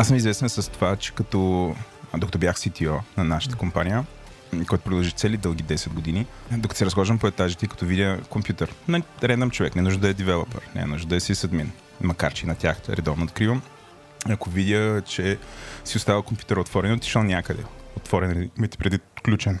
Аз съм известен с това, че като докато бях CTO на нашата компания, който продължи цели дълги 10 години, докато се разхождам по етажите като видя компютър. На редъм човек, не нужда да е девелопър, не нужда да е сисадмин, макар че на тях редовно откривам. Ако видя, че си остава компютър отворен, отишъл някъде. Отворен, имате преди включен.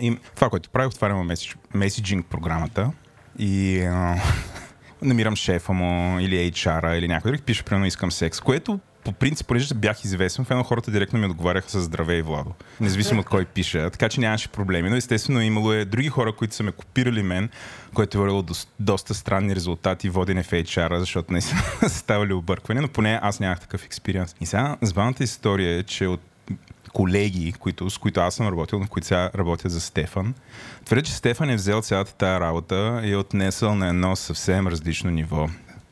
И това, което правих, отварям меседжинг програмата и намирам шефа му или HR-а или някой друг, пише примерно искам секс, което по принцип, понеже бях известен, в едно хората директно ми отговаряха с здраве и Владо. Независимо от кой пише. Така че нямаше проблеми. Но естествено имало е други хора, които са ме копирали мен, което е вървало до, доста странни резултати, водене в HR, защото не са ставали объркване, но поне аз нямах такъв експириенс. И сега забавната история е, че от колеги, които, с които аз съм работил, на които сега работят за Стефан. Твърде, че Стефан е взел цялата тази работа и е отнесъл на едно съвсем различно ниво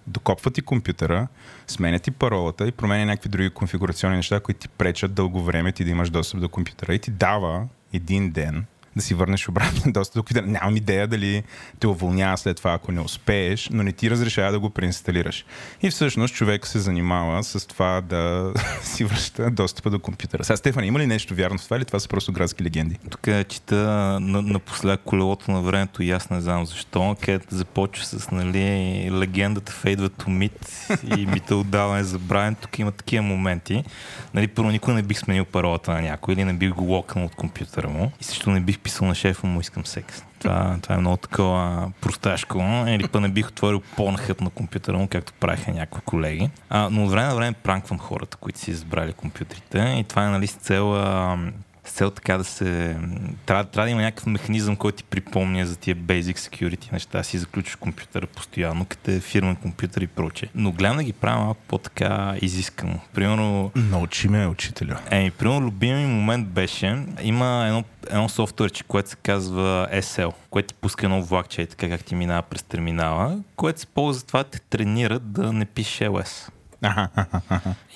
докопва ти компютъра, сменя ти паролата и променя някакви други конфигурационни неща, които ти пречат дълго време ти да имаш достъп до компютъра и ти дава един ден да си върнеш обратно доста до компютъра. Нямам идея дали те уволнява след това, ако не успееш, но не ти разрешава да го преинсталираш. И всъщност човек се занимава с това да си връща достъпа до компютъра. Сега, Стефан, има ли нещо вярно в това или това са просто градски легенди? Тук чета на, напоследък колелото на времето и аз не знам защо, където започва с нали, легендата Fade to мит и мита отдаване за Брайан. Тук има такива моменти. Нали, първо никой не бих сменил паролата на някой или не бих го локнал от компютъра му и също не бих писал на шефа му искам секс. Това, това е много такова просташко. Или па не бих отворил порнхът на компютъра му, както правиха някои колеги. А, но от време на време пранквам хората, които си избрали компютрите и това е нали с цел с цел така да се... Трябва, трябва да има някакъв механизъм, който ти припомня за тия basic security неща. Си заключиш компютъра постоянно, като е фирмен компютър и прочее. Но гледам да ги правя малко по-така изискано. Примерно... Научи ме, учителю. Еми, примерно, любимия момент беше, има едно, едно софтуерче, което се казва SL, което ти пуска едно влакче, така как ти минава през терминала, което се ползва това да те тренира да не пише LS.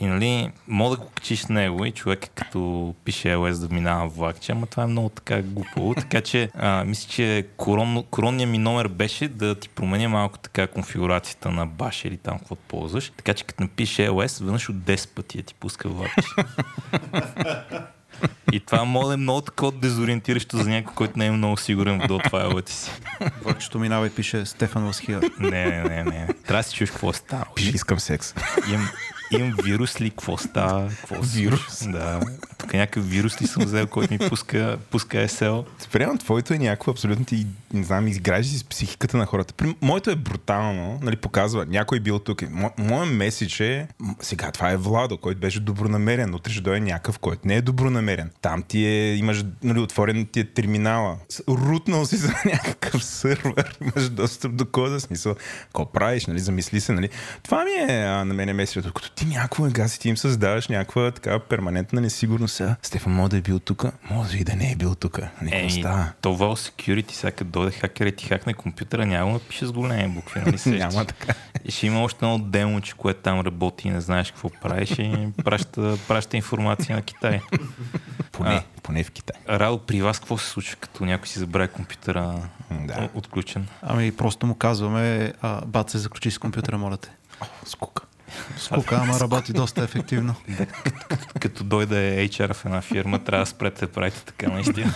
И нали, мога да го качиш него и човек като пише LS да минава влакче, ама това е много така глупо. така че а, мисля, че корон, коронният ми номер беше да ти променя малко така конфигурацията на баш или там какво ползваш. Така че като напише LS, веднъж от 10 пъти я ти пуска влакче. И това може да е много такова дезориентиращо за някой, който не е много сигурен в файловете си. Влакчето минава и пише Стефан Ласхия. Не, не, не, не. Трябва да си чуеш какво става. Пише искам секс. Имам, имам вирус ли? Какво става? Какво вирус? Да. Тук някакъв вирус ли съм взел, който ми пуска, пуска SL? Спрямо твоето е някакво абсолютно ти, не знам, изгражда си с психиката на хората. При, моето е брутално, нали, показва, някой е бил тук. Мо, моят меседж е, сега това е Владо, който беше добронамерен, утре ще дойде някакъв, който не е добронамерен. Там ти е, имаш нали, отворен ти е терминала. Рутнал си за някакъв сървър, имаш достъп до кода, смисъл. Какво правиш, нали, замисли се, нали. Това ми е а, на мен е месечето. Докато ти някакво гаси, ти им създаваш някаква така перманентна несигурност. Сега, Стефан може да е бил тук, може и да не е бил тук. Не, е, става. Това security, сега като дойде хакер и ти хакне компютъра, няма да пише с големи букви. Нали няма така. И ще има още едно демо, че което там работи и не знаеш какво правиш и праща, праща информация на Китай. Поне, а, поне в Китай. Радо, при вас какво се случва, като някой си забрави компютъра да. отключен? Ами просто му казваме, а, бат се заключи с компютъра, моля те. скука. Скука, ама работи доста ефективно. Да, като, като дойде HR в една фирма, трябва да спрете да правите така наистина.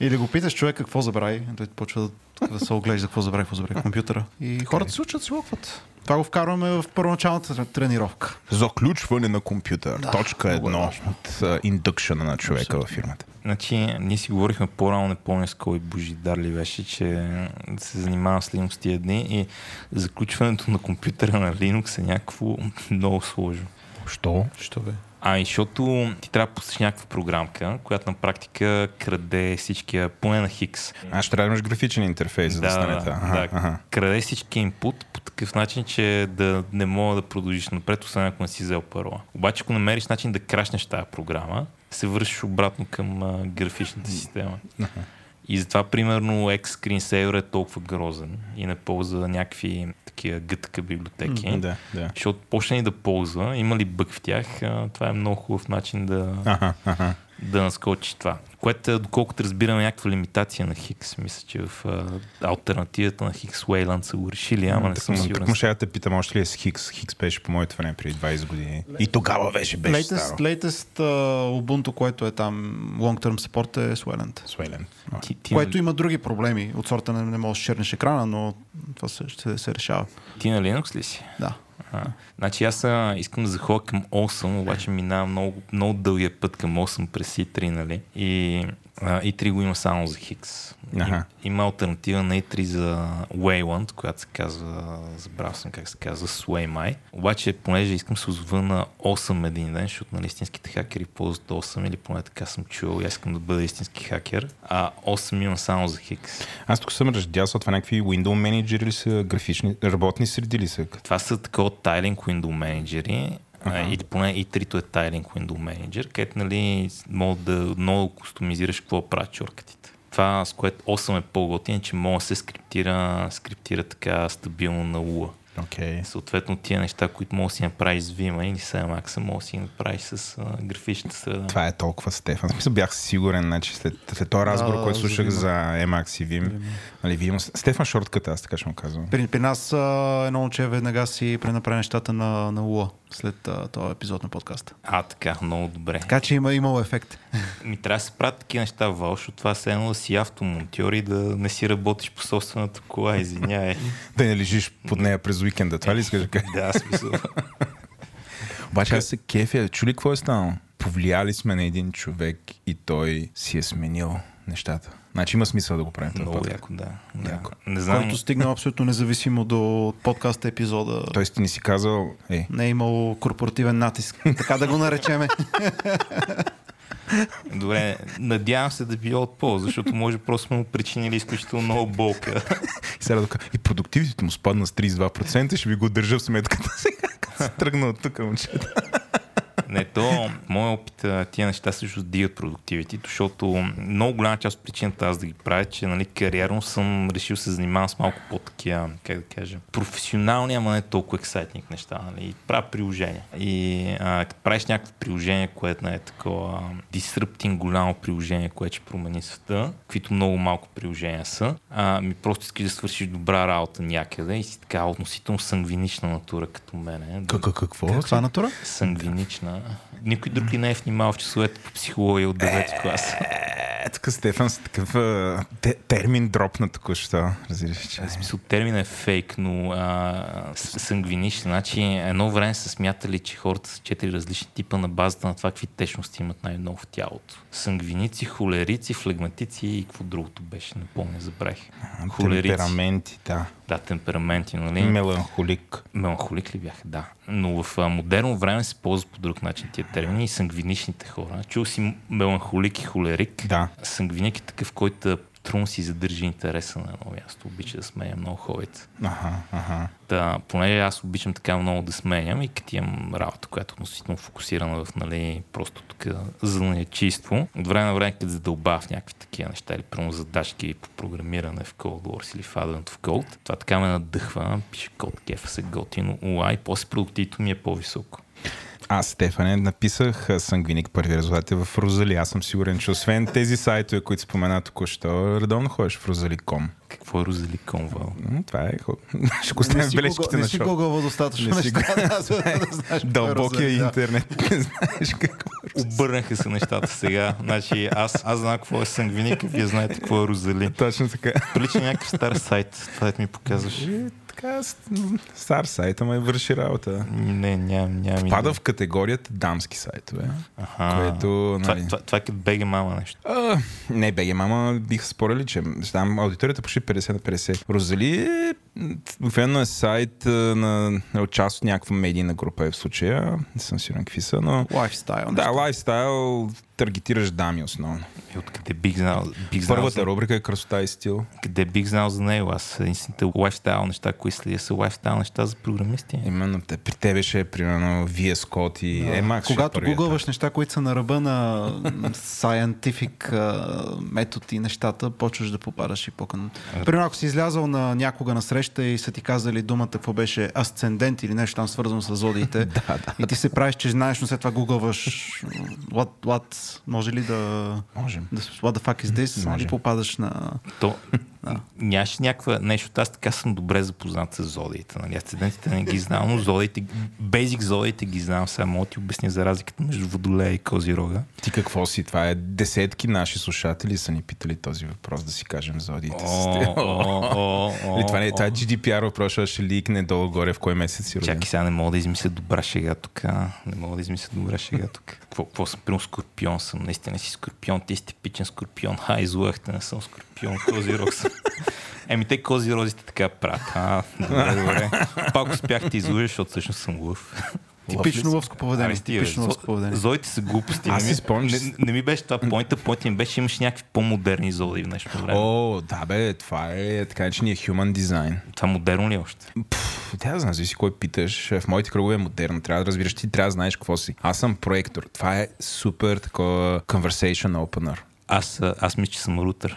Или го питаш човек какво забрави, той почва да, да се оглежда какво забрави, какво забрави компютъра. И хората се учат, се локват. Това го вкарваме в първоначалната тренировка. Заключване на компютър. Да, Точка едно е от индукшена на човека във фирмата. Значи, ние си говорихме по-рано, не помня с кой Божидар ли беше, че се занимавам с Linux тия дни и заключването на компютъра на Linux е някакво много сложно. Що? Що бе? Ами, защото ти трябва да пуснеш някаква програмка, която на практика краде всичкия, поне на Хикс. А, ще трябва да имаш графичен интерфейс, за да, да стане това. Да, ага. краде всички инпут по такъв начин, че да не мога да продължиш напред, освен ако не си взел парола. Обаче, ако намериш начин да крашнеш тази програма, се вършиш обратно към а, графичната система. И затова, примерно, X Screensaver е толкова грозен и не ползва някакви такива гътка библиотеки. Mm, да, да. Защото почне да ползва, има ли бък в тях, това е много хубав начин да, ага, ага. да наскочиш това. Което е, доколкото разбираме, някаква лимитация на Хикс. Мисля, че в а, альтернативата на Хикс Уейланд са го решили, ама не съм сигурен. Му ще да те питам, още ли е с Хикс? Хикс беше по моето време преди 20 години. И тогава беше, беше Latest, старо. latest uh, Ubuntu, което е там long term support е Swellent. Суелен. Ти, ти, Което има други проблеми. От сорта не, не можеш чернеш екрана, но това се, ще се решава. ти на Linux ли си? Да. Значи аз а, искам да заходя към 8, обаче минавам много, много дългия път към 8 през i3, нали? И а, i3 го има само за Хикс. Аха. И, има альтернатива на i3 за Wayland, която се казва, забрал съм как се казва, SwayMy. Обаче, понеже искам се озова на 8 един ден, защото нали, истинските хакери ползват 8 или поне така съм чул, и искам да бъда истински хакер, а 8 има само за Хикс. Аз тук съм раздял това някакви Window менеджери ли са, графични, работни среди ли са? Това са такова тайлинг window менеджери, uh-huh. или поне и трито е тайлинг window менеджер, където нали, мога да много кустомизираш какво правят чоркатите. Това, с което 8 е по-готин, е, че може да се скриптира, скриптира така стабилно на луа. Окей. Съответно, тия неща, които може да си направиш с Vima или с Emacs, може да си направиш с а, графичната среда. Това е толкова Стефан. Смисъл бях сигурен, значи след, след този разговор, Да, който за слушах Vim. за Emacs и Vim. Нали, Vim. Стефан шортката, аз така ще му казвам. При, при нас а, едно момче веднага си пренаправи нещата на, на Луа след а, този епизод на подкаста. А, така, много добре. Така че има имало ефект. Ми трябва да се правят такива неща в Вал, защото това е едно да си автомонтьор и да не си работиш по собствената кола, извинявай. Да не лежиш под нея през уикенда. Това ли искаш да да, смисъл. Обаче аз се кефя. Чули какво е станало? Повлияли сме на един човек и той си е сменил нещата. Значи има смисъл да го правим. Много подкаст. яко, да. да. Яко. Не знам, Който стигна абсолютно независимо до подкаста епизода. Той сте ни си казал, е, Не е имало корпоративен натиск. така да го наречеме. добре, надявам се да било от полза, защото може просто сме му причинили изключително много болка. сега да кажа, и продуктивитето му спадна с 32%, ще ви го държа в сметката сега, като се тръгна от тук, момчета. Не, то, моят опит, тия неща също дигат продуктивити, защото много голяма част от причината аз да ги правя, е, че нали, кариерно съм решил се занимавам с малко по-такива, как да кажа, професионални, ама не толкова ексайтник неща. Нали, правя приложения. И а, като правиш някакво приложение, което не е такова disrupting голямо приложение, което ще промени света, каквито много малко приложения са, а, ми просто искаш да свършиш добра работа някъде и си така относително сангвинична натура като мене. Да- какво? Каква натура? Сангвинична. uh, Никой друг ли не е внимавал в часовете по психология от 9 клас? Е, тук Стефан с такъв а, те, термин дропна току-що. Разбираш, че. В смисъл, термин е фейк, но а. Значи, едно време са смятали, че хората са четири различни типа на базата на това, какви течности имат най-много в тялото. Сангвиници, холерици, флегматици и какво другото беше, не помня, забравих. Холерици. Темпераменти, да. Да, темпераменти, нали? Меланхолик. Меланхолик ли бяха? Да. Но в а, модерно време се ползват по друг начин тия термини и сангвиничните хора. Чул си меланхолик и холерик. Да. Сангвиник е такъв, който трудно си задържи интереса на едно място. Обича да сменя много ходите. Аха, аха. Да, понеже аз обичам така много да сменям и като имам работа, която е относително фокусирана в нали, просто тук занаячийство, от време на време, като задълбава в някакви такива неща или прямо задачки по програмиране в Cold Wars или в Advent в Code, това така ме надъхва, пише код, кефа се готино, уа, и после продуктивито ми е по-високо. Аз, Стефане, написах Сангвиник първи резултати в Розали. Аз съм сигурен, че освен тези сайтове, които спомена току-що, редовно ходиш в Розали.com. Какво е Розаликон, Вал? Това е... хубаво. Ще го оставим бележките не на шоу. достатъчно Не си неща. за да знаеш какво е Дълбокия интернет. Не знаеш какво е. Обърнаха се нещата сега. Значи аз, аз знам какво е Сангвиник, вие знаете какво е Розали. Точно така. Прилича някакъв стар сайт, това да ми показваш. Така, стар сайт, ама и върши работа. Не, нямам, нямам. Пада идея. в категорията дамски сайтове, Аха. което... Това, Нали, това, това е като беге мама нещо. А, не, беге, мама бих спорили, че там аудиторията почти 50 на 50. Розали е, обикновено е сайт на, на част от някаква медийна група е в случая. Не съм сигурен какви са, но... Лайфстайл. Да, лайфстайл таргетираш дами основно. И откъде бих знал, бих знал Първата за, рубрика е красота и стил. къде бих знал за него. Аз единствените лайфстайл неща, които следя са лайфстайл неща за програмисти. Именно те, при тебе ще е примерно VS Code и Emacs. ще е Когато гугълваш неща, които са на ръба на scientific метод и нещата, почваш да попадаш и по-кън. Примерно, ако си излязал на някога на среща и са ти казали думата, какво беше асцендент или нещо там свързано с зодиите, и ти се правиш, че знаеш, но след това гугълваш what, what? Може ли да... Можем. да what the fuck is this? Може. Нали попадаш на... То, нямаше някаква нещо. Аз така съм добре запознат с зодиите. Нали? Асцендентите не ги знам, но зодиите, бейзик зодиите ги знам. Сега мога да ти обясня за разликата между водолея и козирога. Ти какво си? Това е десетки наши слушатели са ни питали този въпрос, да си кажем зодиите. Това не е е GDPR въпрос, ще ликне долу-горе в кой месец си роден. Чакай сега, не мога да измисля добра шега тук. Не мога да измисля добра шега тук. Какво, какво съм? Примерно скорпион съм. Наистина си скорпион. Ти си типичен скорпион. Ха, излъхте, не съм скорпион. Козирог съм. Еми, те козирозите така правят. А, добре, добре. Пак успях ти излъжеш, защото всъщност съм глъв. Типично лъвско поведение. Стига, Типично лъвско поведение. Зо- Зодите са глупости. Аз Не си ми- спомням, че- Не, не, ми беше това поинта. Поинта ми беше, имаш някакви по-модерни зоди в днешно време. О, да бе, това е така наречения human design. Това модерно ли е още? Пф, тя да знам, зависи кой питаш. В моите кръгове е модерно. Трябва да разбираш, ти трябва да знаеш какво си. Аз съм проектор. Това е супер такова conversation opener. Аз, аз мисля, че съм рутер.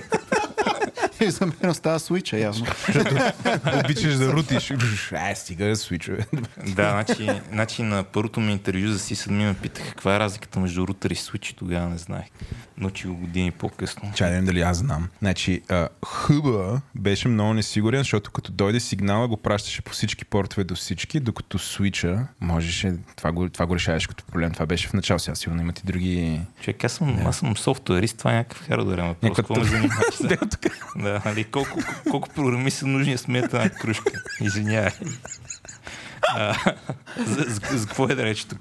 И за мен остава свича, явно. Обичаш да рутиш. Ай, стига, свичове. Да, значи, значи на първото ми интервю за Sysadmin ме питах каква е разликата между рутер и свич и тогава не знаех. Научих го години по-късно. Чай да дали аз знам. Значи, а, хъба беше много несигурен, защото като дойде сигнала, го пращаше по всички портове до всички, докато свича, можеше, това го, това го решаваш като проблем. Това беше в начало, сега сигурно имат и други... Човек, аз съм, аз съм софтуерист, това е някакъв хардуерен въпрос. Някакъв Какво ме занимаваш? Да. Да, нали, колко, колко програми са нужни смета една кружка? Извинявай. А, за, за, за, какво е да рече тук?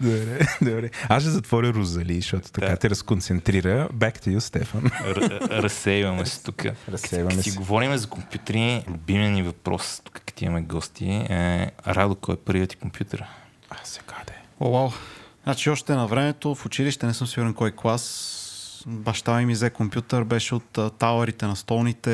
Добре, добре. Аз ще затворя Розали, защото така Да. те разконцентрира. Back to you, Стефан. Р- разсейваме се тук. Разсейваме си говорим за компютри, любимия ни въпрос, тук като имаме гости, е Радо, кой е първият ти компютър? А сега де. О, вау. Значи още на времето в училище, не съм сигурен кой клас, баща ми взе компютър, беше от тауърите на столните,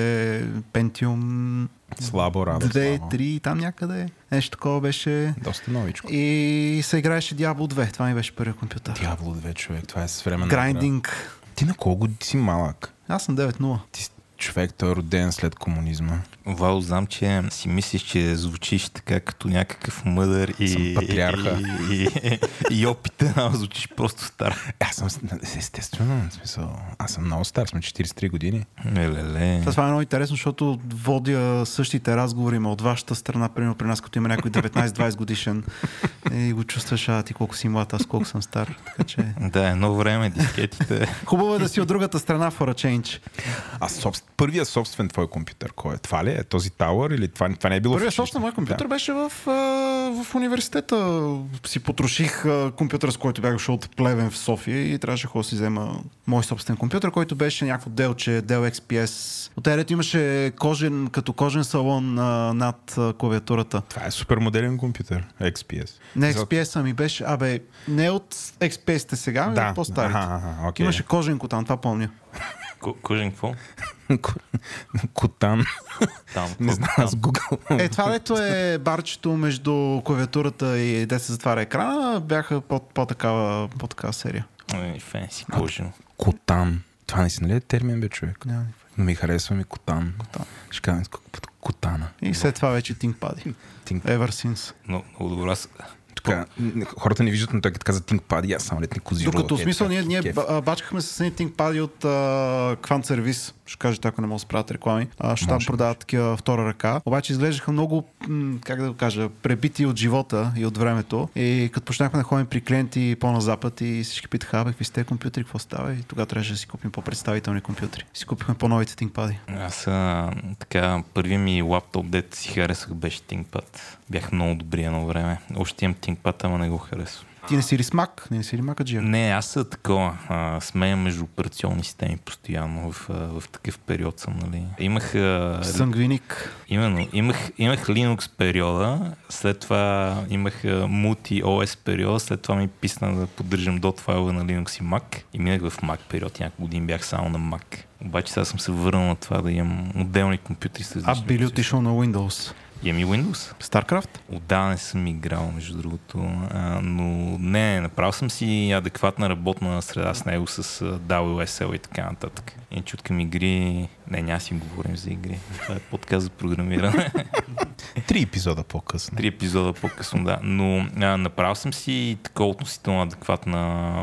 Pentium Слабо, Радо, 2, слабо. 3, там някъде. Нещо такова беше. Доста новичко. И се играеше Diablo 2. Това ми беше първият компютър. Дявол, две човек. Това е съвременна Грайндинг. игра. Ти на колко си малък? Аз съм 9-0. Ти човек, той е роден след комунизма. Вал, знам, че си мислиш, че звучиш така като някакъв мъдър и, Съм патриарха. и, и, и опита, а звучиш просто стар. Аз съм, естествено, в смисъл, аз съм много стар, сме 43 години. Леле. Това е много интересно, защото водя същите разговори, ма от вашата страна, примерно при нас, като има някой 19-20 годишен и го чувстваш, а ти колко си млад, аз колко съм стар. Така че... Да, едно време дискетите. Хубаво е да си от другата страна for a change. А собствен, първият собствен твой компютър, кой е? Това ли е? Този Tower или това, това не е било? Първият собствен мой компютър Да. беше в, в университета. Си потроших компютър, с който бях дошъл от Плевен в София и трябваше да си взема мой собствен компютър, който беше някакво делче, Dell XPS. От терето имаше кожен, като кожен салон а, над а, клавиатурата. Това е супер модерен компютър, XPS. Не За- XPS-а ми беше, абе, не от XPS-те сега, ами Да, от по-старите. аха, аха, окей. Имаше коженко там, това помня. Ко- Кожен какво? Котан. Там. Не знам, аз Google. Е, това дето е барчето между клавиатурата и де се затваря екрана, бяха по, по-такава, по-такава серия. Ой, Фенси, кожено. Котан. Това наистина ли е термин, бе, човек? Няма Но ми харесва ми Котан. Котан. Ще кажа Котана. И след това вече ThinkPad. Think- Ever since. Но, много добра. с- Тук, хората не виждат, но той като каза ThinkPad, аз само летни козирува. Докато в Е, смисъл така, ние, ние бачкахме с едни ThinkPad от uh, Quant Service. Ще кажете, ако не мога да спрат реклами. Може. продават такива втора ръка. Обаче изглеждаха много, как да го кажа, пребити от живота и от времето. И като почнахме да ходим при клиенти по-на запад и всички питаха, абе, какви сте компютри, какво става? И тогава трябваше да си купим по-представителни компютри. Си купихме по-новите ThinkPad. Аз а, така, първият ми лаптоп, дето си харесах, беше ThinkPad. Бях много добри едно време. Още имам ThinkPad, ама не го харесвам. Ти не си Mac? Не, си ли Mac Не, аз съм такова. А, смея между операционни системи постоянно. В, а, в такъв период съм, нали. Имах... А, Сънгвиник. Именно. Имах, имах Linux периода, след това имах а, Multi OS периода, след това ми писна да поддържам dot файла на Linux и Mac и минах в Mac период. Няколко години бях само на Mac. Обаче сега съм се върнал на това да имам отделни компютри с А различни били процесори. отишъл на Windows. Имам и Windows. StarCraft? Отдавна не съм играл, между другото, а, но не, направил съм си адекватна работна среда с него с WSL и така нататък. И чуткам игри, не, няма си говорим за игри. Това е подкаст за програмиране. Три епизода по-късно. Три епизода по-късно, да. Но а, направил съм си такова относително адекватна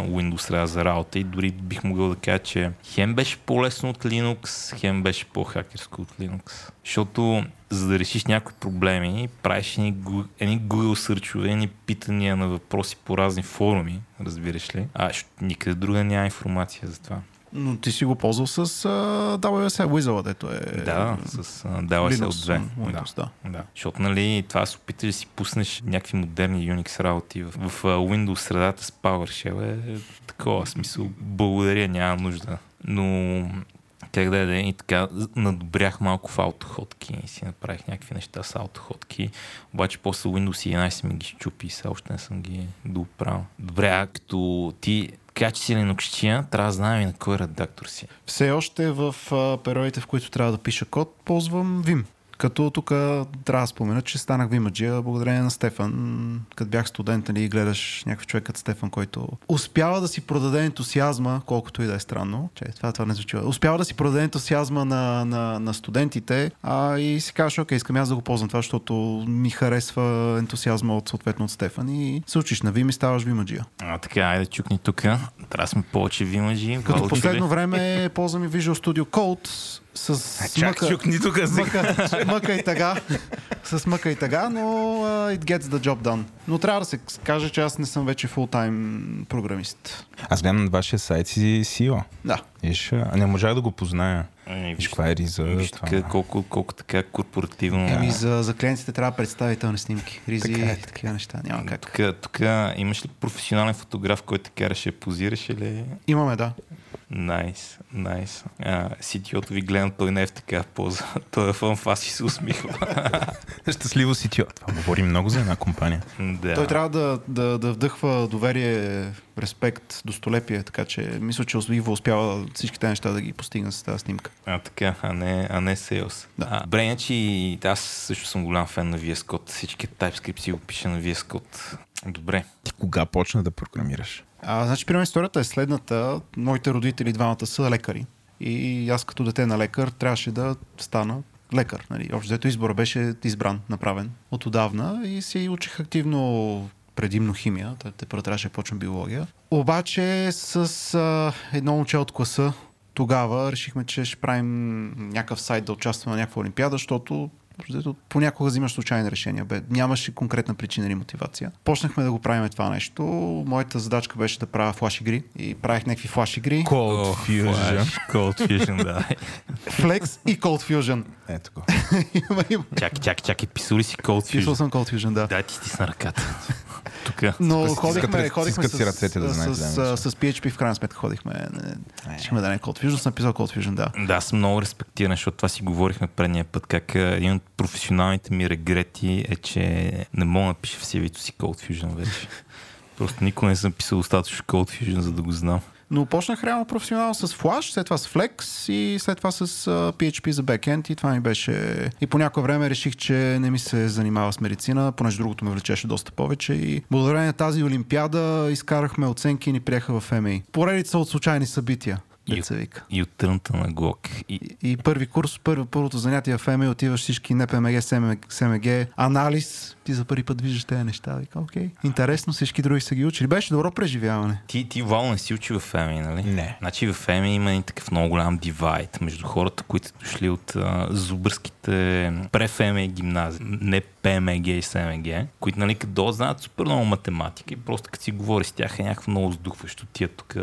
Windows среда за работа и дори бих могъл да кажа, че хем беше по-лесно от Linux, хем беше по-хакерско от Linux. Защото за да решиш някои проблеми, правиш едни, едни Google сърчове, едни питания на въпроси по разни форуми, разбираш ли? А никъде друга няма информация за това. Но ти си го ползвал с uh, WSL Wizard, дето е... Да, с DLSL Linux, 2. Windows, да. Да, защото нали, това се опиташ да си пуснеш някакви модерни Unix работи в, в а, Windows средата с PowerShell е такова смисъл. Благодаря, няма нужда. Но как да е, и така надобрях малко в аутоходки и си направих някакви неща с аутоходки. Обаче после Windows 11 ми ги щупи и все още не съм ги доправил. Добре, а като ти кажа, че си линокщия, трябва да знаем и на кой редактор си. Все още в а, периодите, в които трябва да пиша код, ползвам Vim. Като тук трябва да спомена, че станах вимаджия благодарение на Стефан. Като бях студент нали, гледаш някакъв човек като Стефан, който успява да си продаде ентусиазма, колкото и да е странно. Че, това, това не звучи. Успява да си продаде ентусиазма на, на, на студентите а, и си казваш, окей, искам аз да го ползвам това, защото ми харесва ентусиазма от съответно от Стефан и се учиш на Vim и ставаш вимаджия. А, така, айде чукни тук. Трябва да сме повече вимаджи. Като последно време ползвам и Visual Studio Code с Чак, мъка- чукни тук. мъка, мъка и тъга. с мъка и тъга, но uh, it gets the job done. Но трябва да се каже, че аз не съм вече фултайм програмист. Аз гледам на вашия сайт си CEO. Да. Виж, а не можах да го позная. Ами, Виж каква е риза. Виж това. така, колко, колко така корпоративно. Еми за, за клиентите трябва представителни снимки. Ризи Така е, и такива неща. Няма как. Тук, тук имаш ли професионален фотограф, който караше позираш или? Имаме, да. Найс, найс. CTO-то ви гледам, той не е в така поза. Той е в анфас и се усмихва. Щастливо си ти. Това говори много за една компания. да. Той трябва да, да, да вдъхва доверие, респект, достолепие, така че мисля, че Иво успява всички тези неща да ги постигне с тази снимка. А, така, а не, а не Sales. Да. А, добре, иначе аз също съм голям фен на VS Code. Всички TypeScript си го пише на VS Code. Добре. Ти кога почна да програмираш? А, значи, примерно историята е следната. Моите родители двамата са лекари. И аз като дете на лекар трябваше да стана лекар. Нали. Общо взето избора беше избран, направен от отдавна и си учих активно предимно химия, те, първо трябваше да почвам биология. Обаче с а, едно момче от класа тогава решихме, че ще правим някакъв сайт да участваме на някаква олимпиада, защото понякога взимаш случайни решения. Бе, нямаше конкретна причина или мотивация. Почнахме да го правим това нещо. Моята задачка беше да правя флаш игри и правих някакви флаш игри. Cold Fusion. Flash, Cold Fusion, да. Flex и Cold Fusion. Ето го. Чакай, чакай, чакай, писал ли си Cold Писал Fusion? съм Cold Fusion, да. Дай ти стисна ръката. Тук. Но ходихме, стискат- ходихме с, ръцете да знаете, с, да, с, с PHP в крайна сметка ходихме. Не, Искаме да не е Cold Fusion, съм писал Cold Fusion, да. Да, аз съм много респектиран, защото това си говорихме предния път, как един от професионалните ми регрети е, че не мога да пиша в CV-то си Cold Fusion вече. Просто никога не съм писал достатъчно Cold Fusion, за да го знам. Но почнах реално професионално с Flash, след това с Flex и след това с PHP за бекенд и това ми беше... И по някое време реших, че не ми се занимава с медицина, понеже другото ме влечеше доста повече и благодарение на тази олимпиада изкарахме оценки и ни приеха в МА. Поредица от случайни събития. И, Деца вика. и от трънта на Глок. И, И, и първи курс, първо, първото занятие в МА, отиваш всички НПМГ, СМГ, СМГ, анализ, ти за първи път виждаш тези неща. Вика, окей, интересно, всички други са ги учили. Беше добро преживяване. ти, ти Вал не си учи в ФМИ, нали? Не. Значи в ФМИ има един такъв много голям дивайд между хората, които дошли от а, зубърските пре-ФМИ гимназии, не ПМГ и СМГ, които нали като знаят супер много математика и просто като си говори с тях е някакво много сдухващо тия тук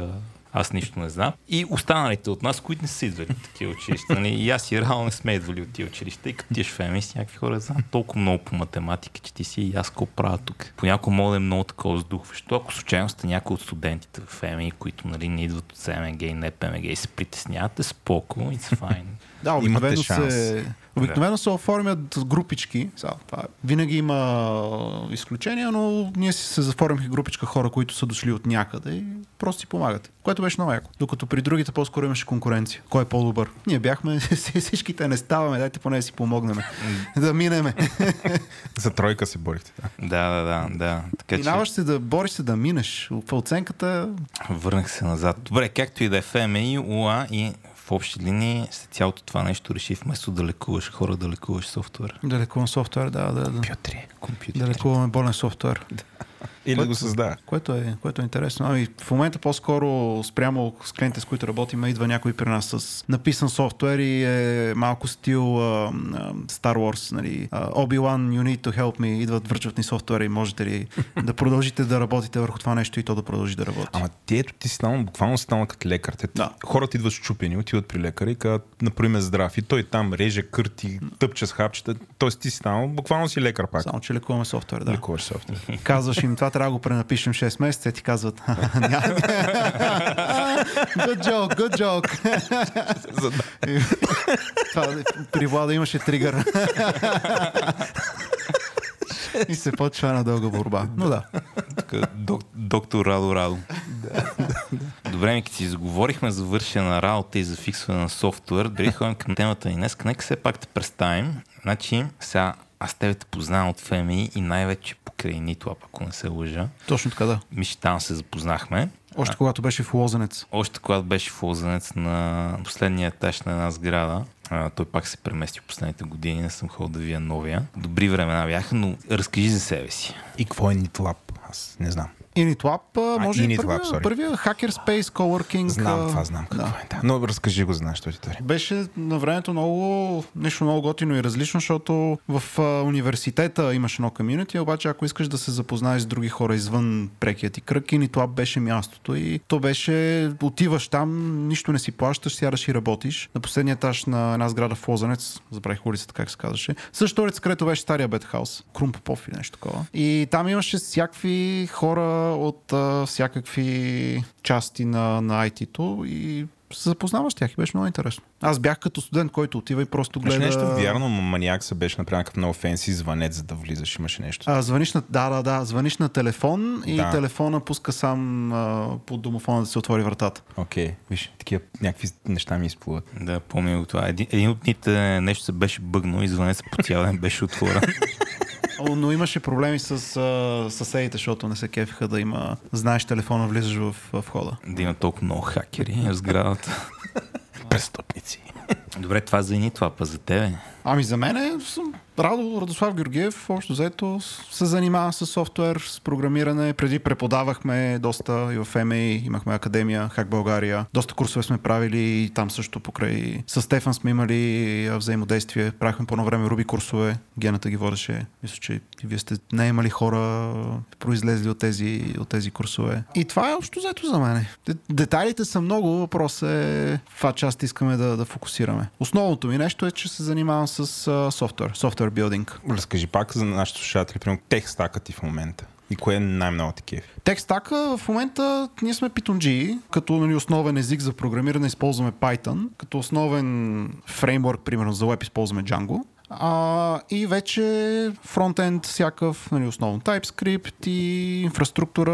аз нищо не знам. И останалите от нас, които не са идвали от такива училища. Нали? И аз и реално не сме идвали от тия училища. И като тиеш в ЕМИ с някакви хора знаят толкова много по математика, че ти си и аз какво правя тук. Понякога мога да е много такова сдухващо. Ако случайно сте някой от студентите в ЕМИ, които нали, не идват от СМГ и не ПМГ и се притеснявате, споко, it's fine. Да, обикновено шанс. се, обикновено се оформят групички. Сега, това, винаги има изключения, но ние си се заформихме групичка хора, които са дошли от някъде и просто си помагат. Което беше много яко. Докато при другите по-скоро имаше конкуренция. Кой е по-добър? Ние бяхме, всичките не ставаме, дайте поне да си помогнем. да минеме. За тройка се борихте. Да. да, да, да, да. Така че Минаваш се да бориш се да минеш. В оценката върнах се назад. Добре, както и да е ФМИ, УА и в общи линии след цялото това нещо реши вместо да лекуваш хора, да лекуваш софтуер. Да лекувам софтуер, да, да, да. Компютри. Компютри. Да лекуваме болен софтуер. Или да Което- го създава. Което е, което е интересно. Ами, в момента по-скоро спрямо с клиентите, с които работим, идва някой при нас с написан софтуер и е малко стил а, Star Wars, нали, а, Obi-Wan, you need to help me, идват, връчват ни софтуера и можете ли да продължите да работите върху това нещо и то да продължи да работи. Ама ти ето ти станал, буквално станал като лекар. Те, Да. Хората идват щупени, отиват при лекаря и казват, например, здрав. И той там реже, кърти, тъпче с хапчета. Тоест ти станал, буквално си лекар пак. Само, че лекуваме софтуер, да. Лекуваш софтуер. Казваш им, това трябва да го пренапишем 6 месеца и ти казват, good joke, good joke. Това, при Влада имаше тригър. и се почва една дълга борба. Но да. Тук док, доктор Радо Радо. Добре, ми като си заговорихме за вършена на работа и за фиксване на софтуер, дори ходим към темата ни днес. Нека все пак те представим. Значи, сега аз тебе те познавам от ФМИ и най-вече покрай Нитлап, ако не се лъжа. Точно така да. Миши там се запознахме. Още когато беше в Лозенец. Още когато беше в Лозенец на последния етаж на една сграда, а, той пак се премести в последните години, не съм ходил да вия новия. Добри времена бяха, но разкажи за себе си. И какво е NitLab? Аз не знам. Initlab, а, може и Initlab, първия, sorry. първия Hackerspace Coworking. Знам а, това, знам какво да. е. Да. Но разкажи го за нашата аудитория. Беше на времето много, нещо много готино и различно, защото в а, университета имаше едно комьюнити, обаче ако искаш да се запознаеш с други хора извън прекия ти кръг, и това беше мястото. И то беше, отиваш там, нищо не си плащаш, сядаш и работиш. На последния етаж на една сграда в Лозанец, забравих улицата как се казваше, също улица, където беше стария Бетхаус, Крум Попов или нещо такова. И там имаше всякакви хора от а, всякакви части на, на IT-то и се запознаваш с тях и беше много интересно. Аз бях като студент, който отива и просто Имаше гледа... нещо вярно, но маниак се беше направен като много фенси звънец, за да влизаш. Имаше нещо. А, звъниш на, да, да, да, звъниш на телефон и Да. телефона пуска сам а, по домофона да се отвори вратата. Окей, виж, такива някакви неща ми изплуват. Да, помня го това. Един, един от дните нещо се беше бъгнал и звънец по цял ден беше отворен. О, но имаше проблеми с а, съседите, защото не се кефиха да има, знаеш телефона, влизаш в, в входа. да има толкова много хакери в сградата. Престъпници. Добре, това за ни, това па за тебе. Ами за мен е, съм Радо Радослав Георгиев, общо взето се занимава с софтуер, с програмиране. Преди преподавахме доста и в МА, имахме академия, Хак България. Доста курсове сме правили и там също покрай... С Стефан сме имали взаимодействие. Правихме по едно време Руби курсове. Гената ги водеше. Мисля, че вие сте наемали хора, произлезли от тези, от тези курсове. И това е общо взето за мен. Де- Детайлите са много, въпрос е каква част искаме да, да фокусираме. Основното ми нещо е, че се занимавам с а, софтуер, софтуер билдинг. Разкажи пак за нашите слушатели, примерно тех стака ти в момента. И кое е най-много такива? Тек стака в момента ние сме Python като нали, основен език за програмиране използваме Python, като основен фреймворк, примерно за веб използваме Django. А, и вече фронтенд всякакъв, нали, основно TypeScript и инфраструктура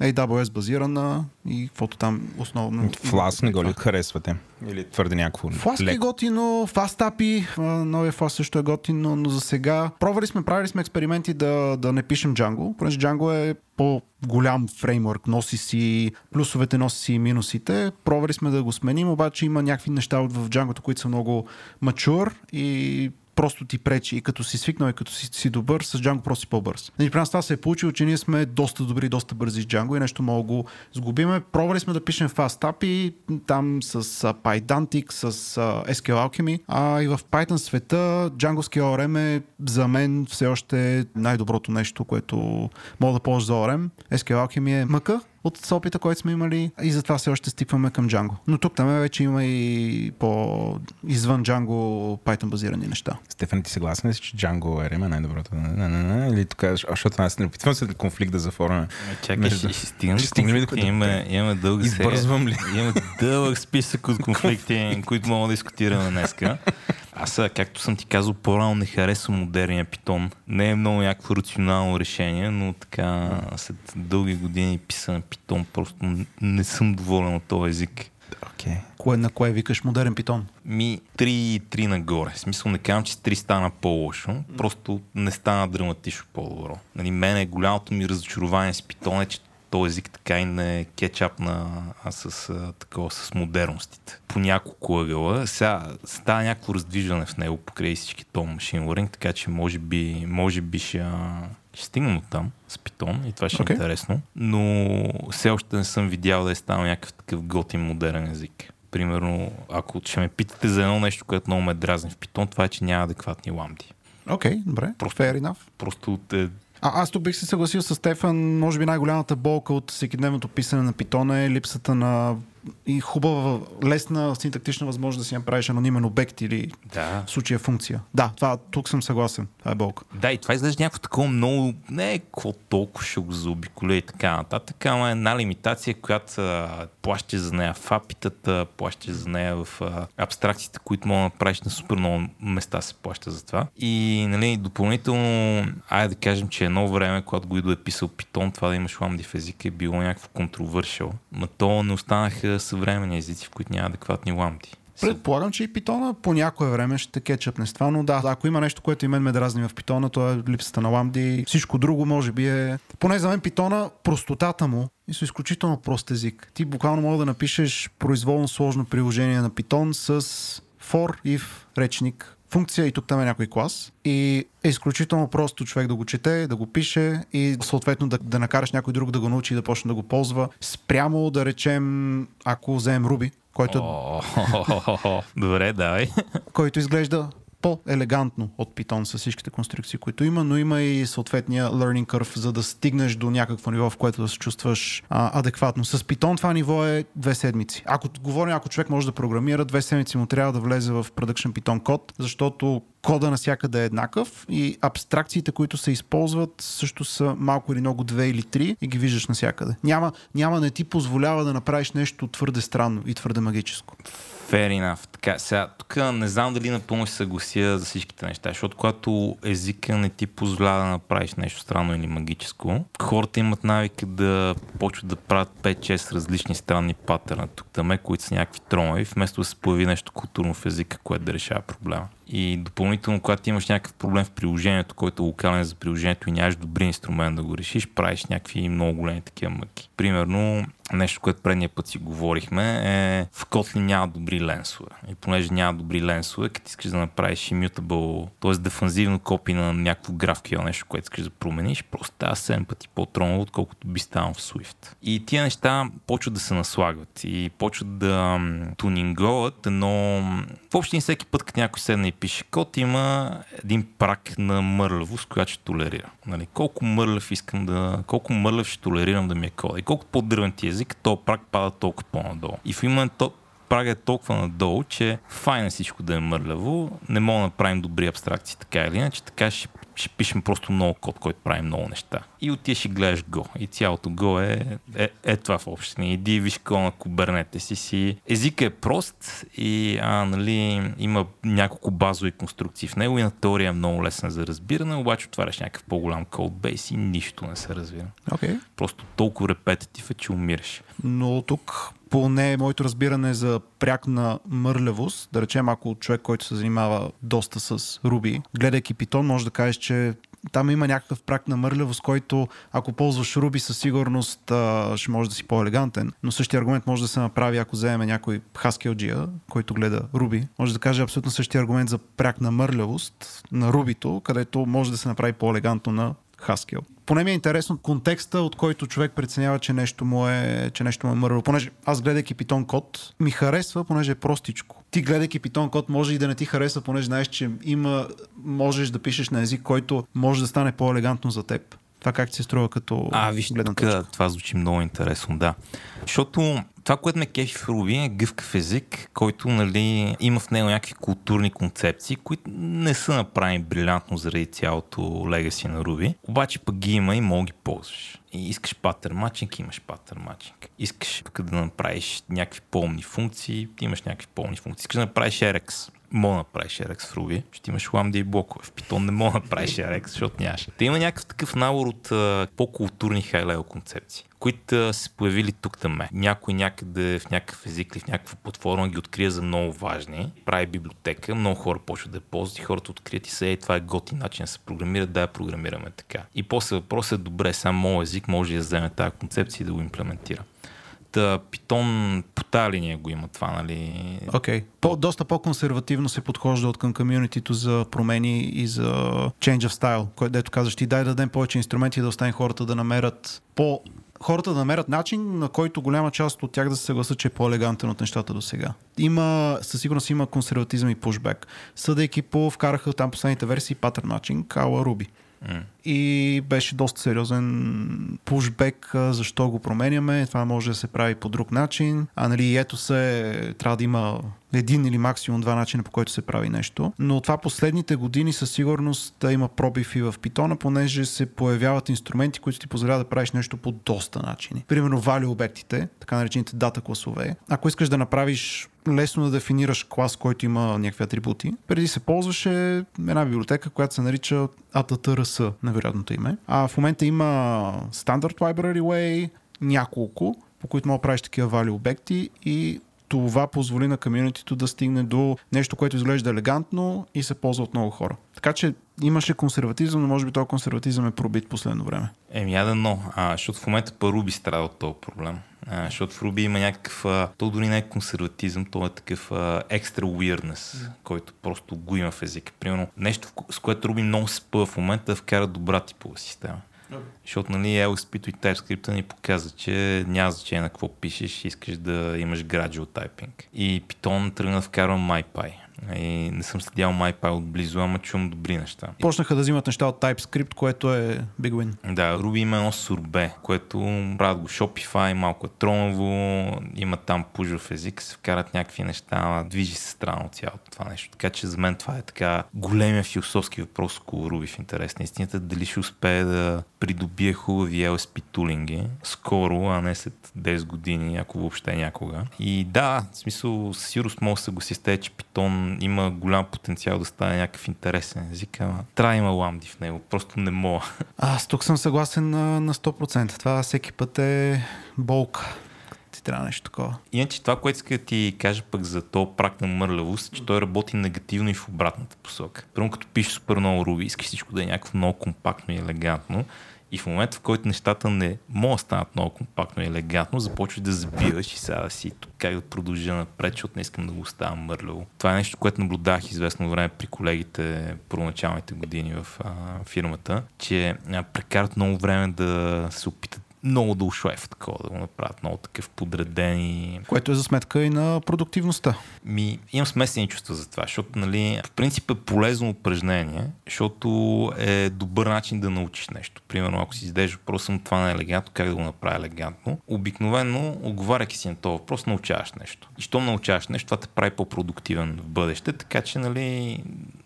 AWS базирана и каквото там основно. Флас не го ли харесвате? Или твърде някакво Flask е готино, Fast API, новия Flask също е готино, но за сега пробвали сме, правили сме експерименти да, да не пишем Django, понеже Django е по-голям фреймворк, носи си плюсовете, носи си и минусите. Пробвали сме да го сменим, обаче има някакви неща в Django, които са много mature и просто ти пречи и като си свикнал и като си, си добър, с Django просто си по-бърз. Нали, при нас това се е получило, че ние сме доста добри, доста бързи с Django и нещо да го сгубиме. Пробвали сме да пишем Fast API, там с а, PyDantic, с а, SQL Alchemy, а и в Python света Django ORM е за мен все още най-доброто нещо, което мога да ползвам за ORM. SQL Alchemy е мъка, от опита, който сме имали и затова все още стипваме към Django. Но тук там вече има и по извън Django Python базирани неща. Стефан, ти съгласен ли си, че Django RM е най-доброто? Не, не, не, Или тук, защото аз не опитвам се да конфликт да заформяме. Ме Чакай, Между- ще, стигнем Ще до стигнем ли? Имаме, имаме дълга серия. Избързвам ли? Имаме дълъг списък от конфликти, които мога да дискутираме днеска. Аз, както съм ти казал, по-рано не харесвам модерния питон. Не е много някакво рационално решение, но така след дълги години писане питон, просто не съм доволен от този език. Окей. Кое, на кое викаш модерен питон? Ми 3 и 3 нагоре. В смисъл не казвам, че с 3 стана по-лошо, просто не стана драматично по-добро. Нали, мене голямото ми разочарование с питон е, че този език така и не кетчапна а с, а, такова, с модерностите. По няколко ъгъла. Сега става някакво раздвижване в него покрай всички то машин learning, така че може би, може би ще, ще стигнем от там с Python и това ще okay. е интересно. Но все още не съм видял да е станал някакъв такъв готин модерен език. Примерно, ако ще ме питате за едно нещо, което много ме дразни в Python, това е, че няма адекватни ламди. Окей, okay, добре. Просто, Fair enough. Просто те, а, аз тук бих се съгласил с Стефан. Може би най-голямата болка от всекидневното писане на Python е липсата на и хубава, лесна синтактична възможност да си направиш анонимен обект или да. в случая функция. Да, това, тук съм съгласен. Това е болка. Да, и това изглежда някакво такова много, не е какво толкова ще го заобиколя и така нататък, ама е една лимитация, която а, плащаш за нея в апитата, плащаш за нея в а, абстракциите, които мога да направиш на супер много места се плаща за това. И нали, допълнително, айде да кажем, че едно време, когато го е писал Python, това да имаш ламди в езика е било някакво контровършил. Но то не останаха съвременни езици, в които няма адекватни ламди. Предполагам, че и питона по някое време ще кетчъпне с това, но да, ако има нещо, което и мен ме дразни в питона, то е липсата на ламди. Всичко друго може би е... Поне за мен питона, простотата му и са изключително прост език. Ти буквално мога да напишеш произволно сложно приложение на питон с for, if, речник, функция и тук там е някой клас. И е изключително просто човек да го чете, да го пише и съответно да, да накараш някой друг да го научи и да почне да го ползва. Спрямо да речем, ако вземем Руби, който... Добре, давай. Който изглежда по-елегантно от Python с всичките конструкции, които има, но има и съответния learning curve, за да стигнеш до някакво ниво, в което да се чувстваш а, адекватно. С Python това ниво е две седмици. Ако говорим, ако човек може да програмира, две седмици му трябва да влезе в production Python код, защото кода навсякъде е еднакъв и абстракциите, които се използват, също са малко или много две или три и ги виждаш навсякъде. Няма, няма не ти позволява да направиш нещо твърде странно и твърде магическо. Fair enough. Така, сега, тук не знам дали напълно се съглася за всичките неща, защото когато езика не ти позволява да направиш нещо странно или магическо, хората имат навика да почват да правят 5-6 различни странни патърна тук там, които са някакви тромави, вместо да се появи нещо културно в езика, което да решава проблема. И допълнително, когато имаш някакъв проблем в приложението, който е локален за приложението и нямаш добри инструмент да го решиш, правиш някакви много големи такива мъки. Примерно, нещо, което предния път си говорихме, е в Kotlin няма добри ленсове. И понеже няма добри ленсове, като искаш да направиш immutable, т.е. дефанзивно копи на някакво GraphQL, нещо, което искаш да промениш, просто става 7 пъти по-тромно, отколкото би станал в Swift. И тия неща почват да се наслагват и почват да тунинговат, но въобще всеки път, като някой седне и пише код, има един прак на мърлявост, която ще толерира. Нали? Колко мърлев искам да. Колко мърлев ще толерирам да ми е кода. И колко по-дръвен ти език, то прак пада толкова по-надолу. И в момент то, прага е толкова надолу, че файн е всичко да е мърляво, не мога да направим добри абстракции така или иначе, така ще ще пишем просто много код, който прави много неща. И отиваш ще гледаш Go. И цялото Go е, е, е това в общини. Иди виж какво на кубернете си си. Езикът е прост и а, нали, има няколко базови конструкции в него и на теория е много лесен за разбиране, обаче отваряш някакъв по-голям кодбейс и нищо не се развива. Okay. Просто толкова репетитив е, че умираш. Но тук поне моето разбиране за пряк на мърлявост, да речем ако човек, който се занимава доста с Ruby, гледайки Python, може да кажеш, че там има някакъв прак на мърлявост, който ако ползваш Ruby със сигурност а, ще може да си по-елегантен. Но същия аргумент може да се направи, ако вземем някой Haskell който гледа Ruby. Може да каже абсолютно същия аргумент за прак на мърлявост на Ruby, където може да се направи по-елегантно на Haskell поне ми е интересно контекста, от който човек преценява, че нещо му е, че нещо му е мърво. Понеже аз гледайки питон код, ми харесва, понеже е простичко. Ти гледайки питон код, може и да не ти харесва, понеже знаеш, че има, можеш да пишеш на език, който може да стане по-елегантно за теб. Това как ти се струва като А, виж, тук, това звучи много интересно, да. Защото това, което ме кефи в Ruby е гъвкав език, който нали, има в него някакви културни концепции, които не са направени брилянтно заради цялото легаси на Ruby. Обаче пък ги има и мога ги ползваш. И искаш патър матчинг, имаш патър матчинг. Искаш тук да направиш някакви пълни функции, имаш някакви пълни функции. Искаш да направиш RX, мога да направиш RX в Ruby, ще имаш ламди и блокове. В Python не мога да направиш RX, защото нямаш. Те има някакъв такъв набор от по-културни хай концепции които са появили тук там. Някой някъде в някакъв език или в някаква платформа ги открие за много важни, прави библиотека, много хора почват да я ползват и хората открият и се, това е готи начин да се програмира, да я програмираме така. И после въпросът е, добре, сам моят език може да вземе тази концепция и да го имплементира. Та, Питон по тази линия го има това, нали? Окей. Okay. Доста по-консервативно се подхожда от към комьюнитито за промени и за change of style, което дето казваш ти дай да дадем повече инструменти да оставим хората да намерят по хората да намерят начин, на който голяма част от тях да се съгласят, че е по-елегантен от нещата до сега. Има, със сигурност има консерватизъм и пушбек. Съдейки по, вкараха там последните версии патърн начин, Кала Руби. Mm. И беше доста сериозен пушбек, защо го променяме, това може да се прави по друг начин. А нали, ето се, трябва да има един или максимум два начина по който се прави нещо. Но това последните години със сигурност да има пробив и в питона, понеже се появяват инструменти, които ти позволяват да правиш нещо по доста начини. Примерно вали обектите, така наречените дата класове. Ако искаш да направиш лесно да дефинираш клас, който има някакви атрибути. Преди се ползваше една библиотека, която се нарича ATTRS на вероятното име. А в момента има Standard Library Way, няколко, по които мога да правиш такива вали обекти и това позволи на комьюнитито да стигне до нещо, което изглежда елегантно и се ползва от много хора. Така че имаше консерватизъм, но може би този консерватизъм е пробит последно време. Еми, я да но, защото в момента по Руби страда от този проблем. А, защото в Руби има някакъв, а, то дори не е консерватизъм, то е такъв екстра weirdness, който просто го има в езика. Примерно нещо, с което Руби много спъва в момента да вкара добра типова система. Защото нали, LSP и TypeScript ни показва, че няма значение на какво пишеш, искаш да имаш gradual typing. И Python тръгна да вкарва MyPy. И не съм следял MyPy отблизо, ама чувам добри неща. Почнаха да взимат неща от TypeScript, което е big win. Да, Ruby има едно сурбе, което правят го Shopify, малко е троново, има там пужов език, се вкарат някакви неща, движи се странно цялото това нещо. Така че за мен това е така големия философски въпрос около Ruby в интерес на истината. Дали ще успее да придобие хубави LSP тулинги скоро, а не след 10 години, ако въобще някога. И да, в смисъл, със сигурност мога да се гласи с те, че Python има голям потенциал да стане някакъв интересен език, ама трябва да има ламди в него, просто не мога. Аз тук съм съгласен на, на 100%. Това всеки път е болка ти трябва нещо такова. Иначе това, което иска да ти кажа пък за то прак на мърлявост, че той работи негативно и в обратната посока. Първо като пишеш супер много руби, искаш всичко да е някакво много компактно и елегантно, и в момента, в който нещата не могат да станат много компактно и елегантно, започваш да забиваш и сега си как да продължа напред, защото не искам да го оставам мърляво. Това е нещо, което наблюдах известно време при колегите първоначалните години в а, фирмата, че а, прекарат много време да се опитат много да ушлайф такова, да го направят много такъв подреден и... Което е за сметка и на продуктивността. Ми, имам смесени чувства за това, защото, нали, в принцип е полезно упражнение, защото е добър начин да научиш нещо. Примерно, ако си зададеш въпроса му това не е елегантно, как да го направя елегантно, обикновено, отговаряйки си на този въпрос, научаваш нещо. И щом научаваш нещо, това те прави по-продуктивен в бъдеще, така че, нали,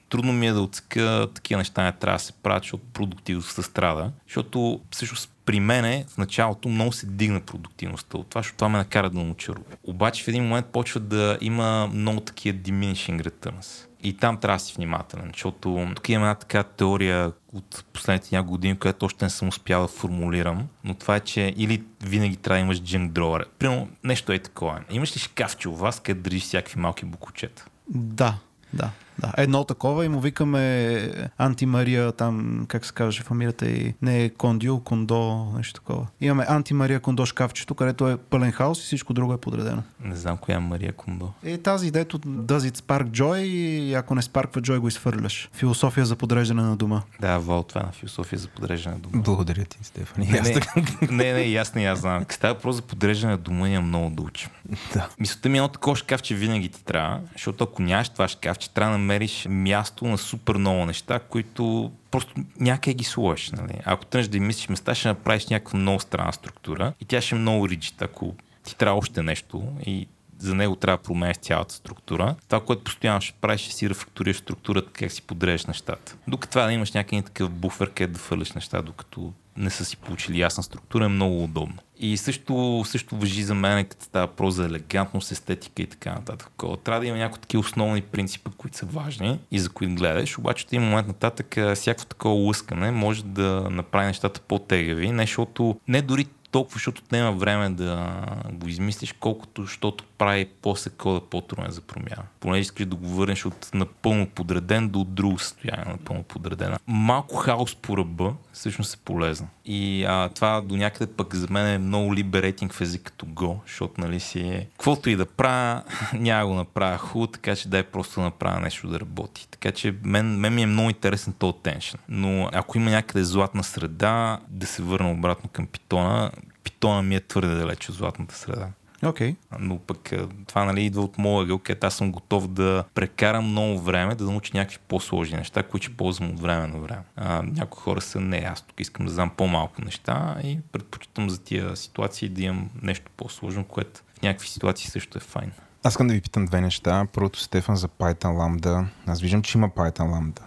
трудно ми е да отсека такива неща не трябва да се правят, защото продуктивността страда. Защото всъщност при мене в началото много се дигна продуктивността от това, защото това ме накара да науча Ruby. Обаче в един момент почва да има много такива diminishing returns. И там трябва да си внимателен, защото тук има една така теория от последните няколко години, която още не съм успял да формулирам, но това е, че или винаги трябва да имаш junk drawer. Примерно нещо е такова. Имаш ли шкафче у вас, къде държиш всякакви малки букучета? Да, да. Да, едно такова и му викаме Антимария, там, как се казваше фамилията и не е Кондио, Кондо, нещо такова. Имаме Антимария Кондо шкафчето, където е пълен хаос и всичко друго е подредено. Не знам коя е Мария Кондо. Е тази, дето does it spark joy и ако не спарква joy го изфърляш. Философия за подреждане на дома. Да, Вол, това е на философия за подреждане на дома. Благодаря ти, Стефани. Не, не, не, не, ясно, аз знам. Става въпрос за подреждане на дома, няма много да учим. Да. Мисълта ми е едно такова шкафче винаги ти трябва, защото ако нямаш това шкафче, трябва да намериш място на супер много неща, които просто някъде ги сложиш. Нали? Ако тръгнеш да им мислиш места, ще направиш някаква много странна структура и тя ще е много риджит. Ако ти трябва още нещо и за него трябва да промениш цялата структура. Това, което постоянно ще правиш, ще си рефакторираш структурата, как си подрежеш нещата. Докато това да имаш някакъв такъв буфер, където да фърляш неща, докато не са си получили ясна структура, е много удобно. И също, също въжи за мен, като става про за елегантност, естетика и така нататък. Трябва да има някои такива основни принципи, които са важни и за които гледаш, обаче от един момент нататък всяко такова лъскане може да направи нещата по-тегави, не защото не дори толкова, защото отнема време да го измислиш, колкото, защото прави после кода по-труден за промяна. Понеже искаш да го върнеш от напълно подреден до друго състояние, напълно подредена. Малко хаос по ръба всъщност е полезно. И а, това до някъде пък за мен е много либерейтинг в език като Go, защото нали си е... Каквото и да правя, няма го направя хубаво, така че дай просто да направя нещо да работи. Така че мен, мен ми е много интересен този теншън. Но ако има някъде златна среда, да се върна обратно към питона, питона ми е твърде далеч от златната среда. Okay. Но пък това нали, идва от моя ъгъл, където аз съм готов да прекарам много време, да науча някакви по-сложни неща, които ще ползвам от време на време. А, някои хора са не, аз тук искам да знам по-малко неща и предпочитам за тия ситуации да имам нещо по-сложно, което в някакви ситуации също е файн. Аз искам да ви питам две неща. Първото, Стефан, за Python Lambda. Аз виждам, че има Python Lambda.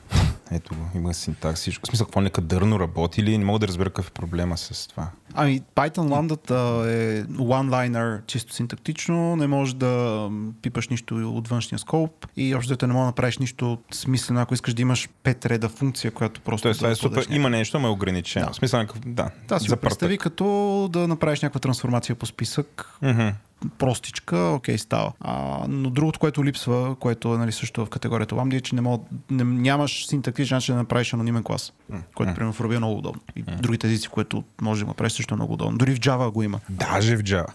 Ето го, има синтакс, всичко. В смисъл, какво некадърно работи или не мога да разбера какъв е проблема с това. Ами, Python Lambda е one-liner чисто синтактично, не можеш да пипаш нищо от външния скоп и общо не можеш да направиш нищо смислено, ако искаш да имаш пет реда функция, която просто. Тоест, да е супер, има нещо, но е ограничено. Да. В смисъл, да. Да, си го представи като да направиш някаква трансформация по списък. Mm-hmm простичка, окей, става. А, но другото, което липсва, което е нали, също в категорията Lambda, е, че не мога, не, нямаш синтактичен начин да направиш анонимен клас, mm. което, примерно, в Ruby е много удобно. И mm. другите езици, които може да направиш, също е много удобно. Дори в Java го има. Даже в Java.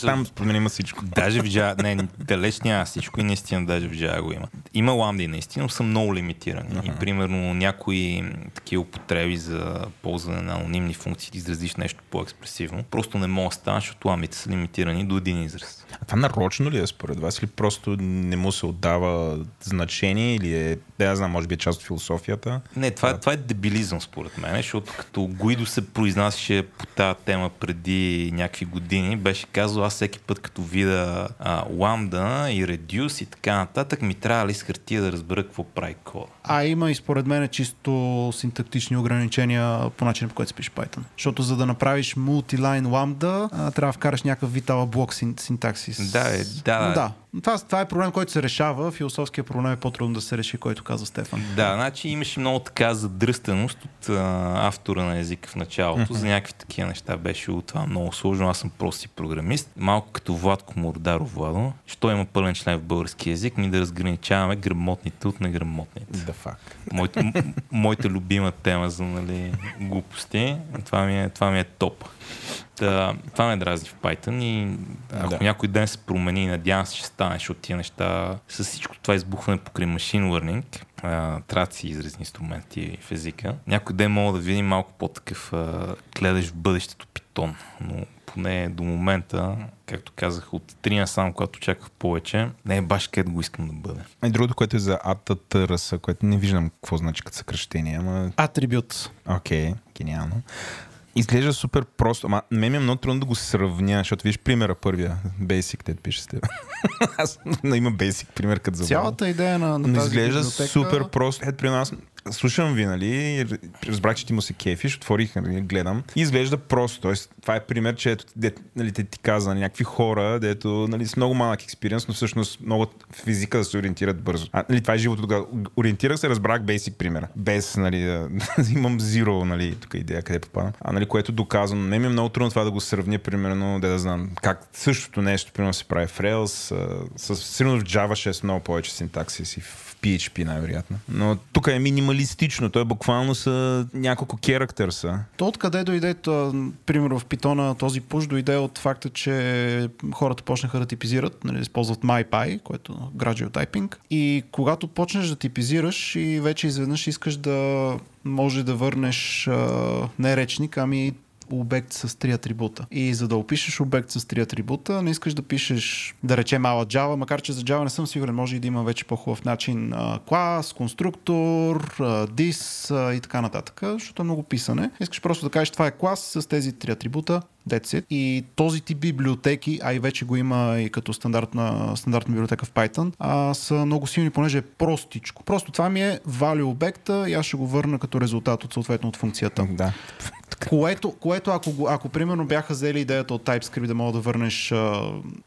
Там според има всичко. Даже в Java, не, далеч няма всичко и наистина даже в Java го има. Има Lambda и наистина, но са много лимитирани. Uh-huh. И примерно някои такива употреби за ползване на анонимни функции, да изразиш нещо по-експресивно, просто не могат да станат, защото ламбите са лимитирани до един израз. А това нарочно ли е според вас или просто не му се отдава значение или е, да я знам, може би е част от философията? Не, това, това е дебилизъм според мен, защото като Гуидо се произнасяше по тази тема преди някакви години, беше казал, аз всеки път като видя а, ламда и редюс и така нататък, ми трябва ли с хартия да разбера какво прави кода. А има и според мен чисто синтактични ограничения по начина по който спиш Python. Защото за да направиш мултилайн ламда, трябва да вкараш някакъв витала блок синтаксис. Да, е, да. да. Това, това е проблем, който се решава. Философския проблем е по-трудно да се реши, който каза Стефан. Да, значи имаше много така задръстеност от а, автора на езика в началото. За някакви такива неща беше от това много сложно. Аз съм просто си програмист. Малко като Владко Мордаров, Владо. Що има пълен член в български язик, ми да разграничаваме грамотните от неграмотните. Да, факт. Моята, моята любима тема за нали, глупости. Това ми е, това ми е топ. Та, това ме дразни в Python и ако да. някой ден се промени, надявам се, че стане, защото тия неща с всичко това избухване покрай машин learning, трябва да си изразни инструменти в езика. Някой ден мога да видим малко по-такъв гледаш в бъдещето питон, но поне до момента, както казах, от три сам, когато очаквах повече, не е баш където го искам да бъде. И другото, което е за ATTRS, което не виждам какво значи като съкръщение, ама... Атрибют. Окей, okay, гениално. Изглежда супер просто. Ама мен ми е много трудно да го сравня, защото виж примера първия. Basic, те пише с теб. аз има Basic пример като за Цялата идея на, на тази изглежда библиотека... супер просто. Ето, при нас слушам ви, нали, разбрах, че ти му се кефиш, отворих, нали, гледам и изглежда просто. Тоест, това е пример, че ето, де, нали, те ти каза някакви хора, дето нали, с много малък експириенс, но всъщност могат физика да се ориентират бързо. А, нали, това е живото тогава. Ориентирах се, разбрах basic примера. Без, нали, да, имам zero, нали, тук идея къде попадам. А, нали, което доказвам. Не ми е много трудно това да го сравня, примерно, да, да знам как същото нещо, примерно, се прави в Rails. с, сигурно в Java ще е много повече синтаксис и в PHP най-вероятно. Но тук е минималистично, той буквално са няколко характера. То откъде дойде, примерно в Питона, този пуш дойде от факта, че хората почнаха да типизират, нали, използват MyPy, което е gradual typing. И когато почнеш да типизираш и вече изведнъж искаш да може да върнеш а, не речник, ами обект с три атрибута. И за да опишеш обект с три атрибута, не искаш да пишеш, да речем мала Java, макар че за Java не съм сигурен, може и да има вече по-хубав начин клас, конструктор, а, и така нататък, защото е много писане. Искаш просто да кажеш това е клас с тези три атрибута, That's. И този тип библиотеки, а и вече го има и като стандартна, стандартна библиотека в Python, а, са много силни, понеже е простичко. Просто това ми е value обекта и аз ще го върна като резултат от съответно от функцията. Да така. Което, което ако, ако примерно бяха взели идеята от TypeScript да мога да върнеш а,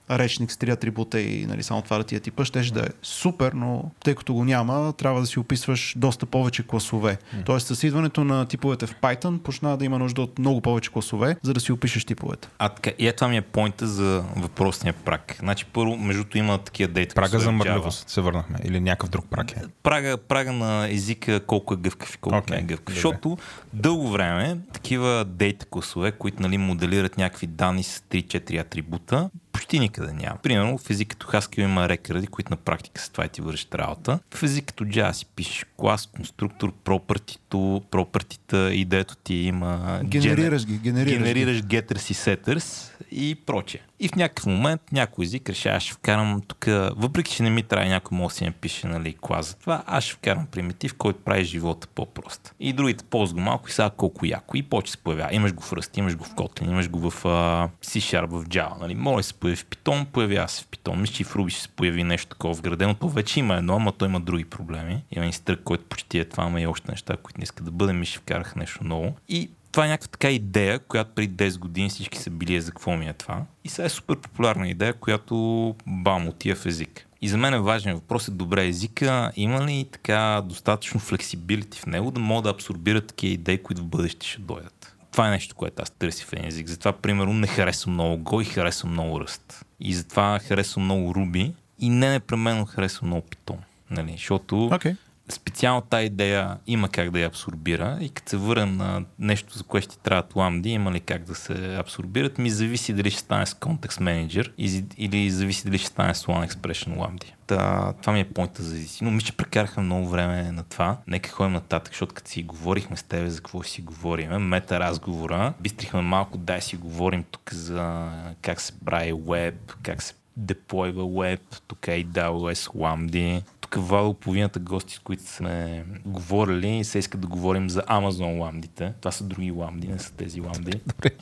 речник с три атрибута и нали, само това да ти е типа, ще да е супер, но тъй като го няма, трябва да си описваш доста повече класове. Тоест с идването на типовете в Python почна да има нужда от много повече класове, за да си опишеш типовете. А така, и е това ми е поинта за въпросния прак. Значи първо, между другото има такива дейта. Прага за мърдливост се върнахме. Или някакъв друг прак е. Прага, прага на езика колко е гъвкав и колко Окей, не е гъвкав. добре. Защото дълго време такива дейта класове, които нали, моделират някакви данни с 3-4 атрибута, почти никъде няма. Примерно в език като Haskell има рекърди, които на практика с това и ти вършат работа. В език като Java си пишеш клас, конструктор, пропъртито, пропъртита, идеето ти има... Генерираш ги, генерираш, ги. генерираш getters и setters и прочее. И в някакъв момент някой език решава, ще вкарам тук, въпреки че не ми трябва някой може да си напише нали, клас за това, аз ще вкарам примитив, който прави живота по-прост. И другите ползват го малко и сега колко яко. И почва се появява. Имаш го в Rust, имаш го в Kotlin, имаш го в uh, C-Sharp, в Java. Нали? Може да се появи в Python, появява се в Python. Мисля, че и в Ruby ще се появи нещо такова вградено. То вече има едно, ама той има други проблеми. Има инстрък, който почти е това, ама и още неща, които не искат да бъдем и ще вкараха нещо ново. И това е някаква така идея, която преди 10 години всички са били «Е, за какво ми е това. И сега е супер популярна идея, която бам, отива в език. И за мен е важен въпрос е добре езика. Има ли така достатъчно флексибилити в него да мога да абсорбира такива идеи, които в бъдеще ще дойдат? Това е нещо, което аз търся в един език. Затова, примерно, не харесвам много Go и харесвам много Rust. И затова харесвам много Ruby и не непременно харесвам много Python. Нали? Защото Окей. Специално тази идея има как да я абсорбира и като се върнем на нещо, за което ще ти трябват ламди, има ли как да се абсорбират, ми зависи дали ще стане с контекст менеджер или зависи дали ще стане с One Expression ламди. Та, това ми е поинта за езици. Но мисля, че прекараха много време на това. Нека ходим нататък, защото като си говорихме с тебе за какво си говорим, мета разговора, бистрихме малко, дай си говорим тук за как се прави веб, как се деплойва веб, тук е и AWS Lambda. Тук Вало, половината гости, с които сме говорили, се иска да говорим за Amazon ламдите. Това са други ламди, не са тези ламди.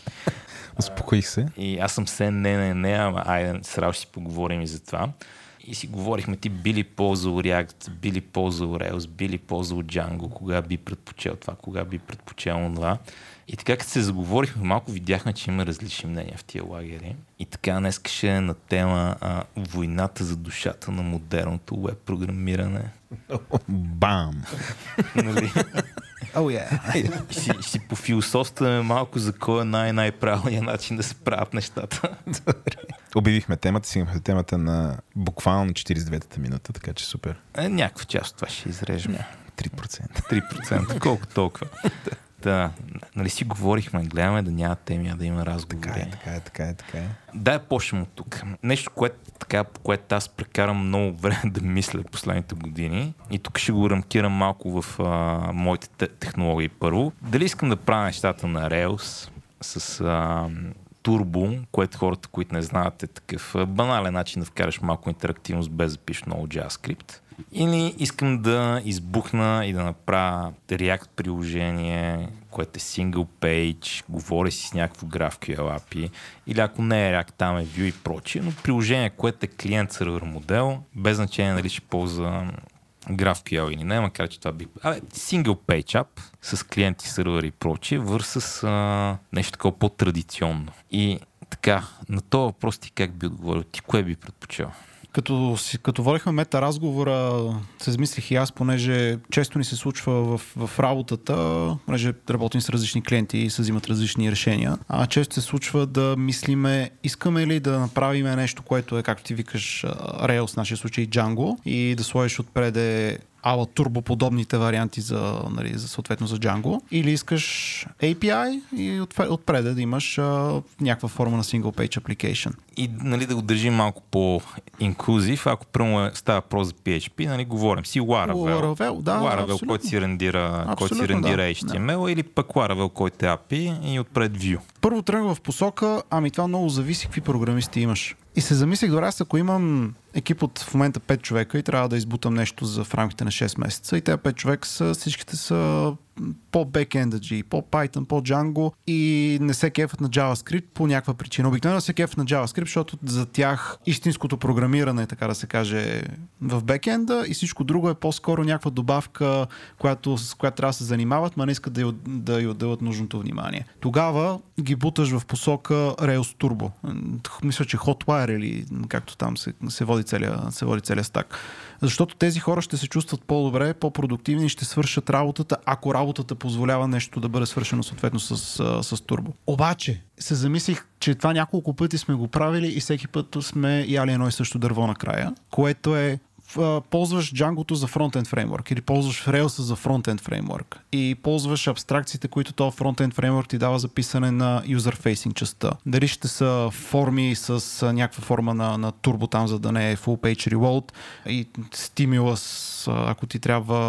Успокоих се. И аз съм се не, не, не, ама айде, срал ще си поговорим и за това. И си говорихме, ти би ли ползвал React, би ли ползвал Rails, би ли ползвал Django, кога би предпочел това, кога би предпочел това. И така, като се заговорихме малко, видяхме, че има различни мнения в тия лагери. И така, днес ще е на тема а, войната за душата на модерното веб програмиране. Бам! нали? Oh, yeah. И си пофилософстваме малко за кой е най-най-правилният начин да се правят нещата. Обявихме темата, стигнахме темата на буквално 42-та минута, така че супер. Е, някаква част от това ще изрежем. 3%. 3%, колко толкова. Да, нали си говорихме, гледаме да няма теми, а да има разговори. Така е, така е, така е, така е. Да, почнем от тук. Нещо, което, така, по което аз прекарам много време да мисля последните години. И тук ще го рамкирам малко в а, моите те- технологии първо. Дали искам да правя нещата на Rails с а, Turbo, което хората, които не знаят е такъв банален начин да вкараш малко интерактивност без да пишеш много JavaScript. Или искам да избухна и да направя React приложение, което е single page, говори си с някакво GraphQL API, или ако не е React, там е Vue и прочие, но приложение, което е клиент-сервер модел, без значение дали ще ползва GraphQL или не, макар че това би... Абе, single page app с клиенти, сервери и прочие, върсъс а, нещо такова по-традиционно. И така, на този въпрос ти как би отговорил? Ти кое би предпочел? Като, като водихме мета разговора, се замислих и аз, понеже често ни се случва в, в работата, понеже работим с различни клиенти и се взимат различни решения, а често се случва да мислиме, искаме ли да направим нещо, което е, както ти викаш, Rails, в нашия случай Django, и да сложиш отпреде ала турбоподобните варианти за, нали, за съответно за Django, или искаш API и отпре- отпреде да имаш а, някаква форма на single page application. И нали, да го държим малко по-инклюзив, ако прямо става про за PHP, нали, говорим си Laravel. Laravel, да, Laravel, абсолютно. който си рендира, който си рендира да. HTML, или пък Laravel, който е API и отпред Vue. първо тръгна в посока, ами това много зависи какви програмисти имаш. И се замислих, добре, аз ако имам екип от в момента 5 човека и трябва да избутам нещо за в рамките на 6 месеца и тези 5 човека са, всичките са по-бекендаджи, по-Python, по-Django и не се кефат на JavaScript по някаква причина. Обикновено се кефат на JavaScript, защото за тях истинското програмиране, така да се каже, в бекенда и всичко друго е по-скоро някаква добавка, която, с която трябва да се занимават, но не искат да й, да й отделят нужното внимание. Тогава ги буташ в посока Rails Turbo. Мисля, че Hotwire или както там се, се води целият се води стак. Защото тези хора ще се чувстват по-добре, по-продуктивни и ще свършат работата, ако работата позволява нещо да бъде свършено съответно с, с турбо. Обаче, се замислих, че това няколко пъти сме го правили и всеки път сме яли едно и също дърво накрая, което е ползваш Django за фронтенд фреймворк или ползваш Rails за фронтенд фреймворк и ползваш абстракциите, които този фронтенд фреймворк ти дава за писане на user-facing частта. Дали ще са форми с някаква форма на, на турбо там, за да не е full page reload и стимулас, ако ти трябва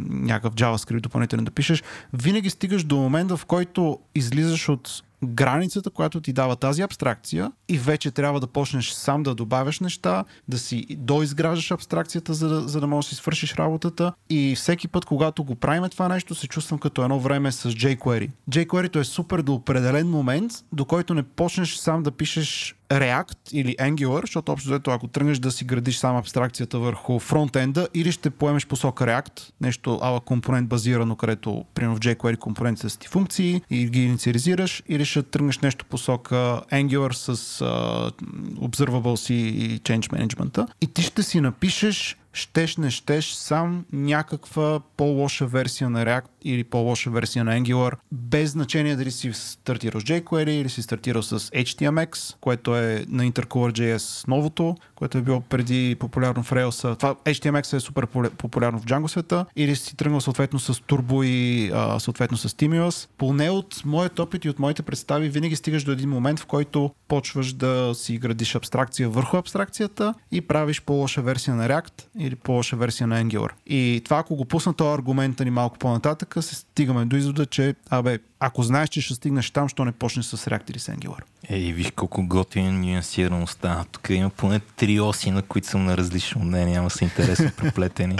някакъв JavaScript допълнително да пишеш, винаги стигаш до момента, в който излизаш от границата, която ти дава тази абстракция и вече трябва да почнеш сам да добавяш неща, да си доизграждаш абстракцията, за да, за да можеш да си свършиш работата и всеки път, когато го правим това нещо, се чувствам като едно време с jQuery. jQuery е супер до определен момент, до който не почнеш сам да пишеш React или Angular, защото общо взето, ако тръгнеш да си градиш сам абстракцията върху фронтенда, или ще поемеш посока React, нещо ала компонент базирано, където примерно в jQuery компонентите са ти функции и ги инициализираш, или ще тръгнеш нещо посока Angular с uh, Observables и Change Management. И ти ще си напишеш щеш не щеш сам някаква по-лоша версия на React или по-лоша версия на Angular, без значение дали си стартирал с jQuery или си стартирал с HTMX, което е на Intercooler.js новото, което е било преди популярно в Rails. Това HTMX е супер популярно в Django света, или си тръгнал съответно с Turbo и а, съответно с Stimulus. Поне от моят опит и от моите представи винаги стигаш до един момент, в който почваш да си градиш абстракция върху абстракцията и правиш по-лоша версия на React или по-лоша версия на Angular. И това, ако го пусна този аргумент ни малко по-нататък, се стигаме до извода, че абе, ако знаеш, че ще стигнеш там, що не почнеш с или с Angular. Ей, виж колко готина нюансирано става. Тук има поне три оси, на които съм на различно мнение, ама са интересно преплетени.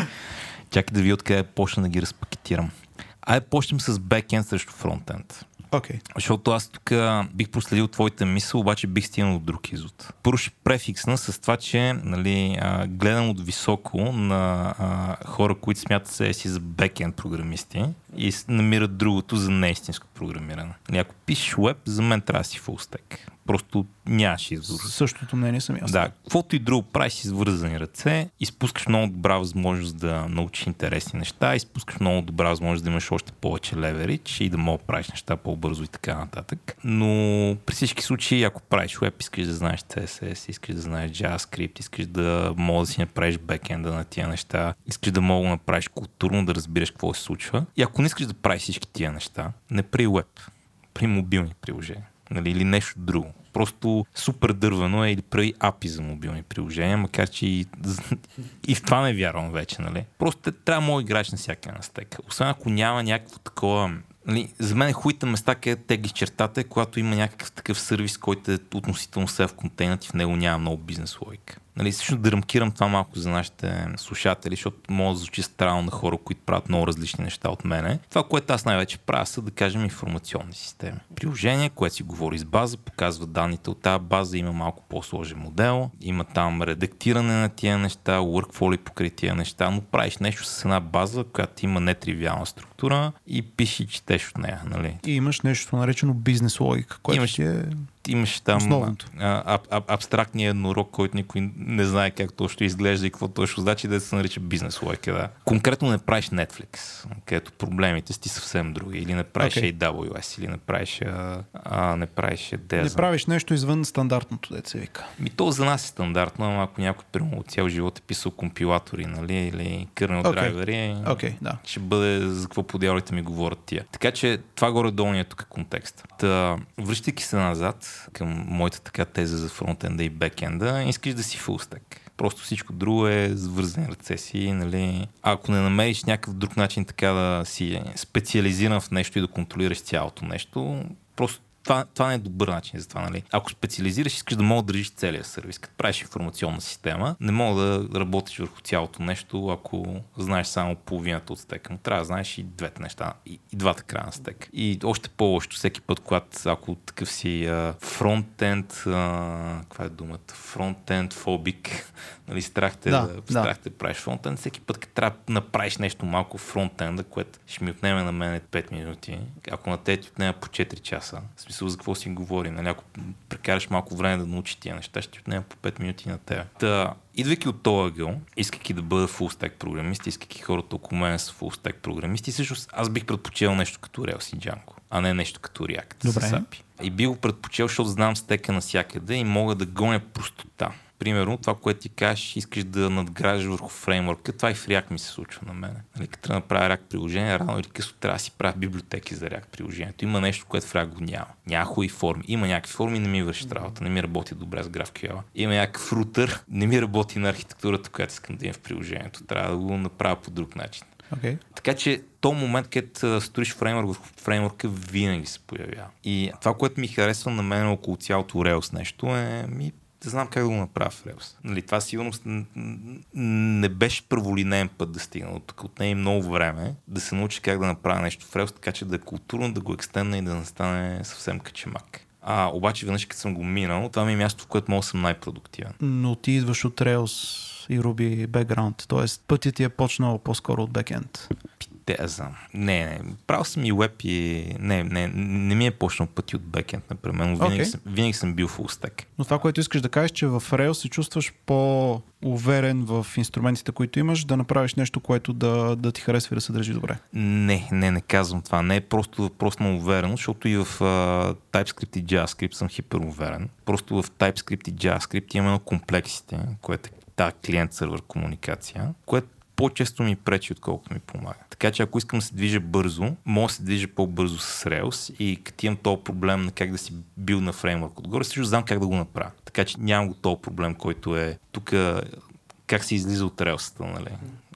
Чакай да ви откъде почна да ги разпакетирам. Айде почнем с бекенд срещу фронтенд. Okay. Защото аз тук бих проследил твоята мисъл, обаче бих стигнал от друг извод. Първо ще префиксна с това, че нали, гледам от високо на хора, които смятат се си за бекенд програмисти и намират другото за неистинско програмиране. Нали, ако пишеш веб, за мен трябва да си фулстек. Просто нямаш избор. Същото мнение съм аз. Да, каквото и друго правиш с вързани ръце, изпускаш много добра възможност да научиш интересни неща, изпускаш много добра възможност да имаш още повече леверидж и да мога да правиш неща по-бързо и така нататък. Но при всички случаи, ако правиш веб, искаш да знаеш CSS, искаш да знаеш JavaScript, искаш да мога да си направиш бекенда на тия неща, искаш да мога да направиш културно, да разбираш какво се случва. И ако не искаш да правиш всички тия неща, не при веб, при мобилни приложения нали, или нещо друго. Просто супер дървено е или прави апи за мобилни приложения, макар че и, и в това не вярвам вече. Нали. Просто трябва мой играч на всяка една стека. Освен ако няма някакво такова Нали, за мен е хуите места, където тегли чертата, е когато има някакъв такъв сервис, който е относително в контейнът и в него няма много бизнес логика. Нали, също да рамкирам това малко за нашите слушатели, защото може да звучи странно на хора, които правят много различни неща от мене. Това, което аз най-вече правя, са да кажем информационни системи. Приложение, което си говори с база, показва данните от тази база, има малко по-сложен модел, има там редактиране на тия неща, workflow покрай тия неща, но правиш нещо с една база, която има нетривиална структура и пиши, четеш от нея. Нали? И имаш нещо наречено бизнес логика, което имаш... е имаш там а, а, абстрактния еднорог, който никой не знае как точно изглежда и какво точно значи, да се нарича бизнес лойка. Да. Конкретно не правиш Netflix, където проблемите си съвсем други. Или не правиш okay. AWS, или не правиш, а, а, не правиш DES. Не правиш нещо извън стандартното, деца вика. Ми то за нас е стандартно, ама ако някой примерно цял живот е писал компилатори, нали, или кърнел okay. драйвери, okay, да. ще бъде за какво подявалите ми говорят тия. Така че това горе-долу е тук контекст. Та, връщайки се назад, към моята така теза за фронтенда и бекенда, искаш да си фулстек. Просто всичко друго е с ръце си. Нали. Ако не намериш някакъв друг начин така да си специализиран в нещо и да контролираш цялото нещо, просто това, това не е добър начин за това. Нали? Ако специализираш, искаш да мога да държиш целия сервис. Като правиш информационна система, не мога да работиш върху цялото нещо, ако знаеш само половината от стека. Но трябва да знаеш и двете неща, и, и двата края на стек. И още по-лошо всеки път, когато ако такъв си фронтенд, каква е думата, фронтенд фобик, нали, страх те да, да, страх да правиш фронтенд, всеки път, като трябва да направиш нещо малко фронтенда, което ще ми отнеме на мен 5 минути, ако на те ти отнеме по 4 часа, смисъл за какво си говори, нали, ако прекараш малко време да научиш тия неща, ще ти отнеме по 5 минути на теб. Та, идвайки от този ъгъл, искайки да бъда stack програмист, искайки хората около мен са stack програмисти, всъщност аз бих предпочел нещо като Rails и Django, а не нещо като React Добре. с API. И би го предпочел, защото знам стека навсякъде и мога да гоня простота примерно, това, което ти кажеш, искаш да надграждаш върху фреймворка, това и в React ми се случва на мен. Нали, като да направя React приложение, рано или късно трябва да си правя библиотеки за React приложението. Има нещо, което в React го няма. Хубави форми. Има някакви форми, не ми върши работа, не ми работи добре с GraphQL. Има някакъв рутер, не ми работи на архитектурата, която искам да имам в приложението. Трябва да го направя по друг начин. Okay. Така че то момент, където строиш фреймворк в фреймворка, винаги се появява. И това, което ми харесва на мен около цялото Rails нещо е ми да знам как да го направя в Rails. Нали, това сигурно не беше първолинейен път да стигна от тук. Отне много време да се научи как да направя нещо в Rails, така че да е културно, да го екстенна и да не стане съвсем качемак. А, обаче веднъж като съм го минал, това ми е място, в което мога да съм най-продуктивен. Но ти идваш от Rails и Ruby бекграунд, т.е. пътят ти е почнал по-скоро от бекенд. Те, аз знам. Не, не. Правил съм и веб и... Не, не, не ми е почнал пъти от бекенд, например. Но винаги, okay. съм, винаги съм бил stack. Но това, което искаш да кажеш, че в Rails се чувстваш по уверен в инструментите, които имаш, да направиш нещо, което да, да ти харесва и да се държи добре. Не, не, не казвам това. Не е просто въпрос на увереност, защото и в uh, TypeScript и JavaScript съм хипер уверен. Просто в TypeScript и JavaScript имаме комплексите, което е тази клиент-сервер комуникация, което по-често ми пречи, отколкото ми помага. Така че ако искам да се движа бързо, мога да се движа по-бързо с Rails и като имам този проблем на как да си бил на фреймворк отгоре, също знам как да го направя. Така че нямам го този проблем, който е тук как се излиза от релсата, нали?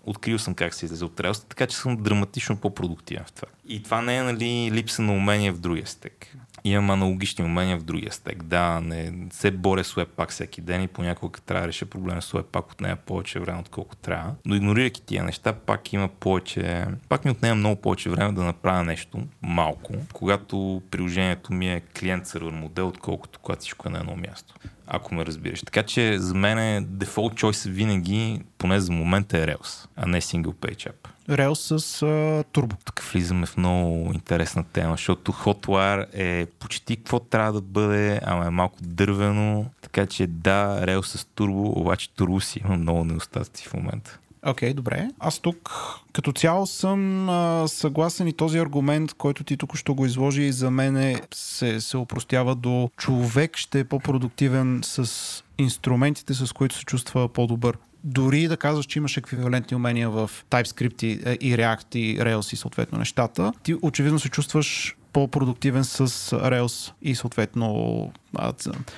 Открил съм как се излиза от релсата, така че съм драматично по-продуктивен в това. И това не е нали, липса на умение в другия стек имам аналогични умения в другия стек. Да, не се боря с Webpack всеки ден и понякога трябва да реша проблема с Webpack от нея повече време, отколкото трябва. Но игнорирайки тия неща, пак има повече, пак ми отнема много повече време да направя нещо малко, когато приложението ми е клиент-сервер модел, отколкото когато всичко е на едно място ако ме разбираш. Така че за мен е дефолт choice винаги, поне за момента е Rails, а не single page app. Rails с а, турбо. Тук влизаме в много интересна тема, защото Hotwire е почти какво трябва да бъде, ама е малко дървено. Така че да, Rails с турбо, обаче турбо си има много недостатъци в момента. Окей, okay, добре. Аз тук като цяло съм а, съгласен и този аргумент, който ти тук ще го изложи и за мен се, се опростява до човек ще е по-продуктивен с инструментите, с които се чувства по-добър. Дори да казваш, че имаш еквивалентни умения в TypeScript и, и React и Rails и съответно нещата, ти очевидно се чувстваш по-продуктивен с Rails и съответно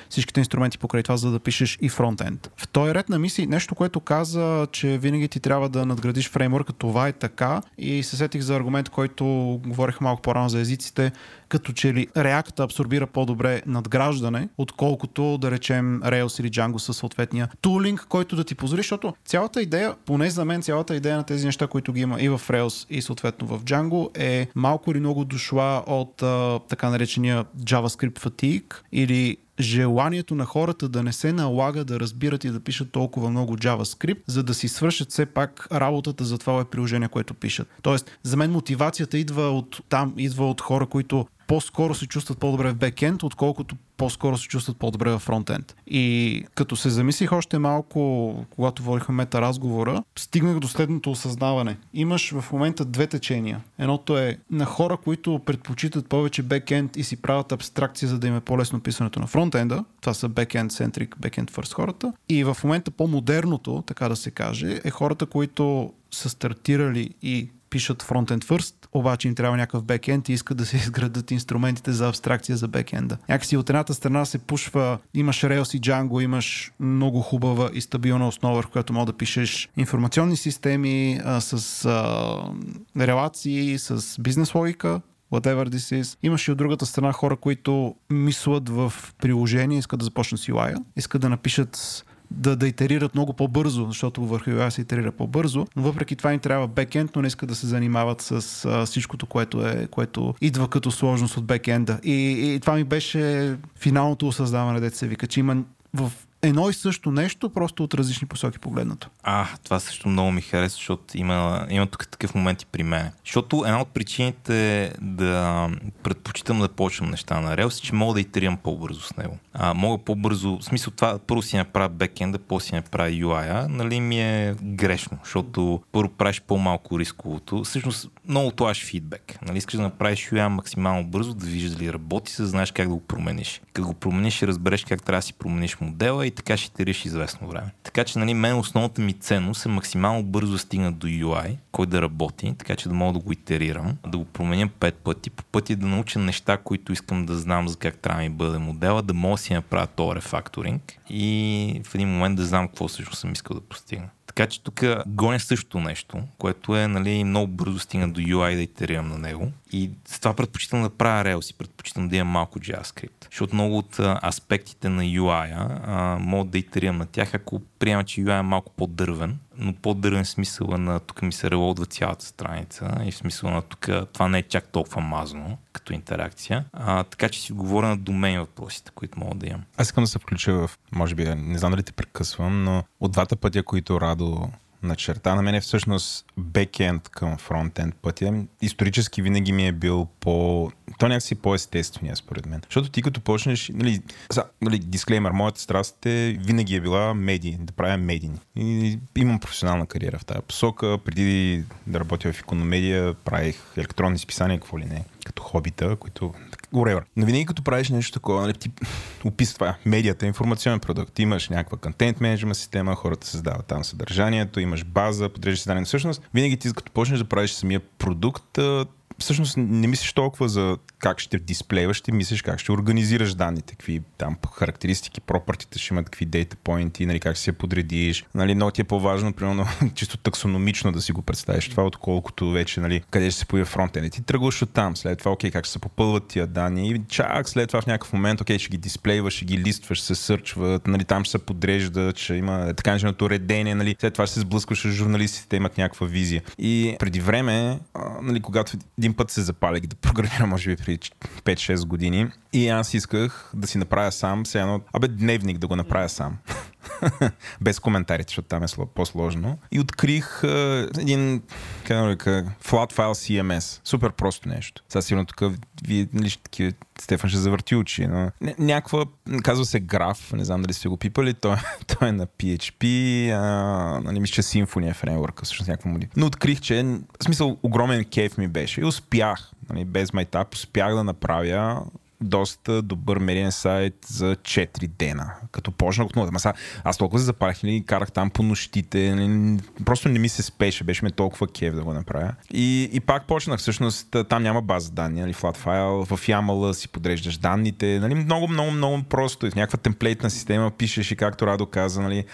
всичките инструменти покрай това, за да пишеш и фронтенд. В този ред на мисли, нещо, което каза, че винаги ти трябва да надградиш фреймворка, това е така и се сетих за аргумент, който говорих малко по-рано за езиците, като че ли React абсорбира по-добре надграждане, отколкото да речем Rails или Django със съответния тулинг, който да ти позволи, защото цялата идея, поне за мен, цялата идея на тези неща, които ги има и в Rails и съответно в Django е малко или много дошла от а, така наречения JavaScript fatigue или really желанието на хората да не се налага да разбират и да пишат толкова много JavaScript, за да си свършат все пак работата за това е приложение, което пишат. Тоест, за мен мотивацията идва от там, идва от хора, които по-скоро се чувстват по-добре в бекенд, отколкото по-скоро се чувстват по-добре в фронтенд. И като се замислих още малко, когато водихме мета разговора, стигнах до следното осъзнаване. Имаш в момента две течения. Едното е на хора, които предпочитат повече бекенд и си правят абстракция, за да им е по-лесно писането на фронтенда. Това са бекенд центрик, бекенд first хората. И в момента по-модерното, така да се каже, е хората, които са стартирали и пишат фронтенд first, обаче им трябва някакъв бекенд и искат да се изградат инструментите за абстракция за бекенда. Някакси от едната страна се пушва, имаш Rails и Django, имаш много хубава и стабилна основа, в която мога да пишеш информационни системи а, с а, релации, с бизнес логика, whatever this is. Имаше от другата страна хора, които мислят в приложение, искат да започнат с UI, искат да напишат да, да итерират много по-бързо, защото върху iOS се итерира по-бързо, но въпреки това им трябва бекенд, но не искат да се занимават с а, всичкото, което, е, което идва като сложност от бекенда. И, и това ми беше финалното осъзнаване, се вика, че има в едно и също нещо, просто от различни посоки погледнато. А, това също много ми харесва, защото има, има тук такъв момент и при мен. Защото една от причините да предпочитам да почвам неща на Rails, че мога да итерирам по-бързо с него. А, мога по-бързо, в смисъл това, първо си направя бекенда, после си направя UI, нали ми е грешно, защото първо правиш по-малко рисковото. Всъщност много тлаш фидбек. Нали, искаш да направиш UI максимално бързо, да виждаш дали работи, да знаеш как да го промениш. Като го промениш, разбереш как трябва да си промениш модела и така ще те реши известно време. Така че, нали, мен основната ми ценност е максимално бързо стигна до UI, кой да работи, така че да мога да го итерирам, да го променя пет пъти, по пъти да науча неща, които искам да знам за как трябва да ми бъде модела, да мога да си направя този рефакторинг и в един момент да знам какво всъщност съм искал да постигна. Така че тук гоня също нещо, което е нали, много бързо стигна до UI да итерирам на него. И с това предпочитам да правя Rails и предпочитам да имам малко JavaScript. Защото много от аспектите на UI мога да итерирам на тях, ако приема, че UI е малко по-дървен, но по-дървен смисъл на тук ми се релодва цялата страница и в смисъл на тук това не е чак толкова мазно като интеракция. А, така че си говоря на домейн въпросите, които мога да имам. Аз искам да се включа в, може би, не знам дали те прекъсвам, но от двата пътя, които Радо начерта. На мен е всъщност бекенд към фронтенд пътя. Исторически винаги ми е бил по... То някакси по-естествения, според мен. Защото ти като почнеш... Нали, за, нали, дисклеймер, моята страст е винаги е била медии, да правя медийни. И имам професионална кариера в тази посока. Преди да работя в икономедия, правих електронни списания, какво ли не, като хобита, които whatever. Но винаги като правиш нещо такова, нали, ти описва това. Медията е информационен продукт. Имаш някаква контент менеджмент система, хората създават там съдържанието, имаш база, подреждаш съдържание. Всъщност, винаги ти като почнеш да правиш самия продукт, всъщност не мислиш толкова за как ще дисплейваш, ще мислиш как ще организираш данните, какви там характеристики, пропъртите ще имат, какви дейта поинти, нали, как ще се подредиш. Нали, много ти е по-важно, примерно, чисто таксономично да си го представиш това, отколкото вече, нали, къде ще се появи фронтенд. Ти тръгваш от там, след това, окей, как ще се попълват тия данни и чак след това в някакъв момент, окей, ще ги дисплейваш, ще ги листваш, ще се сърчват, нали, там ще се подрежда, че има така нареченото редение, нали, след това ще се сблъскваш с журналистите, имат някаква визия. И преди време, нали, когато един път се запалих да програмирам, може би преди 5-6 години. И аз исках да си направя сам, все едно, абе дневник да го направя сам. Без коментарите, защото там е по-сложно. И открих е, един, как да река, flat file CMS. Супер просто нещо. Сега сигурно тук вие, нали, такива, Стефан ще завърти очи, но някаква, казва се граф, не знам дали сте го пипали, той, той е на PHP, а, нали, мисля, че Symfony е фреймворка, всъщност някаква моди. Но открих, че, в смисъл, огромен кейф ми беше и успях, нали, без майтап, успях да направя доста добър медиен сайт за 4 дена. Като почнах от нула. Аз толкова се запалих, нали, карах там по нощите. Нали, просто не ми се спеше, беше ме толкова кев да го направя. И, и пак почнах. Всъщност там няма база данни, нали, flat. В YAML си подреждаш данните. Нали, много, много, много просто. В някаква темплейтна система пишеш и както Радо каза, нали,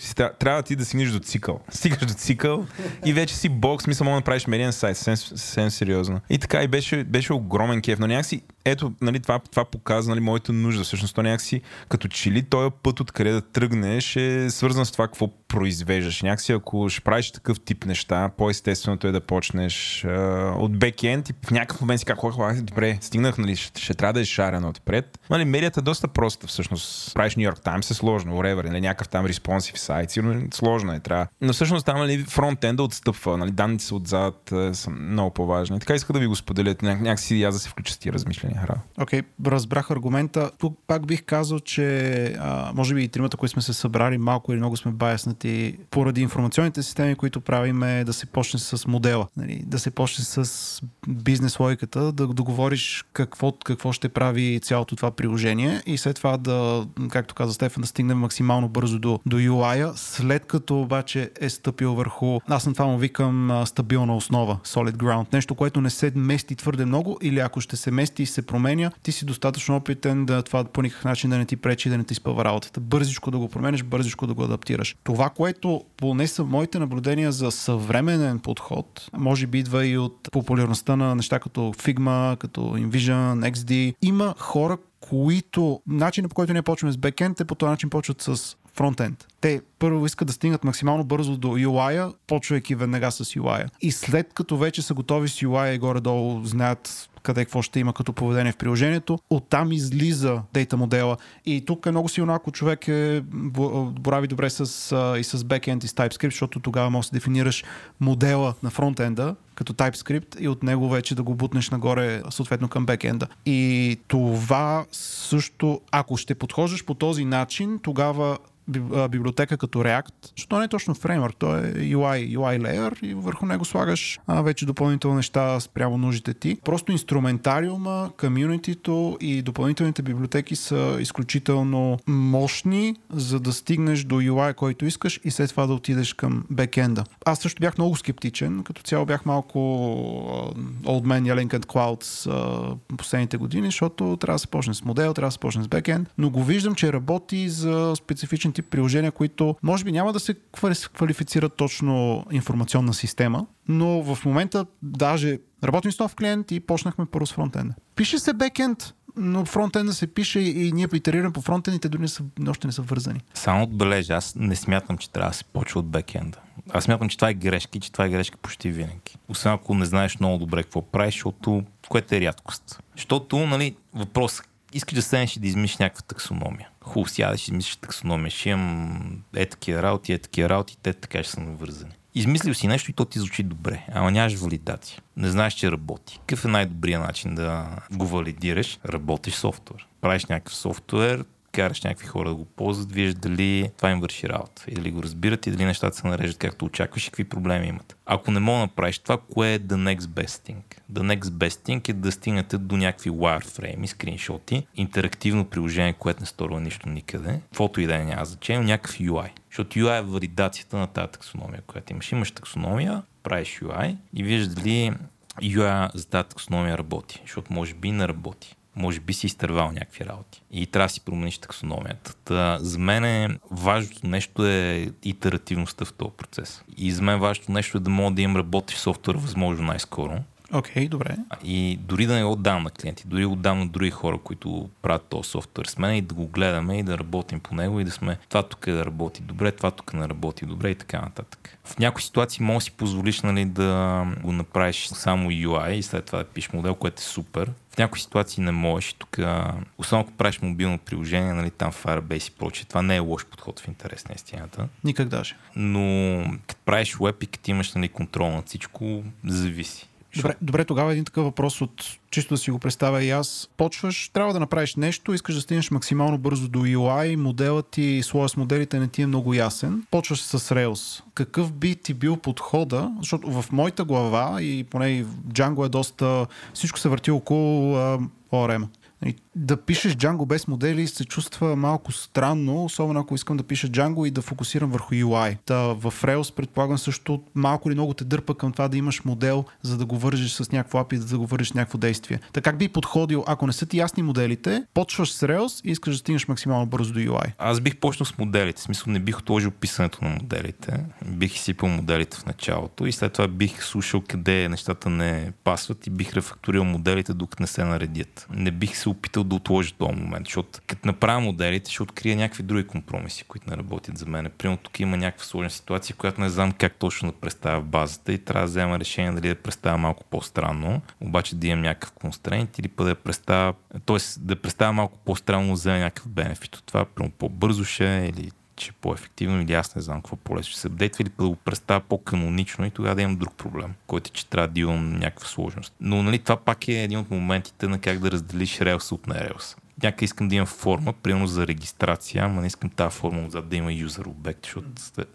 си, трябва да ти да стигнеш до цикъл. Стигаш до цикъл и вече си бог, смисъл мога да направиш медиен сайт, съвсем сериозно. И така и беше, беше огромен кеф, но някакси ето, нали, това, това показва нали, моята нужда. Всъщност, то някакси като че ли този път, откъде да тръгнеш, е свързан с това какво произвеждаш. Някакси, ако ще правиш такъв тип неща, по-естественото е да почнеш а, от бекенд и в някакъв момент си казах, добре, стигнах, нали, ще, ще трябва да е шарено отпред. Нали, медията е доста проста, всъщност. Правиш Нью Йорк Таймс е сложно, whatever, нали, някакъв там респонсив сайт, сигурно е сложно е, трябва. Но всъщност там нали, фронтенда отстъпва, нали, данните са отзад, е, са много по-важни. Така иска да ви го споделя, някакси аз да се включа с тия размишления. Окей, okay, разбрах аргумента. Тук пак бих казал, че а, може би и тримата, които сме се събрали, малко или много сме баяснати поради информационните системи, които правиме да се почне с модела, нали, да се почне с бизнес логиката, да договориш какво, какво ще прави цялото това приложение и след това да, както каза Стефан, да стигнем максимално бързо до, до UI-а, след като обаче е стъпил върху, аз на това му викам стабилна основа, solid ground, нещо, което не се мести твърде много или ако ще се мести и се променя, ти си достатъчно опитен да това по никакъв начин да не ти пречи, да не ти спъва работата. Бързичко да го променеш, бързичко да го адаптираш. Това, което поне са моите наблюдения за съвременен подход, може би идва и от популярността на неща като Figma, като InVision, XD. Има хора, които начинът по който ние почваме с бекенд, те по този начин почват с фронтенд. Те първо искат да стигнат максимално бързо до UI, почвайки веднага с UI. И след като вече са готови с UI и горе-долу знаят къде какво ще има като поведение в приложението. Оттам излиза дейта модела. И тук е много силно, ако човек е, борави добре с, и с backend и с TypeScript, защото тогава можеш да дефинираш модела на фронтенда като TypeScript и от него вече да го бутнеш нагоре съответно към бекенда. И това също, ако ще подхождаш по този начин, тогава библиотека като React, защото не е точно фреймворк, то е UI, UI layer и върху него слагаш а, вече допълнителни неща спрямо нуждите ти. Просто инструментариума, комьюнитито и допълнителните библиотеки са изключително мощни, за да стигнеш до UI, който искаш и след това да отидеш към бекенда. Аз също бях много скептичен, като цяло бях малко old man yelling at clouds а, последните години, защото трябва да се почне с модел, трябва да се почне с бекенд, но го виждам, че работи за специфичен тип приложения, които може би няма да се квалифицират точно информационна система, но в момента даже работим с нов клиент и почнахме първо с фронтенда. Пише се бекенд, но фронтенда се пише и ние итерираме по фронтендите, дори не са, още не са вързани. Само отбележа, аз не смятам, че трябва да се почва от бекенда. Аз смятам, че това е грешки, че това е грешка почти винаги. Освен ако не знаеш много добре какво правиш, защото което е рядкост. Защото, нали, въпрос искаш да седнеш и да измислиш някаква таксономия. Хубаво, сядаш и измислиш таксономия. Ще имам е такива работи, е такива работи, те така ще са навързани. Измислил си нещо и то ти звучи добре, ама нямаш валидация. Не знаеш, че работи. Какъв е най-добрият начин да го валидираш? Работиш софтуер. Правиш някакъв софтуер, караш някакви хора да го ползват, виждаш дали това им върши работа и дали го разбират и дали нещата се нареждат както очакваш и какви проблеми имат. Ако не мога да направиш това, кое е the next best thing? The next best thing е да стигнете до някакви wireframe, скриншоти, интерактивно приложение, което не сторва нищо никъде, фото и да е няма значение, някакъв UI. Защото UI е валидацията на тази таксономия, която имаш. Имаш таксономия, правиш UI и виждаш дали UI за тази таксономия работи, защото може би не работи може би си изтървал някакви работи. И трябва да си промениш таксономията. Та, за мен е, важното нещо е итеративността в този процес. И за мен важното нещо е да мога да имам работещ софтуер възможно най-скоро. Окей, okay, добре. И дори да не го отдам на клиенти, дори отдам на други хора, които правят този софтуер с мен и да го гледаме и да работим по него и да сме това тук е да работи добре, това тук не работи добре и така нататък. В някои ситуации може да си позволиш нали, да го направиш само UI и след това да пишеш модел, което е супер. В някои ситуации не можеш. Тук, особено ако правиш мобилно приложение, нали, там Firebase и прочее, това не е лош подход в интерес на истината. Никак даже. Но като правиш веб и като имаш нали, контрол на всичко, зависи. Добре, добре, тогава един такъв въпрос от чисто да си го представя и аз. Почваш, трябва да направиш нещо, искаш да стигнеш максимално бързо до UI, моделът ти, слоя с моделите не ти е много ясен. Почваш с Rails. Какъв би ти бил подхода? Защото в моята глава и поне и Django е доста... Всичко се върти около ORM. Да пишеш Django без модели се чувства малко странно, особено ако искам да пиша Django и да фокусирам върху UI. Та в Rails предполагам също малко или много те дърпа към това да имаш модел, за да го вържиш с някакво API, да го вържиш някакво действие. Така как би подходил, ако не са ти ясни моделите, почваш с Rails и искаш да стигнеш максимално бързо до UI? Аз бих почнал с моделите. В смисъл не бих отложил писането на моделите. Бих изсипал моделите в началото и след това бих слушал къде нещата не пасват и бих рефакторил моделите, докато не се наредят. Не бих се опитал да отложа този момент, защото като направя моделите, ще открия някакви други компромиси, които не работят за мен. Примерно тук има някаква сложна ситуация, която не знам как точно да представя в базата и трябва да взема решение дали да представя малко по-странно, обаче да имам някакъв констрейнт или пък да представя, т.е. да представя малко по-странно, за някакъв бенефит от това, примерно по-бързо ще е или че е по-ефективно или аз не знам какво по-лесно ще се апдейтва или да го представя по-канонично и тогава да имам друг проблем, който е, че трябва да имам някаква сложност. Но нали, това пак е един от моментите на как да разделиш релса от нерелса. Някъде искам да имам форма, примерно за регистрация, ама не искам тази форма отзад да има user обект, защото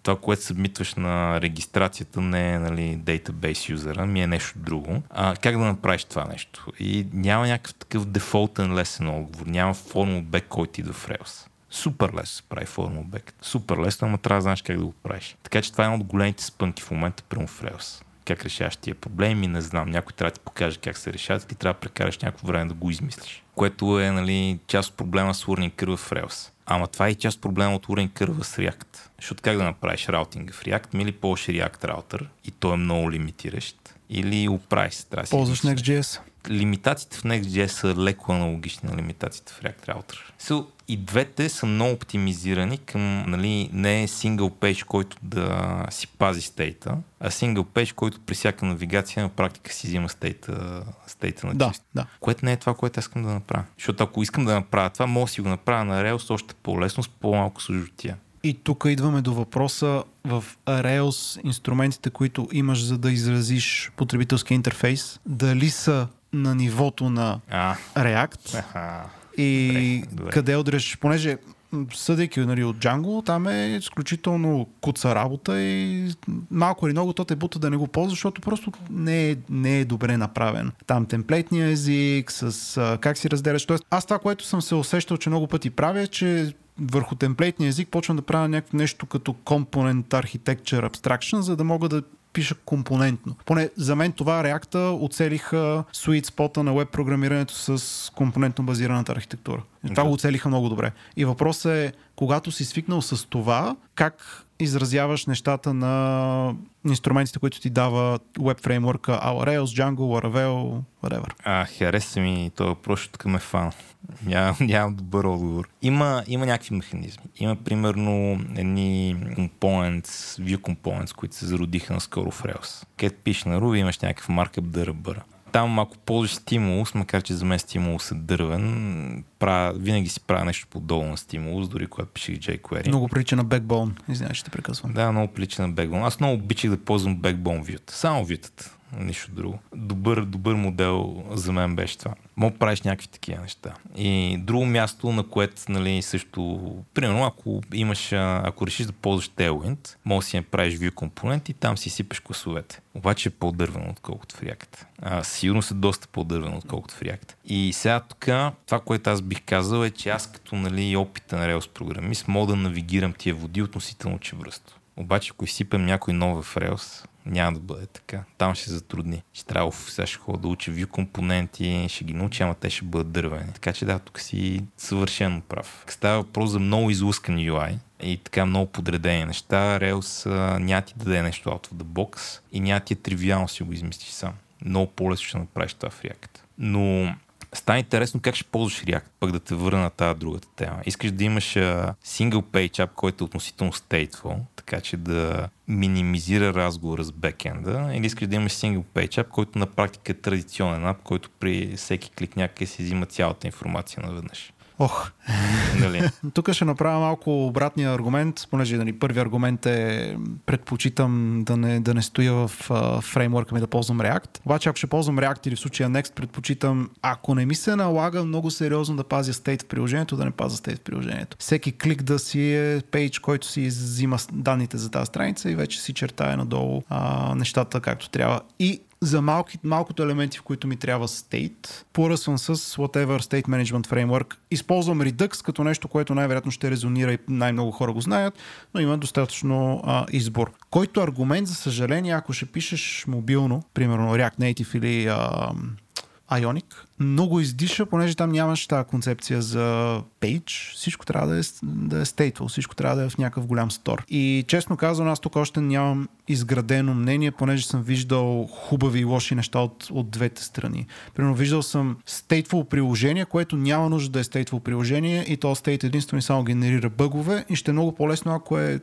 това, което събмитваш на регистрацията не е нали, database юзера, ми е нещо друго. А, как да направиш това нещо? И няма някакъв такъв дефолтен лесен отговор, няма форма обект, който идва в Rails. Супер лесно се прави форма обект. Супер лесно, ама трябва да знаеш как да го правиш. Така че това е едно от големите спънки в момента прямо в Rails. Как решаваш тия проблеми, не знам. Някой трябва да ти покаже как се решават и ти трябва да прекараш някакво време да го измислиш. Което е нали, част от проблема с Learning Curve в Rails. Ама това е и част от проблема от урен кърва с React. Защото как да направиш раутинга в React? Мили ползваш React раутер и той е много лимитиращ. Или Uprice. Трябва да си Ползваш. Next.js. Лимитациите в Next.js са леко аналогични на лимитациите в React Router. So, и двете са много оптимизирани към нали, не single page, който да си пази стейта, а single page, който при всяка навигация на практика си взима стейта, стейта на Да, чист. да. Което не е това, което искам да направя. Защото ако искам да направя това, мога да си го направя на Rails още по-лесно, с по-малко съжотия. И тук идваме до въпроса в Rails инструментите, които имаш за да изразиш потребителски интерфейс, дали са на нивото на А, React аха. И Добре, добре. къде удреш, понеже съдейки нали, от Django, там е изключително куца работа и малко или много то те бута да не го ползваш, защото просто не е, не е добре направен. Там темплейтния език, с а, как си разделяш. Тоест, аз това, което съм се усещал, че много пъти правя, е, че върху темплейтния език почвам да правя някакво нещо като Component Architecture Abstraction, за да мога да пиша компонентно. Поне за мен това React оцелиха sweet спота на веб програмирането с компонентно базираната архитектура. И това Да. го оцелиха много добре. И въпросът е, когато си свикнал с това, как изразяваш нещата на инструментите, които ти дава веб фреймворка Our Rails, Django, Laravel, whatever. А, хареса ми въпрос, защото тук ме фана. Нямам, нямам добър отговор. Има, има някакви механизми. Има примерно едни components, view components, които се зародиха наскоро в Rails. Където пишеш на Ruby, имаш някакъв маркъп да ръбъра. Там ако ползваш стимулус, макар че за мен стимулус е дървен, правя, винаги си правя нещо подобно на стимулус, дори когато пишех jQuery. Много прилича на Backbone. Извинявай, ще те прекъсвам. Да, много прилича на Backbone. Аз много обичах да ползвам Backbone View. Само вютата. Нищо друго. Добър, добър модел за мен беше това. Мога да правиш някакви такива неща. И друго място, на което нали, също, примерно, ако имаш, ако решиш да ползваш Tailwind, може да си направиш view компонент и там си сипеш класовете. Обаче е по-дървено, отколкото в React. А, сигурно са доста по-дървено, отколкото в React. И сега тук, това, което аз бих казал е, че аз като нали, опитен Rails програмист мога да навигирам тия води относително чевръсто. Обаче, ако изсипем някой нов в Rails, няма да бъде така. Там ще затрудни. Ще трябва, сега ще ходя да уча view компоненти, ще ги науча, ама те ще бъдат дървени. Така че да, тук си съвършено прав. Става въпрос за много излускан UI и така много подредени неща. Rails няма ти да даде нещо out of the box и няма ти е тривиално си го измислиш сам. Много по-лесно ще направиш това в React. Но Става интересно как ще ползваш React, пък да те върна на тази другата тема. Искаш да имаш single page app, който е относително stateful, така че да минимизира разговора с бекенда, или искаш да имаш single page app, който на практика е традиционен ап, който при всеки клик някъде си взима цялата информация наведнъж. Ох, Нали? тук ще направя малко обратния аргумент, понеже нали, първият аргумент е предпочитам да не, да не стоя в а, фреймворка ми да ползвам React. Обаче ако ще ползвам React или в случая Next, предпочитам, ако не ми се налага много сериозно да пазя стейт в приложението, да не пазя стейт в приложението. Всеки клик да си е пейдж, който си взима данните за тази страница и вече си чертая надолу а, нещата както трябва. И за малки, малкото елементи, в които ми трябва state, поръсвам с whatever state management framework. Използвам Redux като нещо, което най-вероятно ще резонира и най-много хора го знаят, но има достатъчно а, избор. Който аргумент, за съжаление, ако ще пишеш мобилно, примерно React Native или а, Ionic, много издиша, понеже там нямаш тази концепция за page. Всичко трябва да е, да е stateful, всичко трябва да е в някакъв голям стор. И честно казвам, аз тук още нямам изградено мнение, понеже съм виждал хубави и лоши неща от, от двете страни. Примерно виждал съм stateful приложение, което няма нужда да е stateful приложение и то state единствено и само генерира бъгове и ще е много по-лесно, ако е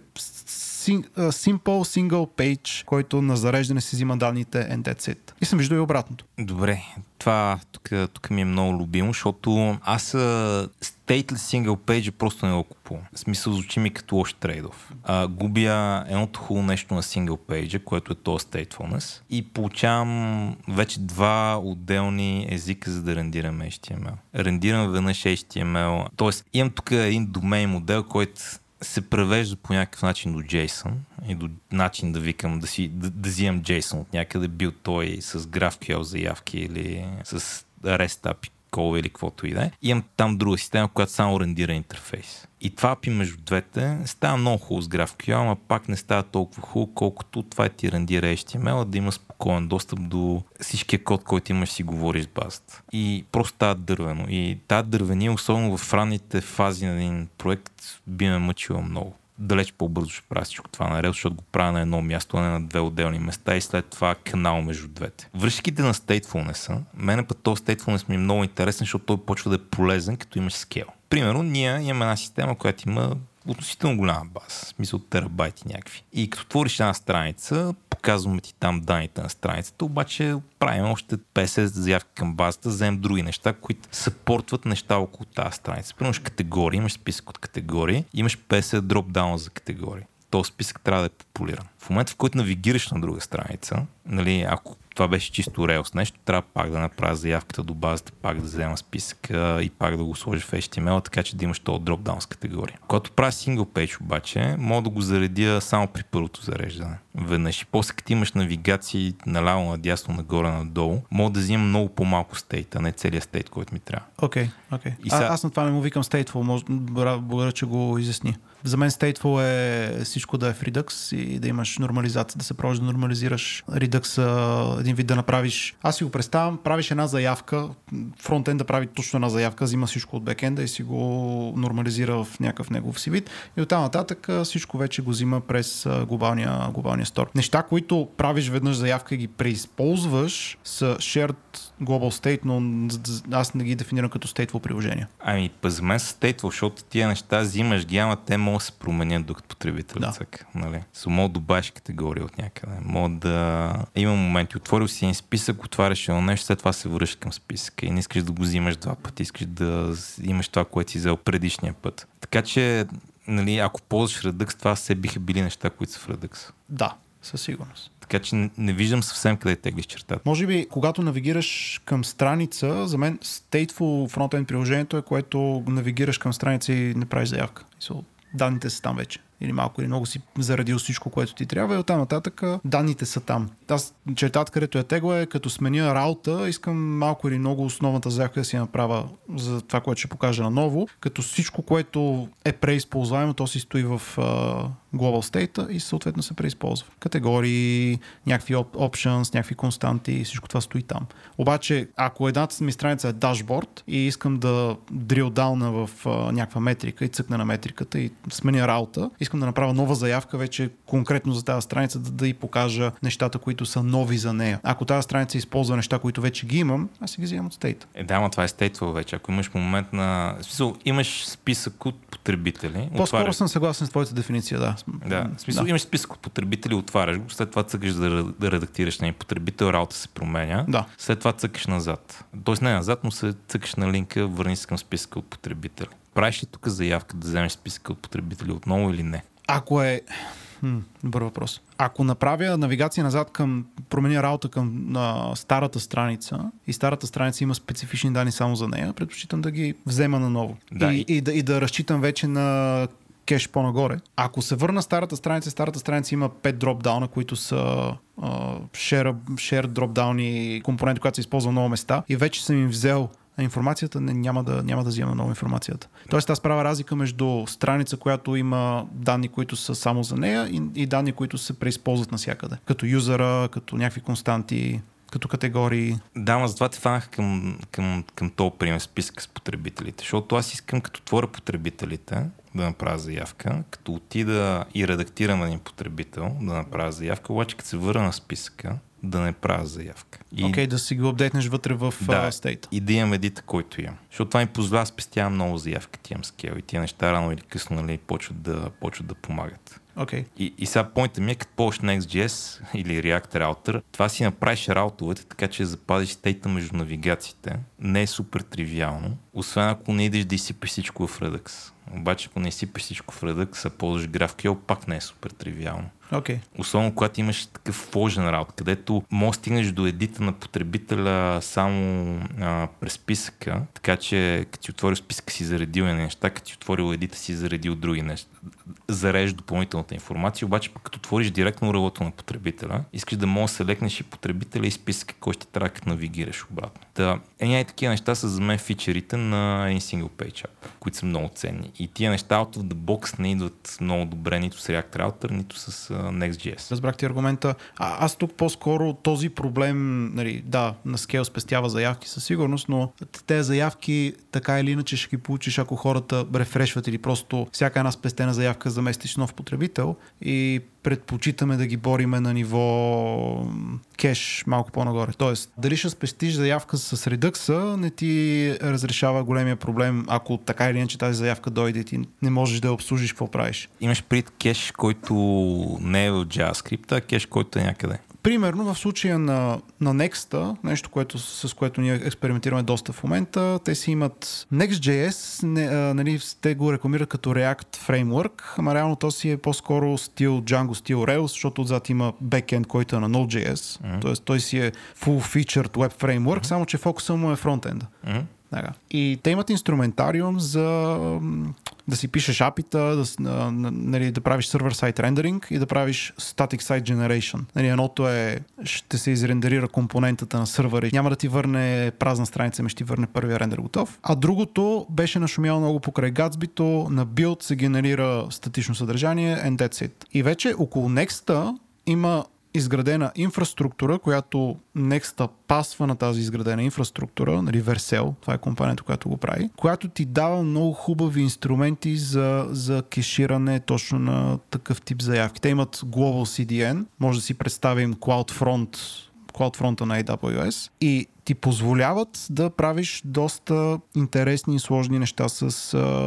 simple single page, който на зареждане си взима данните and that's it. И съм виждал и обратното. Добре, това тук, тук ми е много любимо, защото аз stateless single page просто не го купувам. В смисъл звучи ми като лош трейдов. А, губя едното хубаво нещо на single page, което е то statefulness и получавам вече два отделни езика за да рендирам HTML. Рендирам веднъж HTML, т.е. имам тук един домейн модел, който се превежда по някакъв начин до JSON и до начин да викам, да, си, да, да взимам JSON от някъде, бил той с GraphQL заявки или с REST API колове или каквото и да е. Имам там друга система, която само рендира интерфейс. И това API между двете става много хубаво с GraphQL, ама пак не става толкова хубаво, колкото това ти рендира HTML, да има спокоен достъп до всичкия код, който имаш си говориш с базата. И просто става дървено. И тази дървения, особено в ранните фази на един проект, би ме мъчила много далеч по-бързо ще правя всичко това на Rails, защото го правя на едно място, а не на две отделни места и след това канал между двете. Връзките на statefulness, мене път този statefulness ми е много интересен, защото той почва да е полезен, като имаш скел. Примерно, ние имаме една система, която има относително голяма база, смисъл терабайти някакви. И като твориш една страница, показваме ти там данните на страницата, обаче правим още 50 заявки към базата, вземем други неща, които съпортват неща около тази страница. Примерно категории, имаш списък от категории, имаш 50 дропдауна за категории. Този списък трябва да е популиран. В момента, в който навигираш на друга страница, нали, ако това беше чисто Rails нещо, трябва пак да направя заявката до базата, пак да взема списъка и пак да го сложа в HTML, така че да имаш този дропдаун с категория. Когато правя single page обаче, мога да го заредя само при първото зареждане. Веднъж. И после като имаш навигации наляво, надясно, нагоре, надолу, мога да взимам много по-малко стейт, а не целият стейт, който ми трябва. Окей, okay, окей. Okay. Сега... Аз на това не му викам stateful, благодаря, че го изясни. За мен stateful е всичко да е в Redux и да имаш нормализация, да се пробваш да нормализираш Redux един вид да направиш. Аз си го представям, правиш една заявка, фронтенд да прави точно една заявка, взима всичко от бекенда и си го нормализира в някакъв негов си вид. И оттам нататък всичко вече го взима през глобалния, глобалния стор. Неща, които правиш веднъж заявка и ги преизползваш, са shared global state, но аз не ги дефинирам като stateful приложение. Ами, за мен stateful, защото тия неща взимаш ги, ама те могат да се променят докато потребител да. цък. Нали? Со мога да добавиш категория от някъде. Мога да... Има моменти, отворил си един списък, отваряш едно нещо, след това се връщаш към списъка и не искаш да го взимаш два пъти, искаш да имаш това, което си взел предишния път. Така че, нали, ако ползваш Redux, това все биха били неща, които са в Redux. Да, със сигурност. Така че не виждам съвсем къде теглиш чертата. Може би, когато навигираш към страница, за мен stateful фронтенд приложението е, което навигираш към страница и не правиш заявка. Са там вече или малко или много си зарадил всичко, което ти трябва и оттам нататък данните са там. Аз чертата, където е тегла е като сменя раута, искам малко или много основната заявка да си направя за това, което ще покажа наново, като всичко, което е преизползваемо, то си стои в uh, Global State и съответно се преизползва. Категории, някакви options, някакви константи, всичко това стои там. Обаче, ако едната ми страница е дашборд и искам да drill down в uh, някаква метрика и цъкна на метриката и сменя раута, искам да направя нова заявка вече конкретно за тази страница, да, да и покажа нещата, които са нови за нея. Ако тази страница използва неща, които вече ги имам, аз си ги взимам от стейта. Е, да, но това е стейтвал вече. Ако имаш момент на... В смисъл, имаш списък от потребители. По-скоро отваряш... съм съгласен с твоята дефиниция, да. Да, в смисъл, да. имаш списък от потребители, отваряш го, след това цъкаш да, да редактираш на потребител, работа се променя. Да. След това цъкаш назад. Тоест не назад, но се цъкаш на линка, върни се към списъка от потребители. Правиш ли тук заявка да вземеш списъка от потребители отново или не? Ако е... Хм, добър въпрос. Ако направя навигация назад към, променя работа към а, старата страница и старата страница има специфични данни само за нея, предпочитам да ги взема наново. Да, и, и, и, да, и да разчитам вече на кеш по-нагоре. Ако се върна старата страница, старата страница има 5 дропдауна, които са uh, share, share дропдауни компоненти, които се използва много места и вече съм им взел информацията, не, няма, да, няма да взима нова информацията. Тоест аз правя разлика между страница, която има данни, които са само за нея и, и данни, които се преизползват навсякъде. Като юзера, като някакви константи, като категории. Да, но затова те фанах към, към, към този пример списък с потребителите, защото аз искам като творя потребителите да направя заявка, като отида и редактирам един потребител да направя заявка, обаче като се върна на списъка, да не правя заявка. Окей, okay, да си го апдейтнеш вътре в да, стейта. И да имам едита, който имам. Защото това ми позволява спестявам много заявки, ти имам скел и тия неща рано или късно нали, почват, да, почват да помагат. Okay. И, и сега поинта ми е, като ползваш Next.js или React Router, това си направиш раутовете, така че запазиш стейта между навигациите. Не е супер тривиално, освен ако не идеш да изсипеш всичко в Redux. Обаче, ако не изсипеш всичко в Redux, а ползваш GraphQL, пак не е супер тривиално. Okay. Особено когато имаш такъв вложен работа, където може да стигнеш до едита на потребителя само а, през списъка, така че като си отворил списъка си заредил неща, като си отворил едита си заредил други неща. Зарежеш допълнителната информация, обаче пък като отвориш директно рълото на потребителя, искаш да можеш да се лекнеш и потребителя и списъка, който ще трябва да навигираш обратно. Та, е, и такива неща са за мен фичерите на един single page app, които са много ценни. И тия неща out of the box не идват много добре нито с React Router, нито с Next.js. Разбрах ти аргумента. А, аз тук по-скоро този проблем, нали, да, на скейл спестява заявки със сигурност, но тези заявки така или иначе ще ги получиш, ако хората рефрешват или просто всяка една спестена заявка заместиш нов потребител и предпочитаме да ги бориме на ниво кеш малко по-нагоре. Тоест, дали ще спестиш заявка с редъкса, не ти разрешава големия проблем, ако така или иначе тази заявка дойде и ти не можеш да я обслужиш, какво правиш. Имаш пред кеш, който не е в JavaScript, а кеш, който е някъде. Примерно в случая на, на Next, нещо, което, с което ние експериментираме доста в момента, те си имат Next.js, не, а, нали, те го рекламират като React Framework, ама реално то си е по-скоро стил Django, стил Rails, защото отзад има backend, който е на Node.js, mm-hmm. т.е. той си е full-featured web framework, mm-hmm. само че фокуса му е фронтенда. Mm-hmm. Така. И те имат инструментариум за да си пишеш апита, да, нали, да правиш сервер-сайт рендеринг и да правиш static site generation. Нали, едното е, ще се изрендерира компонентата на сървъра и няма да ти върне празна страница, ми ще ти върне първия рендер готов. А другото беше нашумяло много покрай Gatsby, на build се генерира статично съдържание and that's it. И вече около Next има изградена инфраструктура, която Next пасва на тази изградена инфраструктура, нали, Vercel, това е компанията, която го прави, която ти дава много хубави инструменти за, за кеширане точно на такъв тип заявки. Те имат Global CDN, може да си представим CloudFront CloudFront на AWS и ти позволяват да правиш доста интересни и сложни неща с,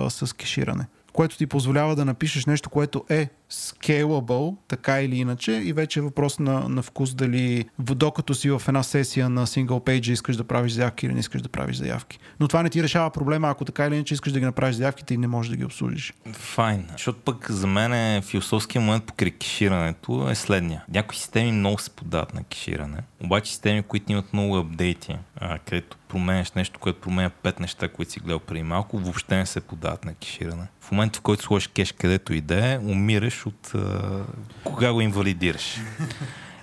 с кеширане което ти позволява да напишеш нещо, което е scalable, така или иначе, и вече е въпрос на, на вкус дали докато си в една сесия на single page искаш да правиш заявки или не искаш да правиш заявки. Но това не ти решава проблема, ако така или иначе искаш да ги направиш заявките и не можеш да ги обслужиш. Файн. Защото пък за мен е философския момент по кеширането е следния. Някои системи много се подават на кеширане, обаче системи, които имат много апдейти, където променяш нещо, което променя пет неща, които си гледал преди малко, въобще не се подават на кеширане. В момента, в който сложиш кеш където и да е, умираш от а, кога го инвалидираш.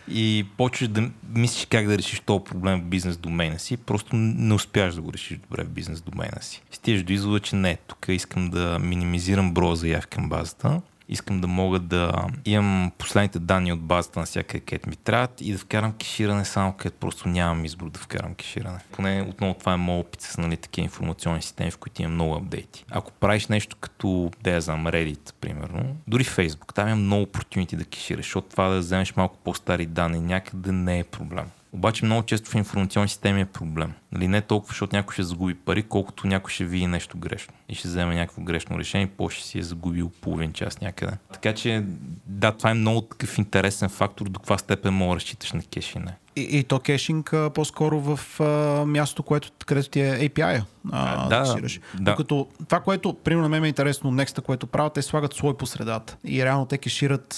И почваш да мислиш как да решиш този проблем в бизнес домейна си, просто не успяваш да го решиш добре в бизнес домейна си. Стигаш до извода, че не, тук искам да минимизирам броя заявки към базата, искам да мога да имам последните данни от базата на всяка където ми трябват и да вкарам кеширане само където просто нямам избор да вкарам кеширане. Поне отново това е моят опит с нали, такива информационни системи, в които има много апдейти. Ако правиш нещо като, да я знам, Reddit, примерно, дори Facebook, там има много opportunity да кешираш, защото това да вземеш малко по-стари данни някъде не е проблем. Обаче много често в информационни системи е проблем. Нали, не толкова, защото някой ще загуби пари, колкото някой ще види нещо грешно и ще вземе някакво грешно решение, и после ще си е загубил половин час някъде. Така че, да, това е много такъв интересен фактор, до каква степен мога да разчиташ на кеш и не. И, и то кешинг а, по-скоро в а, място, което, където ти е API. А, да, да, да. Докато това, което, примерно, мен е интересно, Next, което правят, те слагат слой по средата. И реално те кешират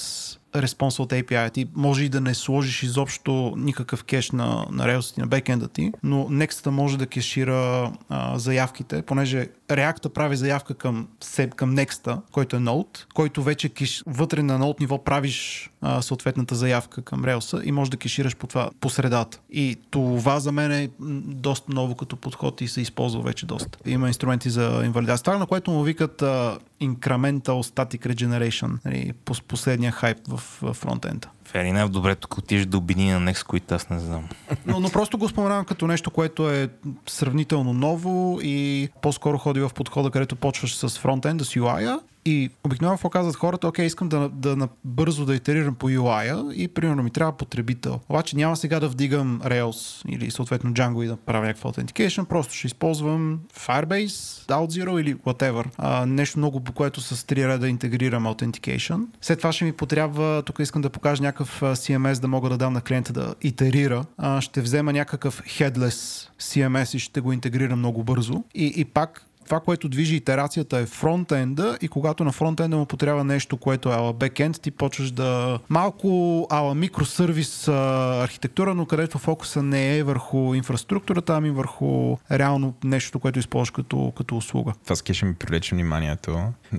респонса от API. Ти може и да не сложиш изобщо никакъв кеш на, на ти, на бекенда ти, но Next може да кешира а, заявките, понеже React прави заявка към, себе, към Next, който е Node, който вече кеш, вътре на Node ниво правиш а, съответната заявка към Rails и може да кешираш по това по средата. И това за мен е доста ново като подход и се използва вече доста. Има инструменти за инвалидация. Това, на което му викат а, Incremental Static Regeneration, нали, последния хайп в, в фронтенда. Е добре тук отиш до обини на Next, които аз не знам. Но, но просто го споменавам като нещо, което е сравнително ново и по-скоро ходи в подхода, където почваш с фронтенда, с UI-а и обикновено какво казват хората, окей, искам да, да, да бързо да итерирам по UI-а и примерно ми трябва потребител. Обаче няма сега да вдигам Rails или съответно Django и да правя някаква authentication, просто ще използвам Firebase, OutZero или whatever. А, нещо много, по което с три реда интегрирам authentication. След това ще ми потрябва, тук искам да покажа някакъв CMS да мога да дам на клиента да итерира. А, ще взема някакъв headless CMS и ще го интегрирам много бързо. И, и пак това, което движи итерацията е фронтенда и когато на фронтенда му потрябва нещо, което е ала бекенд, ти почваш да малко ала микросервис архитектура, но където фокуса не е върху инфраструктурата, ами върху реално нещо, което използваш като, като услуга. Това с кеша ми привлече вниманието.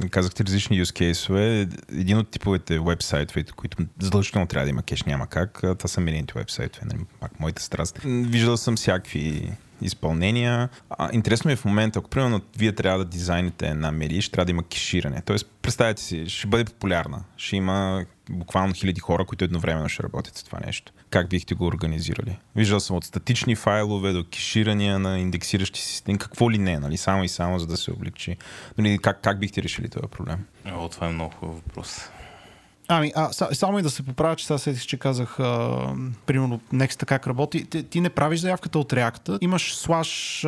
Казахте различни use case Един от типовете вебсайтове, които задължително трябва да има кеш, няма как. Това са мирените вебсайтове, нали? пак моята страст. Виждал съм всякакви изпълнения. А, интересно ми е в момента, ако примерно вие трябва да дизайните една медия, ще трябва да има кеширане. Тоест, представете си, ще бъде популярна. Ще има буквално хиляди хора, които едновременно ще работят с това нещо. Как бихте го организирали? Виждал съм от статични файлове до кеширания на индексиращи системи. Какво ли не, нали? Само и само, за да се облегчи. Нали, как, как бихте решили този проблем? О, това е много хубав въпрос. Ами, а, само и да се поправя, че сега седих, че казах, а, примерно, Next как работи. Ти, ти не правиш заявката от реакта, имаш слаш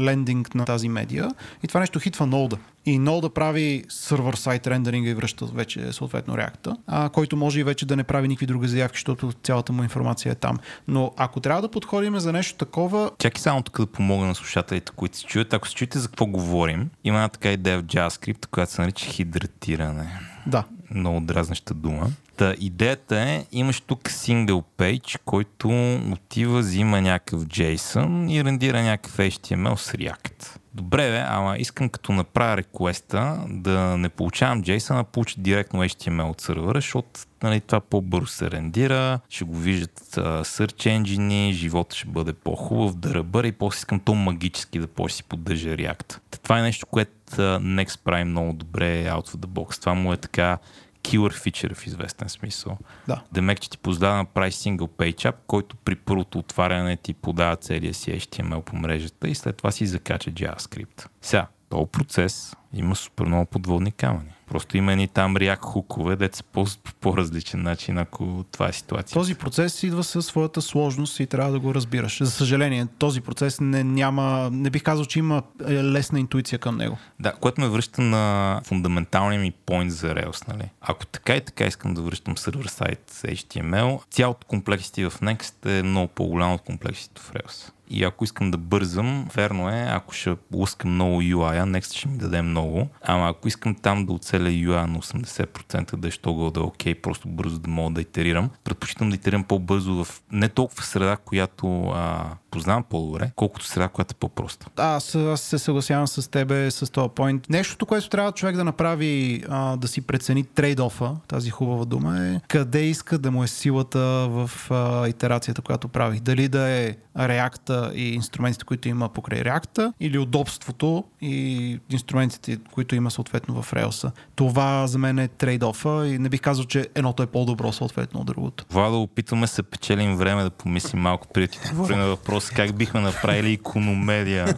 лендинг на тази медия и това нещо хитва нода. И нода прави сервер сайт рендеринга и връща вече съответно реакта, а, който може и вече да не прави никакви други заявки, защото цялата му информация е там. Но ако трябва да подходим за нещо такова... Чакай само тук да помогна на слушателите, които се чуят. Ако се чуете за какво говорим, има една така идея в JavaScript, която се нарича хидратиране. Да. Много дразнеща дума. Та идеята е, имаш тук single page, който отива, взима някакъв JSON и рендира някакъв HTML с React. Добре, бе, ама искам като направя реквеста да не получавам JSON, а получа директно HTML от сървъра, защото нали, това по-бързо се рендира, ще го виждат uh, search engine, живота ще бъде по-хубав, да ръбъра и после искам то магически да почне си поддържа React. Това е нещо, което Next прави много добре out of the box. Това му е така killer feature в известен смисъл. Да. Демек, че ти позволява да направи single page app, който при първото отваряне ти подава целия си HTML по мрежата и след това си закача JavaScript. Сега, този процес има супер много подводни камъни. Просто има ни там ряк хукове, деца по, по-различен начин, ако това е ситуация. Този процес идва със своята сложност и трябва да го разбираш. За съжаление, този процес не, няма, не бих казал, че има е, лесна интуиция към него. Да, което ме връща на фундаменталния ми point за Rails. Нали? Ако така и така искам да връщам сервер сайт HTML, цялото комплексити в Next е много по-голямо от комплексите в Rails. И ако искам да бързам, верно е, ако ще лъскам много UI, Next ще ми даде много. Ама ако искам там да оцеля UI на 80%, да е що да е окей, просто бързо да мога да итерирам, предпочитам да итерирам по-бързо в не толкова среда, която а, познавам по-добре, колкото среда, която е по-проста. Аз, аз се съгласявам с тебе с този поинт. Нещото, което трябва човек да направи, а, да си прецени трейд-офа, тази хубава дума е къде иска да му е силата в а, итерацията, която прави. Дали да е React и инструментите, които има покрай React, или удобството и инструментите, които има съответно в Rails. Това за мен е трейд-офа и не бих казал, че едното е по-добро съответно от другото. Това да опитваме се печелим време да помислим малко преди да на въпрос как бихме направили икономедия,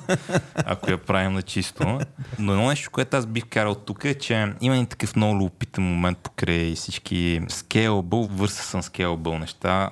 ако я правим на чисто. Но едно нещо, което аз бих карал тук е, че има и такъв много любопитен момент покрай всички scalable, върса scalable неща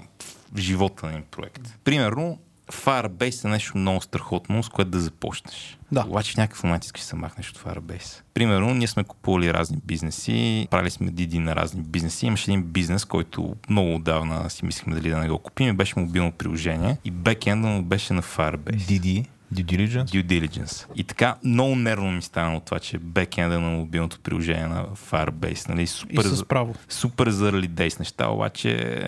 в живота на един проект. Примерно, Firebase е нещо много страхотно, с което да започнеш. Да. Обаче в някакъв момент искаш да се махнеш от Firebase. Примерно, ние сме купували разни бизнеси, правили сме диди на разни бизнеси. Имаше един бизнес, който много отдавна си мислихме дали да не го купим и беше мобилно приложение и бекенда му беше на Firebase. Диди? Due diligence? Due diligence. И така много нервно ми стана от това, че бекенда на мобилното приложение на Firebase, нали, супер, и с право. супер за early days неща, обаче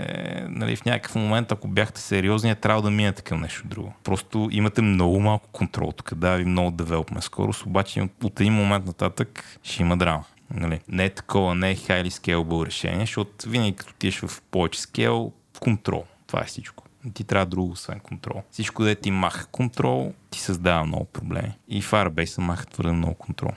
нали, в някакъв момент, ако бяхте сериозни, е трябва да минете към нещо друго. Просто имате много малко контрол тук, да ви много девелопме скорост, обаче от един момент нататък ще има драма. Нали? Не е такова, не е highly scalable решение, защото винаги като тиеш в повече скел, контрол. Това е всичко ти трябва друго, освен контрол. Всичко, да ти маха контрол, ти създава много проблеми. И Firebase маха твърде много контрол.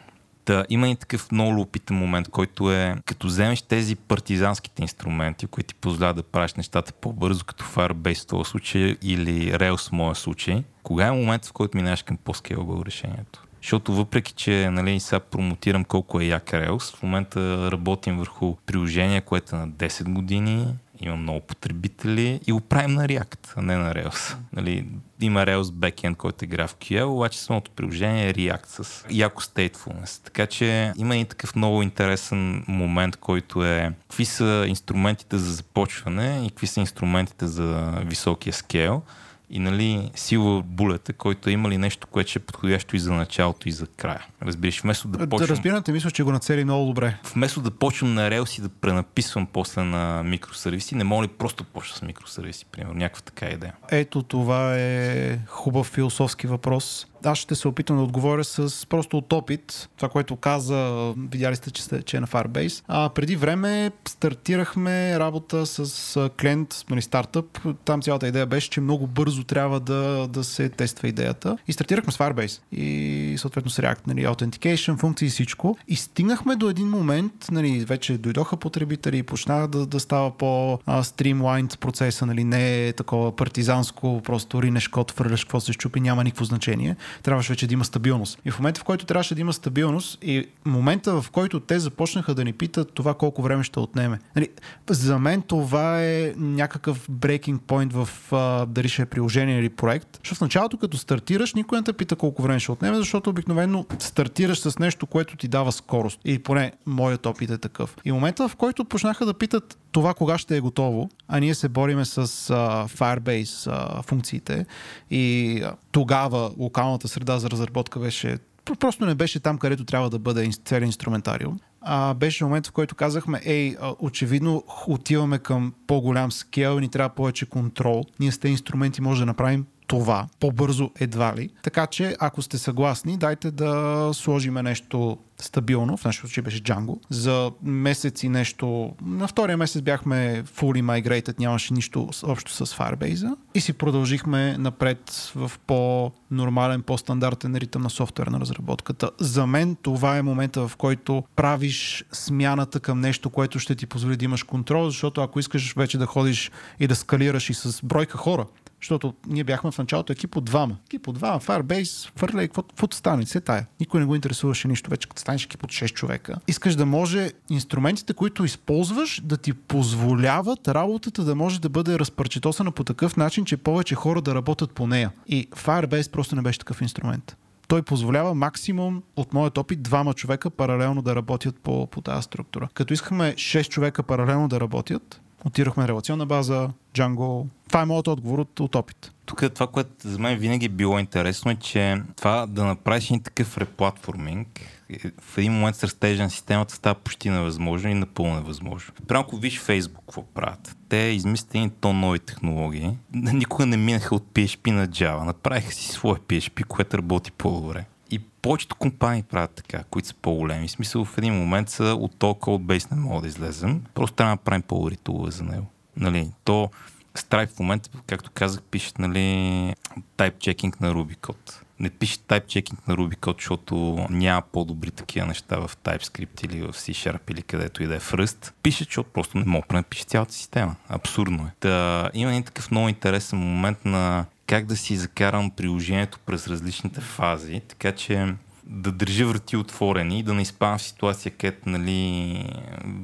Да, има и такъв много любопитен момент, който е като вземеш тези партизанските инструменти, които ти позволяват да правиш нещата по-бързо, като Firebase в този случай или Rails в моя случай, кога е момент, в който минаш към по-скейлбъл решението? Защото въпреки, че нали, сега промотирам колко е як Rails, в момента работим върху приложение, което е на 10 години, има много потребители и го правим на React, а не на Rails. Нали, има Rails backend, който е GraphQL, обаче самото приложение е React с яко statefulness. Така че има и такъв много интересен момент, който е какви са инструментите за започване и какви са инструментите за високия скейл и нали, сила булета, който е има ли нещо, което ще е подходящо и за началото, и за края. Разбираш, вместо да почвам... Да разбирате, мисля, че го нацели много добре. Вместо да почвам на Rails и да пренаписвам после на микросервиси, не мога ли просто почна с микросервиси, примерно, някаква така идея. Ето това е хубав философски въпрос. Аз ще се опитам да отговоря с просто от опит. Това, което каза, видяли сте, че, че е на Firebase. А, преди време стартирахме работа с клиент, нали, стартъп. Там цялата идея беше, че много бързо трябва да, да се тества идеята. И стартирахме с Firebase. И съответно с React, нали, Authentication, функции и всичко. И стигнахме до един момент, нали, вече дойдоха потребители и почна да, да става по-стримлайнд процеса, нали, не е такова партизанско, просто ринеш код, фърляш какво се щупи, няма никакво значение. Трябваше вече да има стабилност. И в момента, в който трябваше да има стабилност и момента, в който те започнаха да ни питат това колко време ще отнеме. Нали, за мен това е някакъв breaking point в дали ще е приложение или проект. Защото в началото, като стартираш, никой не те пита колко време ще отнеме, защото обикновено стартираш с нещо, което ти дава скорост. И поне моят опит е такъв. И момента, в който почнаха да питат това кога ще е готово, а ние се бориме с а, Firebase а, функциите и а, тогава локалната среда за разработка беше просто не беше там, където трябва да бъде целият инструментариум. А, беше момент, в който казахме, ей, очевидно отиваме към по-голям скел и ни трябва повече контрол. Ние с тези инструменти може да направим това по-бързо едва ли. Така че, ако сте съгласни, дайте да сложиме нещо стабилно, в нашото случай беше Django. За месец и нещо, на втория месец бяхме fully migrated, нямаше нищо общо с Firebase и си продължихме напред в по-нормален, по-стандартен ритъм на софтуерна разработката. За мен това е момента, в който правиш смяната към нещо, което ще ти позволи да имаш контрол, защото ако искаш вече да ходиш и да скалираш и с бройка хора, защото ние бяхме в началото екип от двама. Екип от двама, Firebase, фърля и каквото стане, се тая. Никой не го интересуваше нищо. Вече като станеш екип от 6 човека, искаш да може инструментите, които използваш, да ти позволяват работата да може да бъде разпарчетосана по такъв начин, че повече хора да работят по нея. И Firebase просто не беше такъв инструмент той позволява максимум от моят опит двама човека паралелно да работят по, по тази структура. Като искахме 6 човека паралелно да работят, отирахме на релационна база, Django. Това е моят отговор от, от опит. Тук това, което за мен винаги е било интересно е, че това да направиш един такъв реплатформинг в един момент с растежа на системата става почти невъзможно и напълно невъзможно. Прямо ако виж Facebook какво правят, те измислят един тон нови технологии, никога не минаха от PHP на Java, направиха си свое PHP, което работи по-добре. И повечето компании правят така, които са по-големи. В смисъл в един момент са от този кодбейс не мога да излезем. Просто трябва да направим по-добри за него. Нали, то Stripe в момента, както казах, пишат нали, type checking на Ruby код. Не пишат type checking на Ruby код, защото няма по-добри такива неща в TypeScript или в C-Sharp или където и да е в Rust. Пишат, защото просто не мога да напише цялата система. Абсурдно е. Та, има един такъв много интересен момент на как да си закарам приложението през различните фази, така че да държа врати отворени и да не изпадам в ситуация, където нали,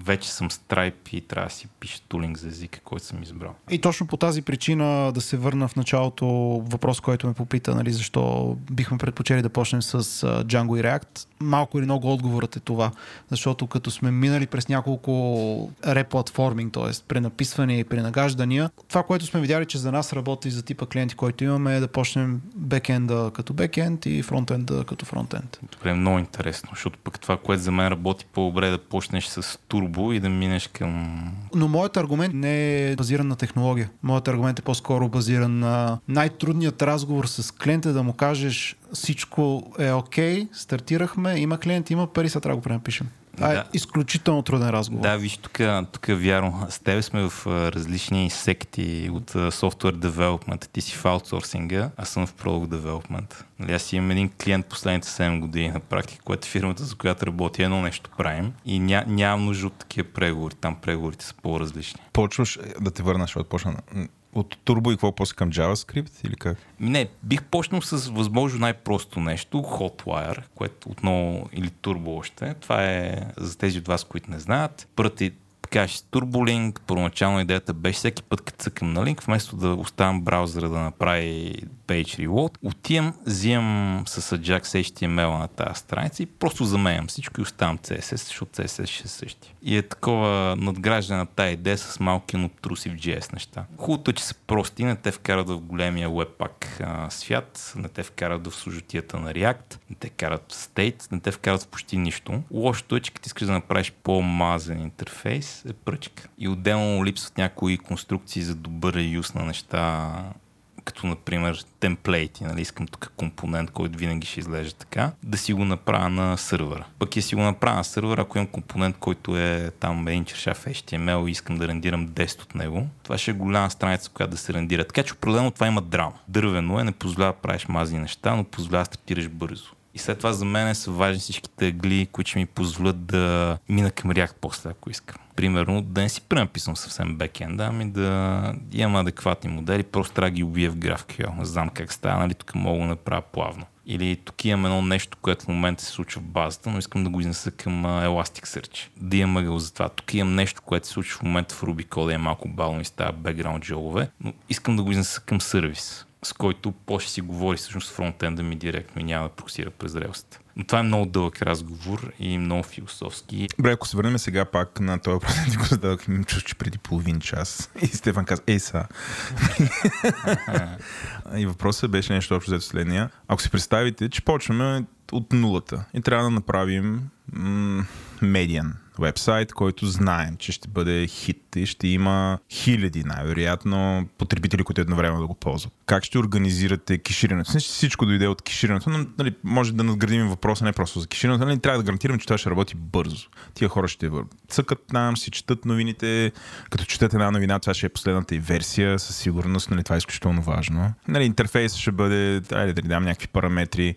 вече съм страйп и трябва да си пиша тулинг за езика, който съм избрал. И точно по тази причина да се върна в началото въпрос, който ме попита, нали, защо бихме предпочели да почнем с Django и React. Малко или много отговорът е това, защото като сме минали през няколко реплатформинг, т.е. пренаписване и пренагаждания, това, което сме видяли, че за нас работи за типа клиенти, който имаме е да почнем бекенда като бекенд и фронтенда като фронтенд. Добре, много интересно, защото пък това, което за мен работи по-добре е да почнеш с турбо и да минеш към... Но моят аргумент не е базиран на технология. Моят аргумент е по-скоро базиран на най-трудният разговор с клиента, да му кажеш всичко е окей, okay, стартирахме, има клиент, има пари, сега трябва да го пренапишем. Това да. е изключително труден разговор. Да, виж, тук, тук е вярно. С тебе сме в различни секти от software development. Ти си в аутсорсинга, аз съм в product development. Нали, аз имам един клиент последните 7 години на практика, което е фирмата, за която работя, едно нещо правим и ня, нямам нужда от такива преговори. Там преговорите са по-различни. Почваш е, да те върнаш от почна от Turbo и какво после към JavaScript или как? Не, бих почнал с възможно най-просто нещо, Hotwire, което отново или Turbo още. Това е за тези от вас, които не знаят. Първата кажеш Turbolink, първоначално идеята беше всеки път, като цъкам на линк, вместо да оставям браузъра да направи page reload, отивам, взимам с Ajax HTML на тази страница и просто заменям всичко и оставам CSS, защото CSS ще е същия. И е такова надграждане на тази идея с малки обтрусив JS неща. Хубавото е, че са прости, не те вкарат в големия webpack а, свят, не те вкарат в служитията на React, не те карат в State, не те вкарат в почти нищо. Лошото е, че като искаш да направиш по-мазен интерфейс, е пръчка. И отделно липсват някои конструкции за добър юз на неща като например темплейти, нали, искам тук компонент, който винаги ще излежа така, да си го направя на сървъра. Пък я си го направя на сървъра, ако имам компонент, който е там един чершав HTML и искам да рендирам 10 от него, това ще е голяма страница, която да се рендира. Така че определено това има драма. Дървено е, не позволява да правиш мази неща, но позволява да стартираш бързо. И след това за мен са важни всичките гли, които ще ми позволят да мина към React после, ако искам. Примерно да не си пренаписвам съвсем бекенда, ами да имам адекватни модели, просто трябва да ги убия в GraphQL. Знам как става, нали тук мога да направя плавно. Или тук имам едно нещо, което в момента се случва в базата, но искам да го изнеса към Elasticsearch. Да имам мъгъл за това. Тук имам нещо, което се случва в момента в Ruby Code, е малко бално и става бекграунд джолове, но искам да го изнеса към сервис с който по-ще си говори всъщност фронтенда ми директно и няма да проксира през релсите. Но това е много дълъг разговор и много философски. Добре, ако се върнем сега пак на този въпрос, ти го зададох, ми чуш, че преди половин час. И Стефан каза, ей са. и въпросът беше нещо общо взето следния. Ако си представите, че почваме от нулата и трябва да направим м- медиан вебсайт, който знаем, че ще бъде хит и ще има хиляди, най-вероятно, потребители, които едновременно да го ползват. Как ще организирате кеширането? Не, всичко дойде от кеширането, но нали, може да надградим въпроса не просто за кеширането, нали, трябва да гарантираме, че това ще работи бързо. Тия хора ще цъкат там, си четат новините. Като четат една новина, това ще е последната и версия, със сигурност. Нали, това е изключително важно. Нали, интерфейс ще бъде, айде да дам някакви параметри,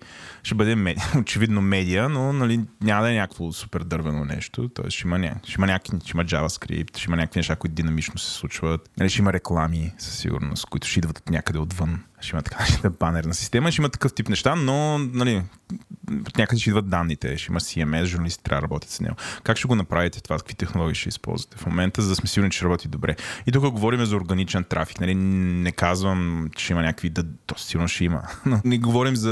ще бъде медиа, очевидно медиа, но нали, няма да е някакво супер дървено нещо. Тоест ще има, ня... ще има някакви, ще има JavaScript, ще има някакви неща, които динамично се случват. Нали, ще има реклами, със сигурност, които ще идват от някъде отвън. Ще има така банерна система, ще има такъв тип неща, но нали, някъде ще идват данните, ще има CMS, журналисти трябва да работят с него. Как ще го направите това? Какви технологии ще използвате в момента, за да сме сигурни, че работи добре? И тук говорим за органичен трафик. Нали, не казвам, че има някакви, да, то сигурно ще има, но не говорим за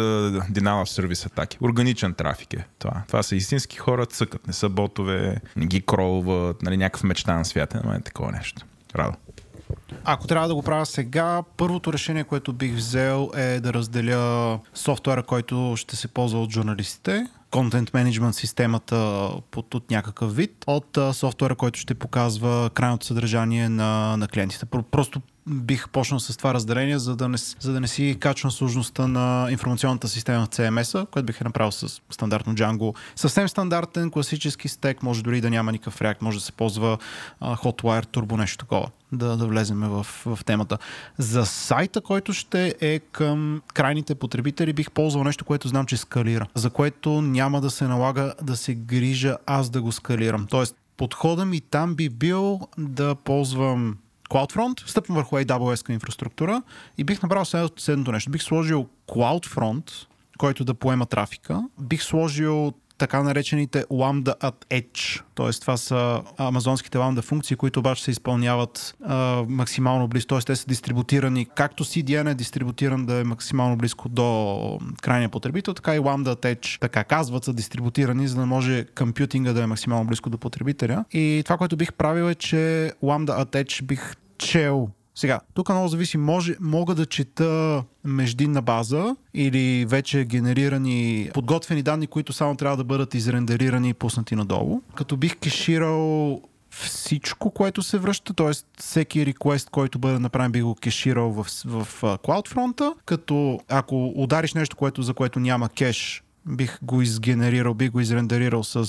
denial of service атаки. Органичен трафик е това. Това са истински хора, цъкат, не са ботове, не ги кролват, нали, някакъв мечта на свята, но е такова нещо. Радо. Ако трябва да го правя сега, първото решение, което бих взел е да разделя софтуера, който ще се ползва от журналистите, контент менеджмент системата под, от някакъв вид, от софтуера, който ще показва крайното съдържание на, на клиентите. Просто бих почнал с това разделение, за да не, за да не си качвам сложността на информационната система в CMS-а, което бих направил с стандартно Django. Съвсем стандартен, класически стек, може дори да няма никакъв React, може да се ползва uh, Hotwire, Turbo, нещо такова. Да, да влезем в, в темата. За сайта, който ще е към крайните потребители, бих ползвал нещо, което знам, че скалира, за което няма да се налага да се грижа аз да го скалирам. Тоест, подхода ми там би бил да ползвам CloudFront, стъпвам върху AWS инфраструктура и бих направил следното нещо. Бих сложил CloudFront, който да поема трафика. Бих сложил така наречените Lambda at Edge. Т.е. това са амазонските Lambda функции, които обаче се изпълняват а, максимално близко. Т.е. те са дистрибутирани, както CDN е дистрибутиран да е максимално близко до крайния потребител, така и Lambda at Edge, така казват, са дистрибутирани, за да може компютинга да е максимално близко до потребителя. И това, което бих правил е, че Lambda at Edge бих чел сега, тук много зависи. Може, мога да чета междинна база или вече генерирани подготвени данни, които само трябва да бъдат изрендерирани и пуснати надолу. Като бих кеширал всичко, което се връща, т.е. всеки реквест, който бъде направен, би го кеширал в, в, CloudFront, като ако удариш нещо, което, за което няма кеш, бих го изгенерирал, бих го изрендерирал с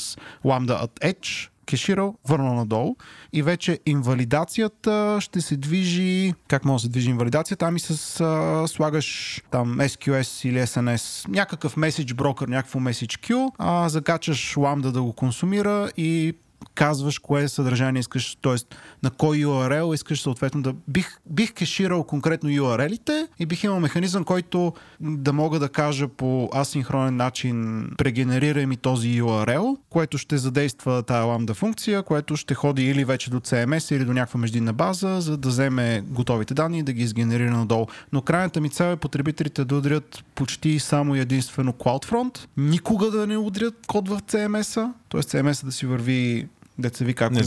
Lambda at Edge, кеширал, върнал надолу и вече инвалидацията ще се движи... Как може да се движи инвалидацията? Ами с а, слагаш там SQS или SNS, някакъв меседж брокер, някакво меседж queue, а, закачаш ламда да го консумира и казваш кое съдържание искаш, т.е. на кой URL искаш съответно да... Бих, бих кеширал конкретно URL-ите и бих имал механизъм, който да мога да кажа по асинхронен начин прегенерирай ми този URL, което ще задейства тая ламда функция, което ще ходи или вече до CMS или до някаква междинна база, за да вземе готовите данни и да ги изгенерира надолу. Но крайната ми цел е потребителите да удрят почти само единствено CloudFront, никога да не удрят код в CMS-а, т.е. CMS да си върви деца ви как има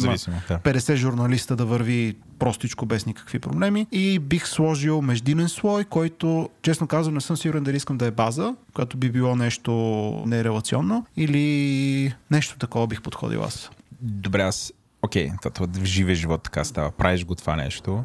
да. 50 журналиста да върви простичко, без никакви проблеми. И бих сложил междинен слой, който, честно казвам, не съм сигурен дали искам да е база, която би било нещо нерелационно, или нещо такова бих подходил аз. Добре, аз Окей, okay, това в живия живот така става. Правиш го това нещо.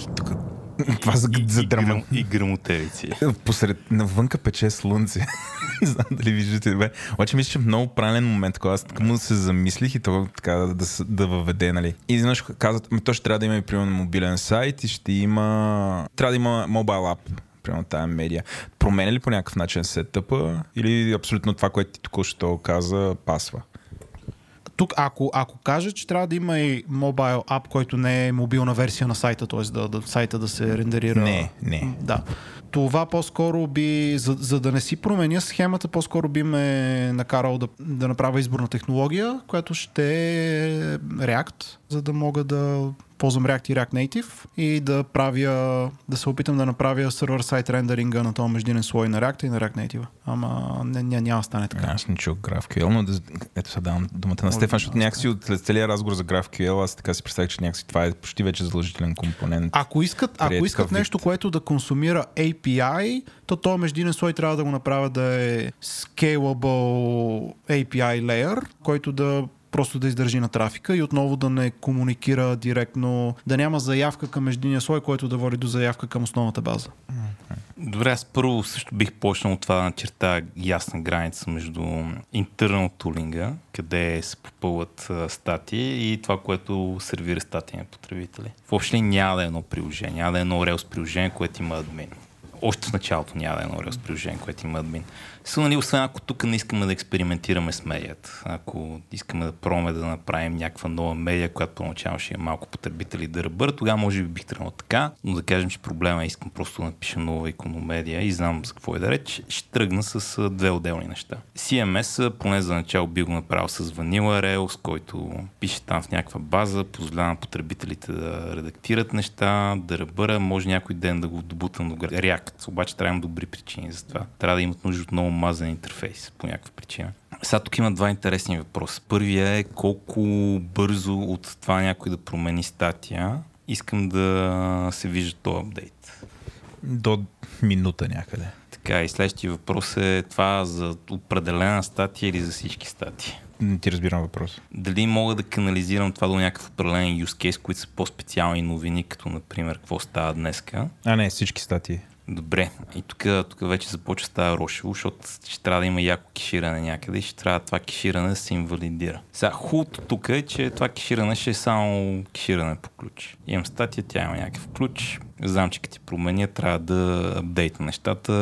И тук Това за, за и, драма. гръм, и гръмотевици. Посред, навънка пече слънце. Не знам дали виждате. Бе. Обаче мисля, че е много правилен момент, когато аз така му се замислих и то така да, да, да въведе, нали. И изведнъж казват, ами то ще трябва да има и примерно мобилен сайт и ще има... Трябва да има мобайл ап примерно тази медия. Променя ли по някакъв начин сетъпа или абсолютно това, което ти току-що каза, пасва? Тук, ако, ако кажа, че трябва да има и мобайл ап, който не е мобилна версия на сайта, т.е. Да, да, сайта да се рендерира. Не, не. Да. Това по-скоро би, за, за да не си променя схемата, по-скоро би ме накарал да, да направя избор на технология, която ще е React, за да мога да ползвам React и React Native и да правя, да се опитам да направя сервер-сайт рендеринга на този междинен слой на React и на React Native. Ама не, не, няма стане така. Аз не чух GraphQL, но да, ето сега давам думата на Стефан, защото някакси от целия разговор за GraphQL, аз така си представих, че някакси това е почти вече задължителен компонент. Ако искат, ако искат нещо, което да консумира API, то този междинен слой трябва да го направя да е scalable API layer, който да просто да издържи на трафика и отново да не комуникира директно, да няма заявка към междиния слой, който да води до заявка към основната база. Добре, аз първо също бих почнал от това да начерта ясна граница между internal тулинга, къде се попълват статии и това, което сервира статии на потребители. Въобще няма да е едно приложение, няма да е едно Rails приложение, което има админ. Още в началото няма да е едно Rails приложение, което има админ. Са, нали, освен ако тук не искаме да експериментираме с медията. Ако искаме да пробваме да направим някаква нова медия, която поначало ще има малко потребители да ръбър, тогава може би бих тръгнал така, но да кажем, че проблема е искам просто да напиша нова икономедия и знам за какво е да реч, ще тръгна с две отделни неща. CMS, поне за начало би го направил с Vanilla Rails, който пише там в някаква база, позволява на потребителите да редактират неща, да ръбъра, може някой ден да го добутам до React, обаче трябва да добри причини за това. Трябва да имат нужда от много мазен интерфейс по някаква причина. Сега тук има два интересни въпроса. Първия е колко бързо от това някой да промени статия искам да се вижда този апдейт. До минута някъде. Така, и следващия въпрос е това за определена статия или за всички статии. Не ти разбирам въпрос. Дали мога да канализирам това до някакъв определен use case, които са по-специални новини, като например какво става днеска. А, не, всички статии. Добре, и тук, тук вече започва става рошево, защото ще трябва да има яко кеширане някъде и ще трябва това кеширане да се инвалидира. Сега, хубавото тук е, че това кеширане ще е само кеширане по ключ. Имам статия, тя има някакъв ключ, знам, че като ти променя, трябва да апдейтна нещата.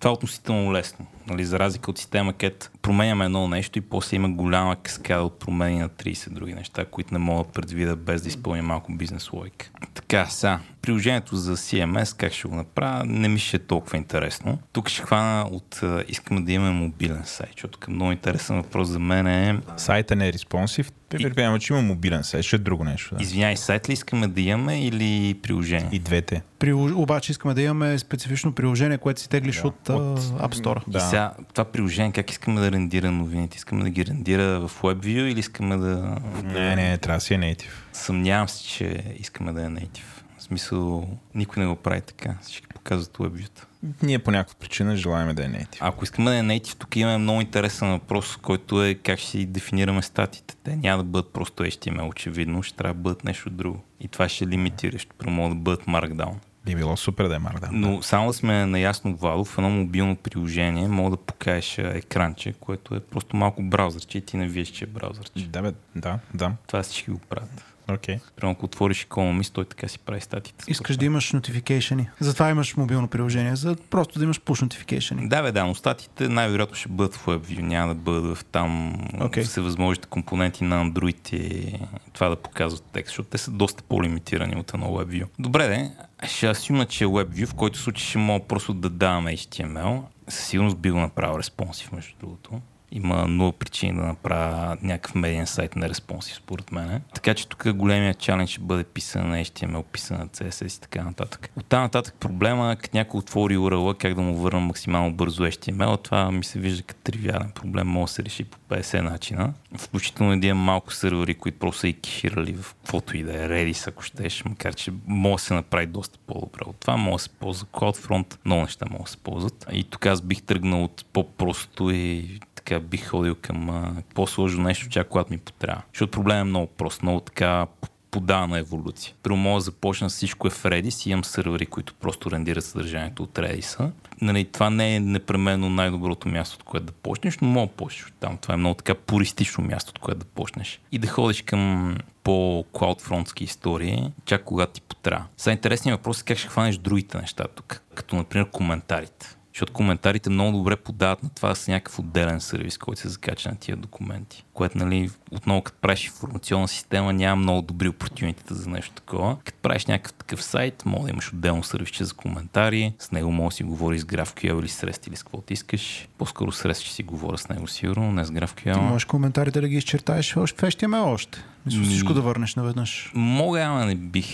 Това е относително лесно. Нали, за разлика от система, където променяме едно нещо и после има голяма каскада от промени на 30 други неща, които не мога да предвида без да изпълня малко бизнес логика. Така, сега, приложението за CMS, как ще го направя, не ми ще е толкова интересно. Тук ще хвана от искаме да имаме мобилен сайт, защото тук много интересен въпрос за мен е Сайта не е респонсив. Предполагам, че има мобилен сайт, ще е друго нещо. Да. Извинявай, сайт ли искаме да имаме или приложение? И двете. Прилож... Обаче искаме да имаме специфично приложение, което си теглиш Да. от, от App Store. И Да. сега това приложение, как искаме да рендира новините? Искаме да ги рендира в WebView или искаме да... Не, не, трябва да си е native. Съмнявам се, че искаме да е native. В смисъл, никой не го прави така. Всички показват WebView-та. Ние по някаква причина желаем да е native. Ако искаме да е native, тук имаме много интересен въпрос, който е как ще си дефинираме статите. Те няма да бъдат просто HTML, очевидно, ще трябва да бъдат нещо друго. И това ще е лимитиращо. Прямо да бъдат Markdown. Би било супер да е Markdown. Но само да сме наясно, Владо, в едно мобилно приложение мога да покажеш екранче, което е просто малко браузърче и ти не виждаш, че е браузърче. Да, бе, да, да. Това всички го правят. Окей. Примерно, ако отвориш Economist, той така си прави статите. Искаш да имаш notification. Затова имаш мобилно приложение, за просто да имаш push notification. Да, бе, да, но статите най-вероятно ще бъдат в WebView, няма да бъдат в там okay. всевъзможните компоненти на Android и това да показват текст, защото те са доста по-лимитирани от едно WebView. Добре, де, ще асюмна, че е WebView, в който случай ще мога просто да даваме HTML. Със сигурност би го направил респонсив, между другото. Има много причини да направя някакъв медиен сайт на респонсив, според мен. Така че тук големия чалендж ще бъде писан на HTML, писан на CSS и така нататък. От там нататък проблема, като някой отвори URL, как да му върна максимално бързо HTML, това ми се вижда като тривиален проблем, може да се реши по 50 начина. Включително имам малко сервери, които просто са и кеширали в каквото и да е Redis, ако щеш, макар че може да се направи доста по-добре от това, може да се ползва CloudFront, много неща могат да се ползват. И тук аз бих тръгнал от по-просто и така бих ходил към а, по-сложно нещо, чак когато ми потрябва. Защото проблемът е много прост, много така подавана еволюция. Първо мога започна всичко е в Redis и имам сървъри, които просто рендират съдържанието от Redis. Нали, това не е непременно най-доброто място, от което да почнеш, но мога да почнеш там. Това е много така пуристично място, от което да почнеш. И да ходиш към по клаудфронтски истории, чак когато ти потрябва. Сега интересният въпрос е как ще хванеш другите неща тук, като например коментарите. Защото коментарите много добре подават на това с някакъв отделен сервис, който се закача на тия документи. Което, нали, отново като правиш информационна система, няма много добри опортюнитета за нещо такова. Като правиш някакъв такъв сайт, може да имаш отделно сервисче за коментари, с него може да си говори с GraphQL или с REST или с каквото искаш. По-скоро с REST ще си говоря с него сигурно, не с GraphQL. Ти можеш коментарите да ги изчертаеш в HTML още. Мисля, всичко да върнеш наведнъж. Мога, ама не бих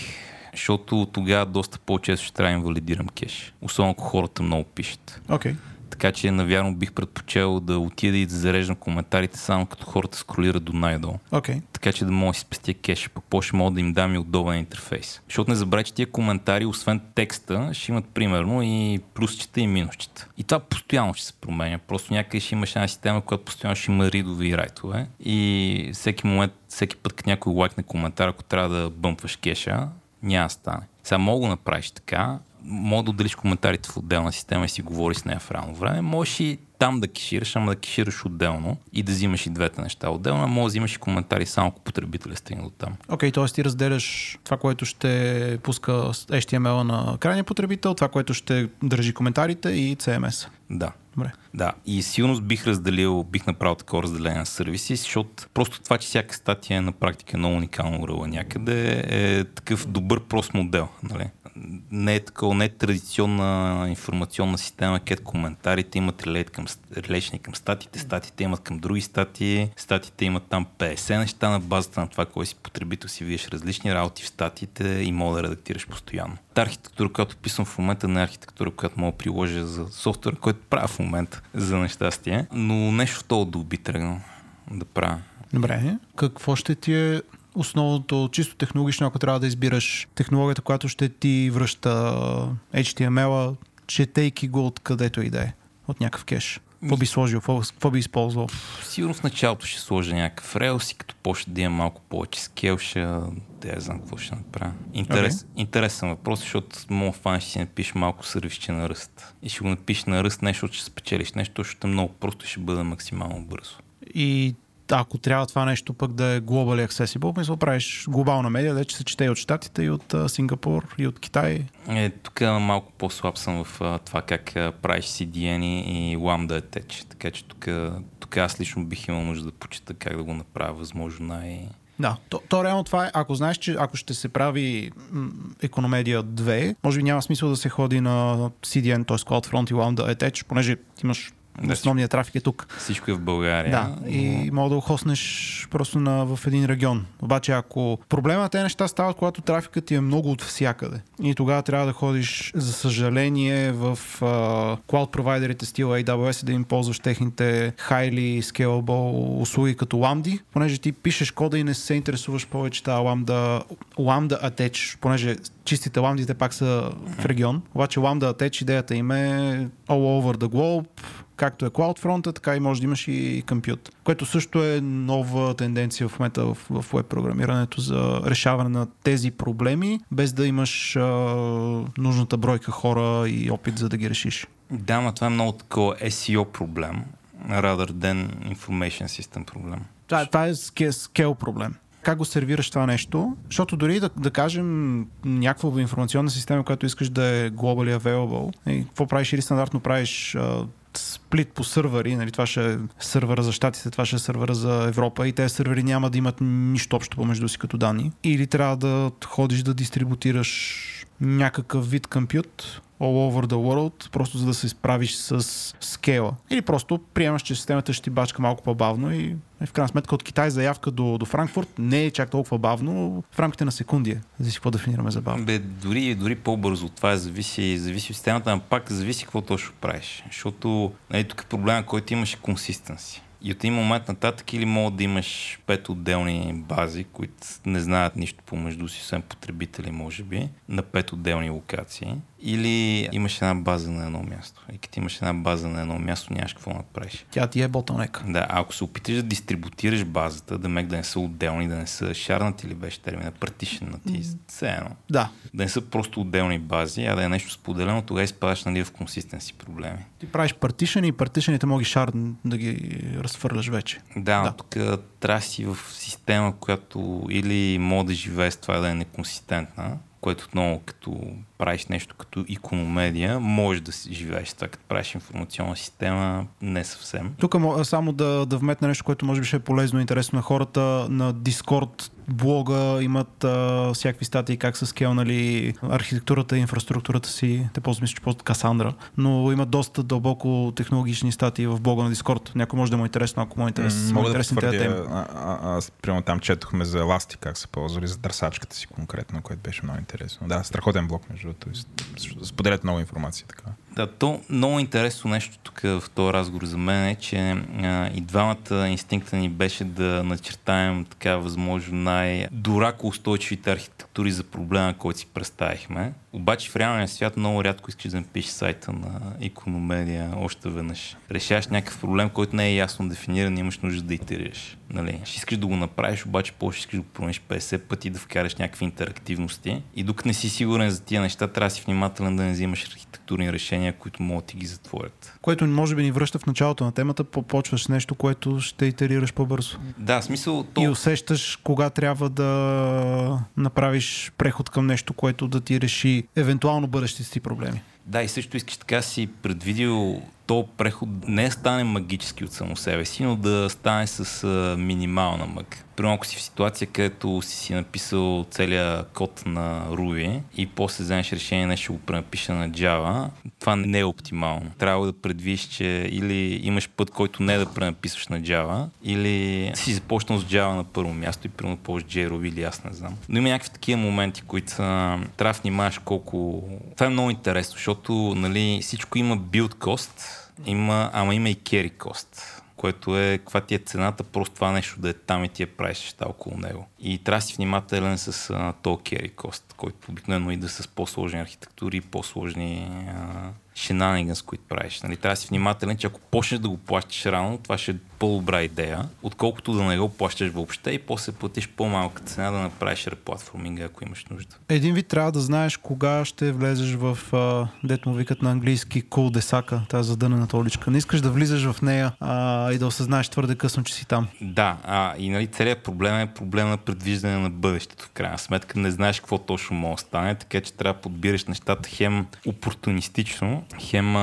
защото тогава доста по-често ще трябва да инвалидирам кеш. Особено ако хората много пишат. Okay. Така че, навярно, бих предпочел да отида и да зареждам коментарите само като хората скролират до най-долу. Okay. Така че да мога да си спестя кеша, пък по ще мога да им дам и удобен интерфейс. Защото не забравяй, че тия коментари, освен текста, ще имат примерно и плюсчета и минусчета. И това постоянно ще се променя. Просто някъде ще имаш една система, която постоянно ще има ридове и райтове. И всеки момент, всеки път, като някой лайкне коментар, ако трябва да бъмпваш кеша, няма да стане. Сега мога да направиш така, мога да отделиш коментарите в отделна система и си говори с нея в реално време. Можеш и там да кешираш, ама да кешираш отделно и да взимаш и двете неща отделно, може да взимаш и коментари само ако потребителя стигне до там. Окей, okay, т.е. ти разделяш това, което ще пуска HTML на крайния потребител, това, което ще държи коментарите и CMS. Да. Добре. Да, и сигурно бих разделил, бих направил такова разделение на сервиси, защото просто това, че всяка статия е на практика много уникално уръла някъде, е такъв добър прост модел. Нали? Не е такова, не е традиционна информационна система, където коментарите имат релейт към, към статите, статите имат към други статии, статите имат там 50 неща на базата на това, кой си потребител си виеш различни работи в статите и мога да редактираш постоянно. Та архитектура, която писам в момента, не е архитектура, която мога да приложа за софтуер, който правя в момента за нещастие, но нещо в този дух би тръгнал да правя. Добре, какво ще ти е основното, чисто технологично, ако трябва да избираш технологията, която ще ти връща HTML-а, четейки го от където и да е, от някакъв кеш? Какво би сложил? Какво би използвал? Сигурно в началото ще сложа някакъв релс и като почне да имам малко повече скел, ще да я знам какво ще направя. Интерес, okay. Интересен въпрос, защото мога фан ще си напишеш малко сервисче на ръст. И ще го напишеш на ръст нещо, защото ще спечелиш нещо, защото е много просто ще бъде максимално бързо. И ако трябва това нещо пък да е globally accessible, мисля, правиш глобална медия, да че се чете и от Штатите, и от Сингапур, и от Китай. Е, тук малко по-слаб съм в това как правиш CDN и Lambda Attach. Така че тук, тук аз лично бих имал нужда да почита как да го направя възможно най- да, то, то реално това е, ако знаеш, че ако ще се прави Economedia 2, може би няма смисъл да се ходи на CDN, т.е. CloudFront и Lambda Attach, понеже имаш да, Основният трафик е тук. Всичко е в България. Да, но... и мога да го хоснеш просто на, в един регион. Обаче ако проблема те неща стават, когато трафикът ти е много от всякъде. И тогава трябва да ходиш, за съжаление, в uh, cloud провайдерите стила AWS да им ползваш техните highly scalable услуги като Lambda, понеже ти пишеш кода и не се интересуваш повече тази Lambda, Lambda Attach, понеже чистите ламдите пак са в регион. Обаче Lambda Attach идеята им е all over the globe, както е CloudFront, така и може да имаш и компют. Което също е нова тенденция в момента в, в веб програмирането за решаване на тези проблеми, без да имаш а, нужната бройка хора и опит за да ги решиш. Да, но това е много такова SEO проблем, rather than information system проблем. Това, това е скел проблем как го сервираш това нещо, защото дори да, да кажем някаква информационна система, която искаш да е globally available, и какво правиш или стандартно правиш а, сплит по сървъри, нали, това ще е сървъра за щатите, това ще е сървъра за Европа и тези сървъри няма да имат нищо общо помежду си като данни. Или трябва да ходиш да дистрибутираш някакъв вид компют, all over the world, просто за да се справиш с скела. Или просто приемаш, че системата ще ти бачка малко по-бавно и в крайна сметка от Китай заявка до, до Франкфурт не е чак толкова бавно, в рамките на секунди. Зависи какво дефинираме за бавно. Бе, дори, дори по-бързо. Това е зависи, зависи от системата, но пак зависи какво точно правиш. Защото нали, тук е проблема, който имаш е консистенси. И от един момент нататък или мога да имаш пет отделни бази, които не знаят нищо помежду си, освен потребители, може би, на пет отделни локации или имаш една база на едно място. И като имаш една база на едно място, нямаш какво да направиш. Тя ти е ботълнек. Да, ако се опиташ да дистрибутираш базата, да мек да не са отделни, да не са шарнати или беше термина, партишен на ти, все едно. Да. Да не са просто отделни бази, а да е нещо споделено, тогава изпадаш нали, в консистенси проблеми. Ти правиш партишени и партишените моги шар да ги разфърляш вече. Да, Да. тук трябва си в система, която или може да живее с това да е неконсистентна, което отново като правиш нещо като икономедия, може да си живееш това, като правиш информационна система, не съвсем. Тук мо- само да, да вметна нещо, което може би ще е полезно и интересно на хората. На Discord блога имат а, всякакви статии как са скелнали архитектурата и инфраструктурата си. Те ползват, мисля, че ползват Касандра, но имат доста дълбоко технологични статии в блога на Discord. Някой може да му е интересно, ако му е интерес, М, са му Мога да интересни тези теми. потвърдя, а, а, аз примерно там четохме за Elastic, как са ползвали, за търсачката си конкретно, което беше много интересно. Да, страхотен блок, между с- Споделят много информация така. Да, то много интересно нещо тук в този разговор за мен е, че а, и двамата инстинкта ни беше да начертаем така възможно най-дорако устойчивите архитектури за проблема, който си представихме. Обаче в реалния свят много рядко искаш да напишеш сайта на икономедия още веднъж. Решаваш някакъв проблем, който не е ясно дефиниран и имаш нужда да итерираш. Нали? Ще искаш да го направиш, обаче после искаш да го промениш 50 пъти, да вкараш някакви интерактивности. И докато не си сигурен за тия неща, трябва да си внимателен да не взимаш архитектурни решения, които могат да ти ги затворят. Което може би ни връща в началото на темата, по- почваш нещо, което ще итерираш по-бързо. Да, смисъл, то... И усещаш кога трябва да направиш преход към нещо, което да ти реши евентуално бъдещите си проблеми. Да, и също искаш така си предвидил то преход не стане магически от само себе си, но да стане с а, минимална мък. Примерно ако си в ситуация, където си си написал целият код на Ruby и после вземеш решение нещо го пренапиша на Java, това не е оптимално. Трябва да предвидиш, че или имаш път, който не е да пренаписваш на Java, или си започнал с Java на първо място и примерно ползваш JRuby или аз не знам. Но има някакви такива моменти, които са... Трябва да внимаваш колко... Това е много интересно, защото нали, всичко има build cost, има, ама има и carry cost което е каква ти е цената, просто това нещо да е там и ти я правиш неща около него. И трябва да си внимателен с а, то carry cost, който обикновено идва с по-сложни архитектури, по-сложни а, shenanigans, които правиш. Нали, трябва да си внимателен, че ако почнеш да го плащаш рано, това ще е по-добра идея, отколкото да не го плащаш въобще и после платиш по-малка цена да направиш реплатформинга, ако имаш нужда. Един вид трябва да знаеш кога ще влезеш в, а, дето му викат на английски кул десака, тази задънена толичка. Не искаш да влизаш в нея а, и да осъзнаеш твърде късно, че си там. Да, а, и нали, целият проблем е проблем на предвиждане на бъдещето. В крайна сметка не знаеш какво точно може да стане, така че трябва да подбираш нещата хем опортунистично, хем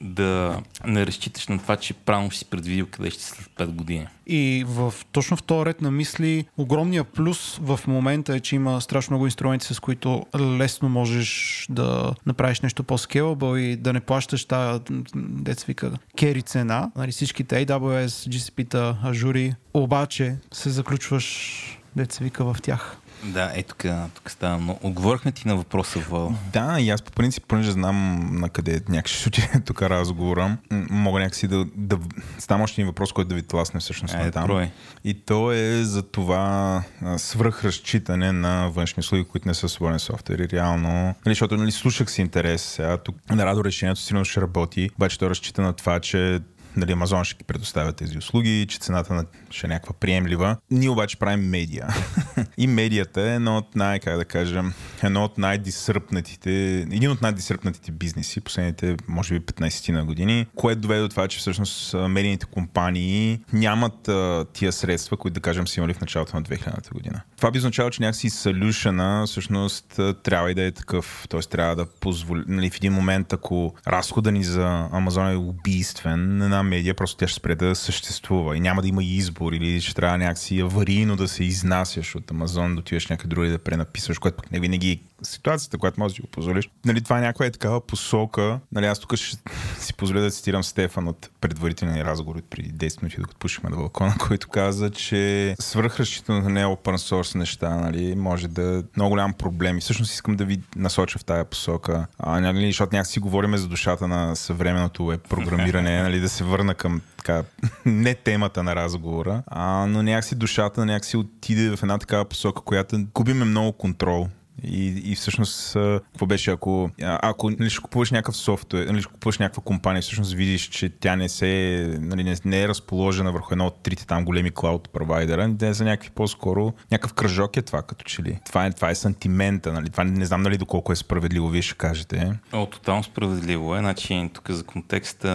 да не разчиташ на това, че правилно си предвидил къде ще след 5 години. И в, точно в този ред на мисли, огромният плюс в момента е, че има страшно много инструменти, с които лесно можеш да направиш нещо по-скелабъл и да не плащаш тази, деца вика, кери цена. Нали, всичките AWS, GCP-та, Azure, обаче се заключваш, деца вика, в тях. Да, е тук, тук става много. Отговорихме ти на въпроса, Вал. Да, и аз по принцип, понеже знам на къде някак ще отиде тук разговора, мога някакси да, да ставам още един въпрос, който да ви тласне всъщност Айде, там. брой. И то е за това свръхразчитане на външни услуги, които не са свободен софтуер. И реално, нали, защото нали, слушах си интерес сега, тук на радо решението сигурно ще работи, обаче то разчита на това, че нали, Амазон ще ги предоставя тези услуги, че цената на ще е някаква приемлива. Ние обаче правим медиа. и медията е едно от най, как да кажем, едно от най-дисръпнатите, един от най-дисръпнатите бизнеси последните, може би, 15 на години, което доведе до това, че всъщност медийните компании нямат а, тия средства, които да кажем са имали в началото на 2000-та година. Това би означало, че някакси солюшена всъщност трябва и да е такъв. Т.е. трябва да позволи, нали, в един момент, ако разхода ни за Амазон е убийствен, една медия просто тя ще спре да съществува. И няма да има избор или ще трябва някакси аварийно да се изнасяш от Амазон, да отиваш някъде други да пренаписваш, което пък не винаги е ситуацията, която можеш да си го позволиш. Нали, това е някаква е такава посока. Нали, аз тук ще си позволя да цитирам Стефан от предварителния разговор от преди 10 минути, докато пушихме на балкона, който каза, че свръхразчитането на не open source неща нали, може да е много голям проблем. И всъщност искам да ви насоча в тая посока. А, нали, защото някак си говорим за душата на съвременното веб програмиране, нали, да се върна към така, не темата на разговора, а, но някакси душата някакси отиде в една такава посока, която губиме много контрол И, и всъщност, какво беше, ако, ако нали, ще купуваш някакъв софтуер, нали, ще купуваш някаква компания, всъщност видиш, че тя не се, нали, не, не е разположена върху едно от трите там големи клауд провайдера, те са някакви по-скоро, някакъв кръжок е това, като че ли. Това е, това е сантимента, нали, това не знам нали доколко е справедливо, вие ще кажете. О, тотално справедливо е. Значи, тук за контекста,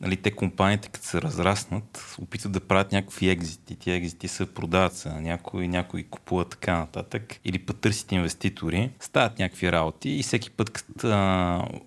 нали, те компаниите, като се разраснат, опитват да правят някакви екзити. Ти екзити се продават се, някой, някой купува така нататък. Или път търсят инвеститори, стават някакви работи и всеки път, като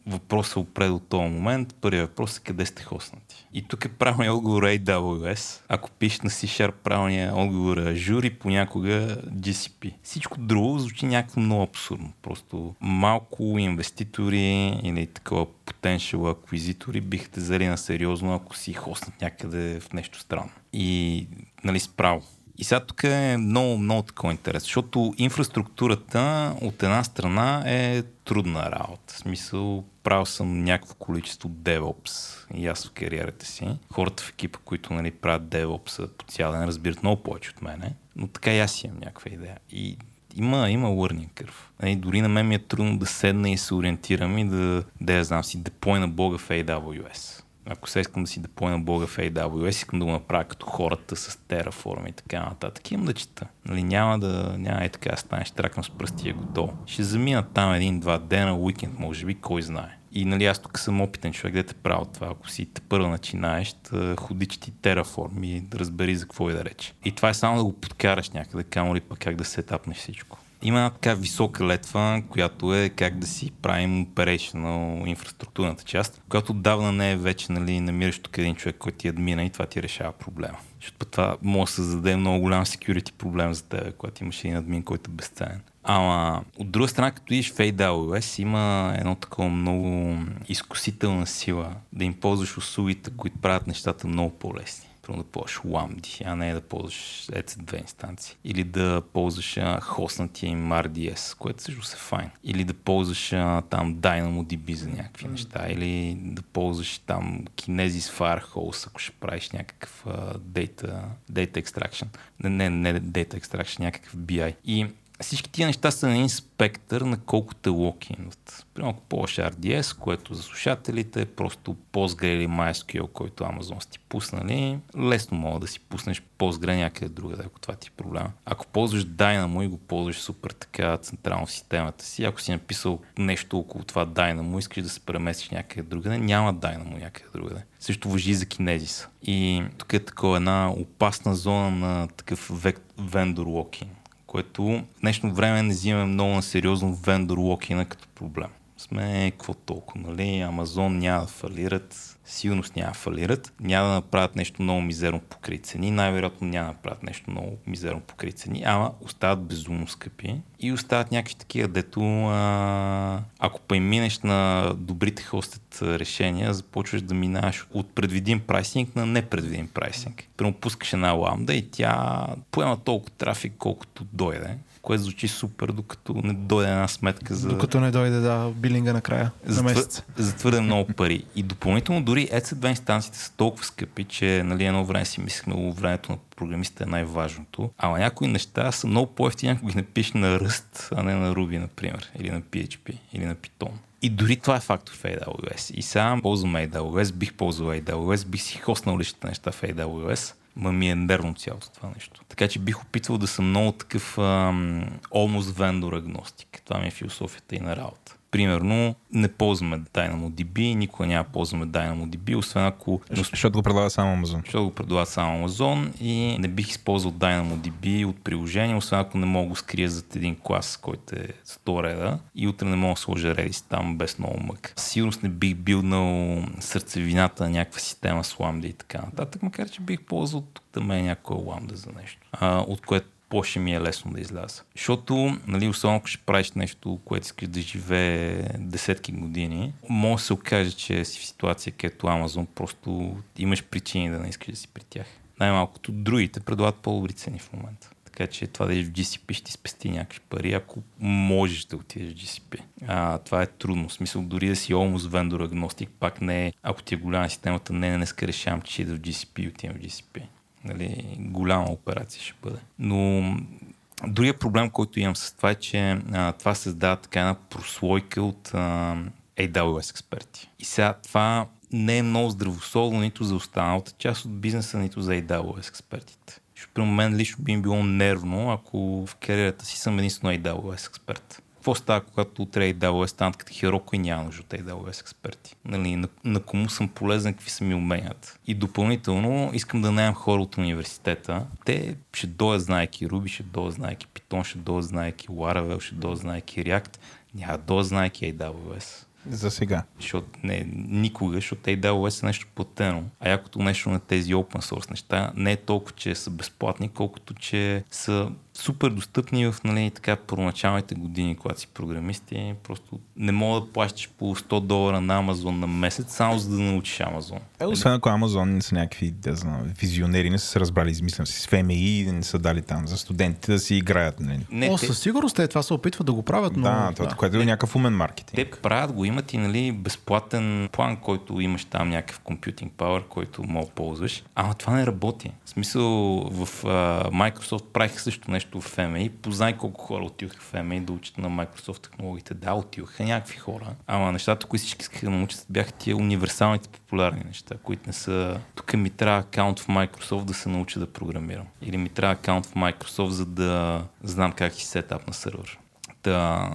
въпросът опре до този момент, първият въпрос е къде сте хоснати. И тук е правилният отговор AWS. Ако пишеш на C-Sharp правилния отговор Azure и понякога GCP. Всичко друго звучи някакво много абсурдно. Просто малко инвеститори или такова potential аквизитори биха те взели на сериозно, ако си хоснат някъде в нещо странно. И нали справо. И сега тук е много, много такова интерес, защото инфраструктурата от една страна е трудна работа. В смисъл, правил съм някакво количество DevOps и аз в кариерата си. Хората в екипа, които нали, правят DevOps по цял ден, разбират много повече от мене, но така и аз имам някаква идея. И има, има learning curve. Нали, дори на мен ми е трудно да седна и се ориентирам и да, да я знам си, депойна Бога в AWS ако се искам да си депоя Бога в AWS, искам да го направя като хората с Terraform и така нататък. Имам да чета. Нали, няма да няма и така да станеш тракна с пръсти е готово. Ще замина там един-два дена, уикенд, може би, кой знае. И нали, аз тук съм опитен човек, да те правя това. Ако си те първо начинаеш, да ходи, ти тераформ и да разбери за какво и да рече. И това е само да го подкараш някъде, камо ли пък как да се етапнеш всичко. Има една така висока летва, която е как да си правим operational инфраструктурната част, която отдавна не е вече нали, намираш тук един човек, който ти админа и това ти решава проблема. Защото това може да създаде много голям security проблем за теб, когато имаш един админ, който е безценен. Ама от друга страна, като видиш в AWS, има едно такова много изкусителна сила да им ползваш услугите, които правят нещата много по-лесни примерно да ползваш Lambda, а не да ползваш EC2 инстанции. Или да ползваш хостнатия им RDS, което също се файн. Или да ползваш там DynamoDB за някакви mm. неща. Или да ползваш там Kinesis Firehose, ако ще правиш някакъв а, data, data extraction. Не, не, не data extraction, някакъв BI. И всички тия неща са на един спектър на колко те локинват. Примерно ползваш RDS, което за слушателите е просто Postgre или MySQL, който Amazon сте пуснали, лесно мога да си пуснеш Postgre някъде друга, ако това ти е проблема. Ако ползваш Dynamo и го ползваш супер така централно в системата си, ако си написал нещо около това Dynamo, искаш да се преместиш някъде другаде, няма Dynamo някъде другаде. Също въжи за Kinesis. И тук е такова една опасна зона на такъв вендор локинг което в днешно време не взимаме много на сериозно вендор локина като проблем. Сме какво толкова, нали? Амазон няма да фалират, сигурност няма фалират, няма да направят нещо много мизерно покри цени, най-вероятно няма да направят нещо много мизерно покри цени, ама остават безумно скъпи и остават някакви такива, дето а, ако па минеш на добрите хостет решения, започваш да минаваш от предвидим прайсинг на непредвидим прайсинг. Прямо пускаш една ламда и тя поема толкова трафик, колкото дойде което звучи супер, докато не дойде една сметка за... Докато не дойде, да, билинга накрая за, на месец. За твърде много пари. И допълнително дори EC2 инстанциите са толкова скъпи, че нали, едно време си мислихме, времето на програмиста е най-важното. Ама някои неща са много по-ефтини, ако ги напишеш на Rust, а не на Ruby, например, или на PHP, или на Python. И дори това е фактор в AWS. И сега ползвам AWS, бих ползвал AWS, бих си хоснал личните неща в AWS, ма ми е нервно цялото това нещо. Така че бих опитвал да съм много такъв ам, almost vendor агностик. Това ми е философията и на работа. Примерно, не ползваме DynamoDB, никога няма ползваме DynamoDB, освен ако... Защото го предлага само Amazon. Защото го предлага само Amazon и не бих използвал DynamoDB от приложение, освен ако не мога да скрия зад един клас, който е 100 реда и утре не мога да сложа Redis там без много мък. Сигурност не бих билнал сърцевината на някаква система с Lambda и така нататък, макар че бих ползвал тук да ме е някоя Lambda за нещо, а, от което по-ще ми е лесно да изляза. Защото, нали, особено ако ще правиш нещо, което искаш да живее десетки години, може да се окаже, че си в ситуация, където Амазон просто имаш причини да не искаш да си при тях. Най-малкото другите предлагат по-добри цени в момента. Така че това да е в GCP ще ти спести някакви пари, ако можеш да отидеш в GCP. А, това е трудно. В смисъл, дори да си almost vendor агностик, пак не е, ако ти е голяма системата, не, не, днеска решавам, че да в GCP и отивам в GCP. Нали, голяма операция ще бъде. Но Другия проблем, който имам с това е, че а, това създава така една прослойка от а, AWS експерти. И сега това не е много здравословно нито за останалата част от бизнеса, нито за AWS експертите. При мен лично би им било нервно, ако в кариерата си съм единствено AWS експерт какво става, когато утре AWS станат като Heroku и няма нужда от AWS експерти? Нали, на, на кому съм полезен, какви са ми уменията? И допълнително искам да наемам хора от университета. Те ще дойдат знаеки Ruby, ще дойдат знаеки Python, ще дойдат знаеки Laravel, ще дойдат знаеки React. Няма да дойдат знаеки AWS. За сега. Защото не, никога, защото AWS е нещо платено. А якото нещо на тези open source неща не е толкова, че са безплатни, колкото че са супер достъпни в нали, така, първоначалните години, когато си програмисти. Просто не мога да плащаш по 100 долара на Амазон на месец, само за да научиш Амазон. Е, освен ако Амазон не са някакви да знам, визионери, не са се разбрали, измислям си, с ФМИ и не са дали там за студентите да си играят. Нали. Не, О, те... със сигурност те това се опитват да го правят, но... Да, това, да. което е някакъв умен маркетинг. Те правят го, имат и нали, безплатен план, който имаш там някакъв компютинг power, който мога да ползваш. Ама това не работи. В смисъл в uh, Microsoft правиха също нещо нещо в FMI. Познай колко хора отиваха в FMI да учат на Microsoft технологиите. Да, отиваха някакви хора. Ама нещата, които всички искаха да научат, бяха тия универсалните популярни неща, които не са... Тук ми трябва акаунт в Microsoft да се науча да програмирам. Или ми трябва акаунт в Microsoft, за да знам как си сетап на сервер. Та,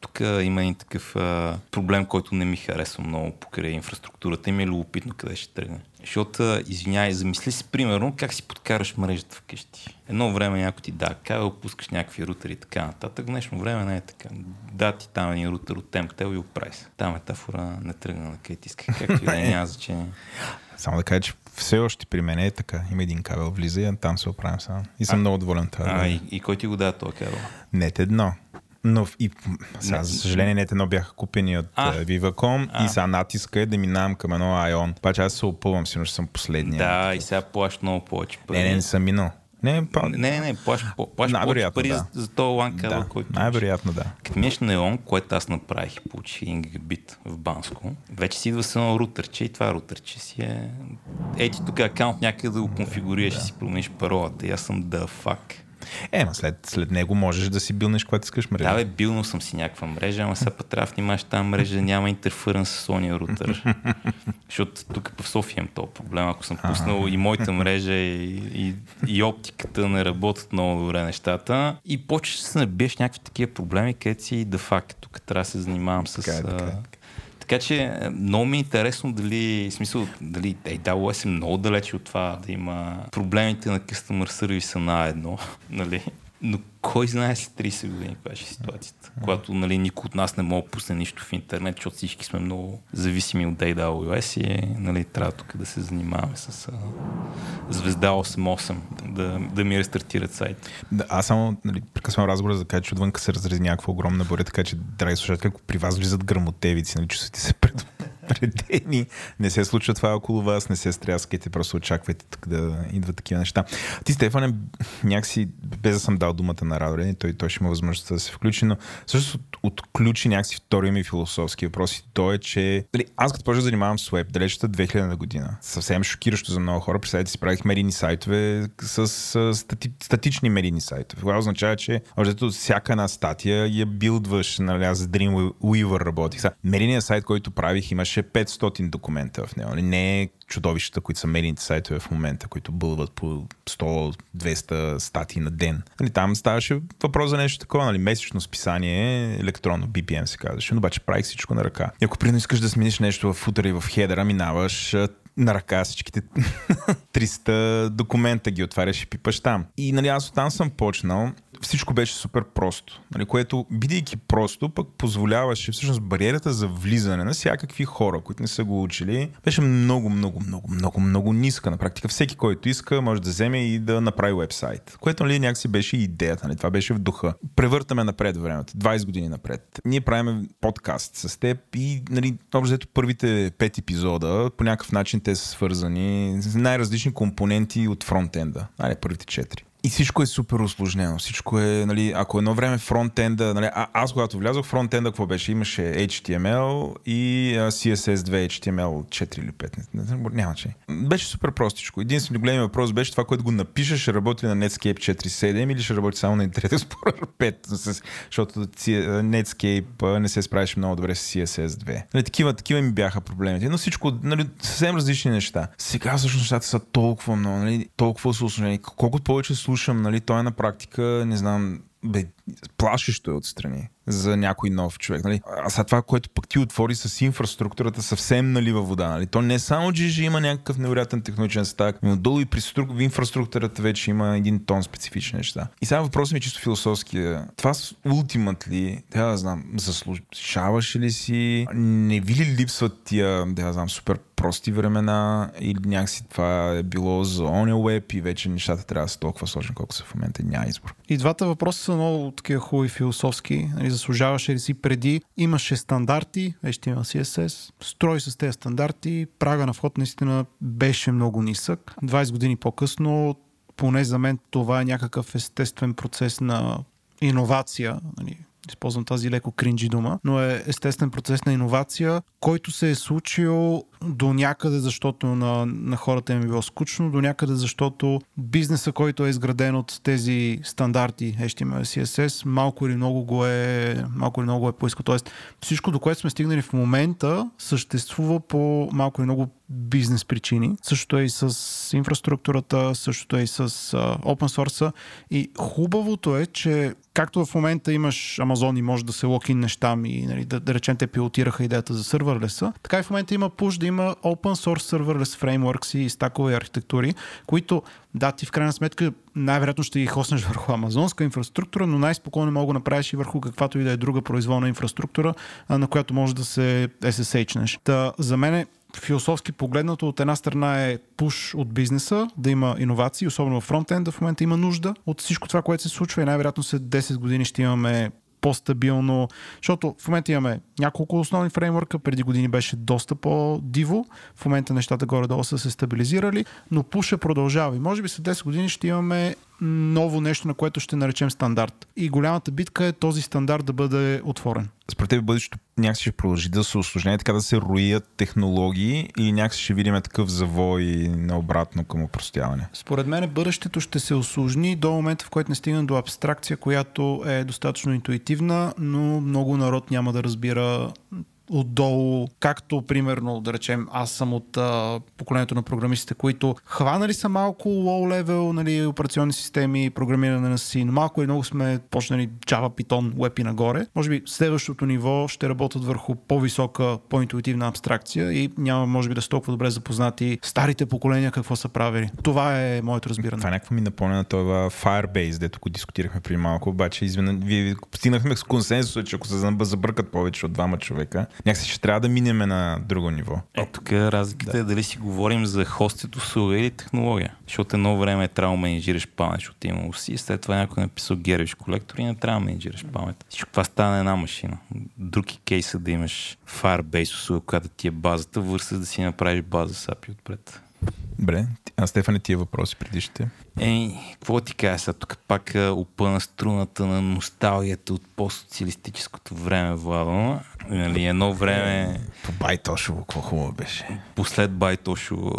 тук има един такъв а, проблем, който не ми харесва много покрай инфраструктурата и ми е любопитно къде ще тръгне. Защото, извиняй, замисли си примерно как си подкараш мрежата вкъщи. Едно време някой ти да кабел, пускаш някакви рутери и така нататък. В днешно време не е така. Да, ти там един рутер от Temptel и оправи се. Та метафора не тръгна на къде ти иска, както и да е, няма значение. Само да кажа, че все още при мен е така. Има един кабел, влиза и там се оправям само. И съм а, много доволен това. А, и, и кой ти го дава този кабел? Нет едно. Но и, сега, за съжаление, не едно бяха купени от а, Viva.com а. и сега натиска е да минавам към едно Ion. Обаче аз се опълвам, сигурно ще съм последния. Да, и сега плащ много повече пари. Не, не, не съм минал. Не, па... не, не, не, плащ, плащ повече пари да. за, този лан да, който Най-вероятно, да. Като ми на Еон, което аз направих и получих 1 гигабит в Банско, вече си идва с едно рутерче и това рутерче си е... Ей ти тук акаунт някъде да го конфигурираш да. и си промениш паролата. И аз съм да фак. Е, ма след, след него можеш да си билнеш когато искаш мрежа. Да, бе, билно съм си някаква мрежа, ама сега път трябва да внимаваш тази мрежа, няма интерференс с Sony рутер. Защото тук в София имам този проблем. Ако съм пуснал и моята мрежа и, и, и оптиката не работят много добре нещата. И почваш да се набиеш някакви такива проблеми, където си де факт. Тук трябва да се занимавам с... Така е, така е. Така че е, много ми е интересно дали, смисъл, дали AWS е много далече от това да има проблемите на Customer Service на едно, нали? Но кой знае след 30 години каква ще е ситуацията, когато нали, никой от нас не може да пусне нищо в интернет, защото всички сме много зависими от AWS и нали, трябва тук да се занимаваме с а, звезда 8.8, да, да ми рестартират сайт. Да, аз само нали, прекъсвам разговора, за да кажа, че отвънка се разрази някаква огромна буря, така че, драги слушатели, ако при вас влизат грамотевици, нали, чувствате се пред предени. Не се случва това около вас, не се стряскайте, просто очаквайте тук да идват такива неща. Ти, Стефане, някакси, без да съм дал думата на Радо, той, той ще има възможността да се включи, но също отключи някакси втория ми философски въпрос и то е, че дали, аз като почнах да занимавам с веб, далечната 2000 година, съвсем шокиращо за много хора, представете си, правих медийни сайтове с, с стати, статични медийни сайтове. Това означава, че още всяка една статия я билдваш, нали, аз за Dreamweaver работих. Медийният сайт, който правих, имаше имаше 500 документа в него. Не е чудовищата, които са медийните сайтове в момента, които бълват по 100-200 статии на ден. Нали, там ставаше въпрос за нещо такова, нали, месечно списание, електронно, BPM се казваше, но обаче правих всичко на ръка. И ако прино искаш да смениш нещо в футера и в хедера, минаваш на ръка всичките 300 документа ги отваряш и пипаш там. И нали, аз оттам съм почнал всичко беше супер просто, нали, което, бидейки просто, пък позволяваше всъщност бариерата за влизане на всякакви хора, които не са го учили, беше много, много, много, много, много ниска. На практика всеки, който иска, може да вземе и да направи вебсайт, което нали, някакси беше идеята, нали, това беше в духа. Превъртаме напред времето, 20 години напред. Ние правим подкаст с теб и нали, общо първите пет епизода по някакъв начин те са свързани с най-различни компоненти от фронтенда, нали, първите четири И всичко е супер усложнено. Всичко е, нали, ако едно време фронтенда, нали, а, аз когато влязох, фронтенда какво беше? Имаше HTML и а, CSS2, HTML 4 или 5. Не, не, нямаше. Беше супер простичко. Единствено големи въпрос беше това, което го напишеш, ще работи на Netscape 4.7 или ще работи само на Internet Explorer 5, защото Netscape не се справиш много добре с CSS2. Нали, такива, такива ми бяха проблемите. Но всичко, нали, съвсем различни неща. Сега всъщност нещата са толкова много, нали, толкова са усложнени. Колкото повече слушам, нали, той е на практика, не знам, бе, плашещо е отстрани за някой нов човек. Нали? А сега това, което пък ти отвори с инфраструктурата, съвсем налива вода. Нали? То не само, че има някакъв невероятен технологичен стак, но долу и при струк... в инфраструктурата вече има един тон специфични неща. И сега въпросът ми е чисто философски. Това с ултимат ли, да знам, заслужаваш ли си, не ви ли липсват тия, да знам, супер прости времена или някакси това е било за оня веб и вече нещата трябва да са толкова сложни, колко са в момента. Няма избор. И двата въпроса са много такива хубави философски. Нали, заслужаваше ли си преди? Имаше стандарти, HTML, CSS. Строй с тези стандарти. Прага на вход наистина беше много нисък. 20 години по-късно, поне за мен това е някакъв естествен процес на иновация. Нали, използвам тази леко кринджи дума, но е естествен процес на иновация, който се е случил до някъде, защото на, на хората им е било скучно, до някъде, защото бизнеса, който е изграден от тези стандарти HTML CSS, малко или много го е, малко или много е поискал. Тоест, всичко, до което сме стигнали в момента, съществува по малко или много бизнес причини. Същото е и с инфраструктурата, същото е и с open source. И хубавото е, че както в момента имаш Amazon и може да се локиннеш там и нали, да, да речем те пилотираха идеята за серверлеса, така и в момента има push да има open source serverless frameworks и стакови архитектури, които да, ти в крайна сметка най-вероятно ще ги хоснеш върху амазонска инфраструктура, но най-спокойно мога да направиш и върху каквато и да е друга произволна инфраструктура, на която може да се SSH-неш. Та, за мен философски погледнато от една страна е пуш от бизнеса, да има иновации, особено в фронтенда в момента има нужда от всичко това, което се случва и най-вероятно след 10 години ще имаме по-стабилно, защото в момента имаме няколко основни фреймворка, преди години беше доста по-диво, в момента нещата горе-долу са се стабилизирали, но пуша продължава и може би след 10 години ще имаме ново нещо, на което ще наречем стандарт. И голямата битка е този стандарт да бъде отворен. Според теб бъдещето някакси ще продължи да се осложнява, така да се роят технологии и някакси ще видим такъв завой наобратно към упростяване? Според мен бъдещето ще се осложни до момента, в който не стигне до абстракция, която е достатъчно интуитивна, но много народ няма да разбира отдолу, както примерно, да речем, аз съм от а, поколението на програмистите, които хванали са малко low-level нали, операционни системи, програмиране на си, но малко и много сме почнали Java, Python, Web и нагоре. Може би следващото ниво ще работят върху по-висока, по-интуитивна абстракция и няма, може би, да са толкова добре запознати старите поколения какво са правили. Това е моето разбиране. Това някакво ми напомня на това Firebase, дето го дискутирахме преди малко, обаче извина, вие стигнахме с консенсуса, че ако се забъркат повече от двама човека, някакси ще трябва да минем на друго ниво. Е, тук разликата да. е дали си говорим за хостит услуга или технология. Защото едно време е трябва да менеджираш памет, защото имало си. След това някой е написал гервиш колектор и не трябва да менеджираш памет. Всичко това стане една машина. Други кейса да имаш Firebase услуга, която ти е базата, върса да си направиш база с API отпред. Добре, а Стефане тия въпроси предишните? Ей, какво ти кажа сега? Тук пак опъна струната на носталгията от постсоциалистическото време, Владо. Нали, едно време... По Байтошово, какво хубаво беше. Послед Байтошово.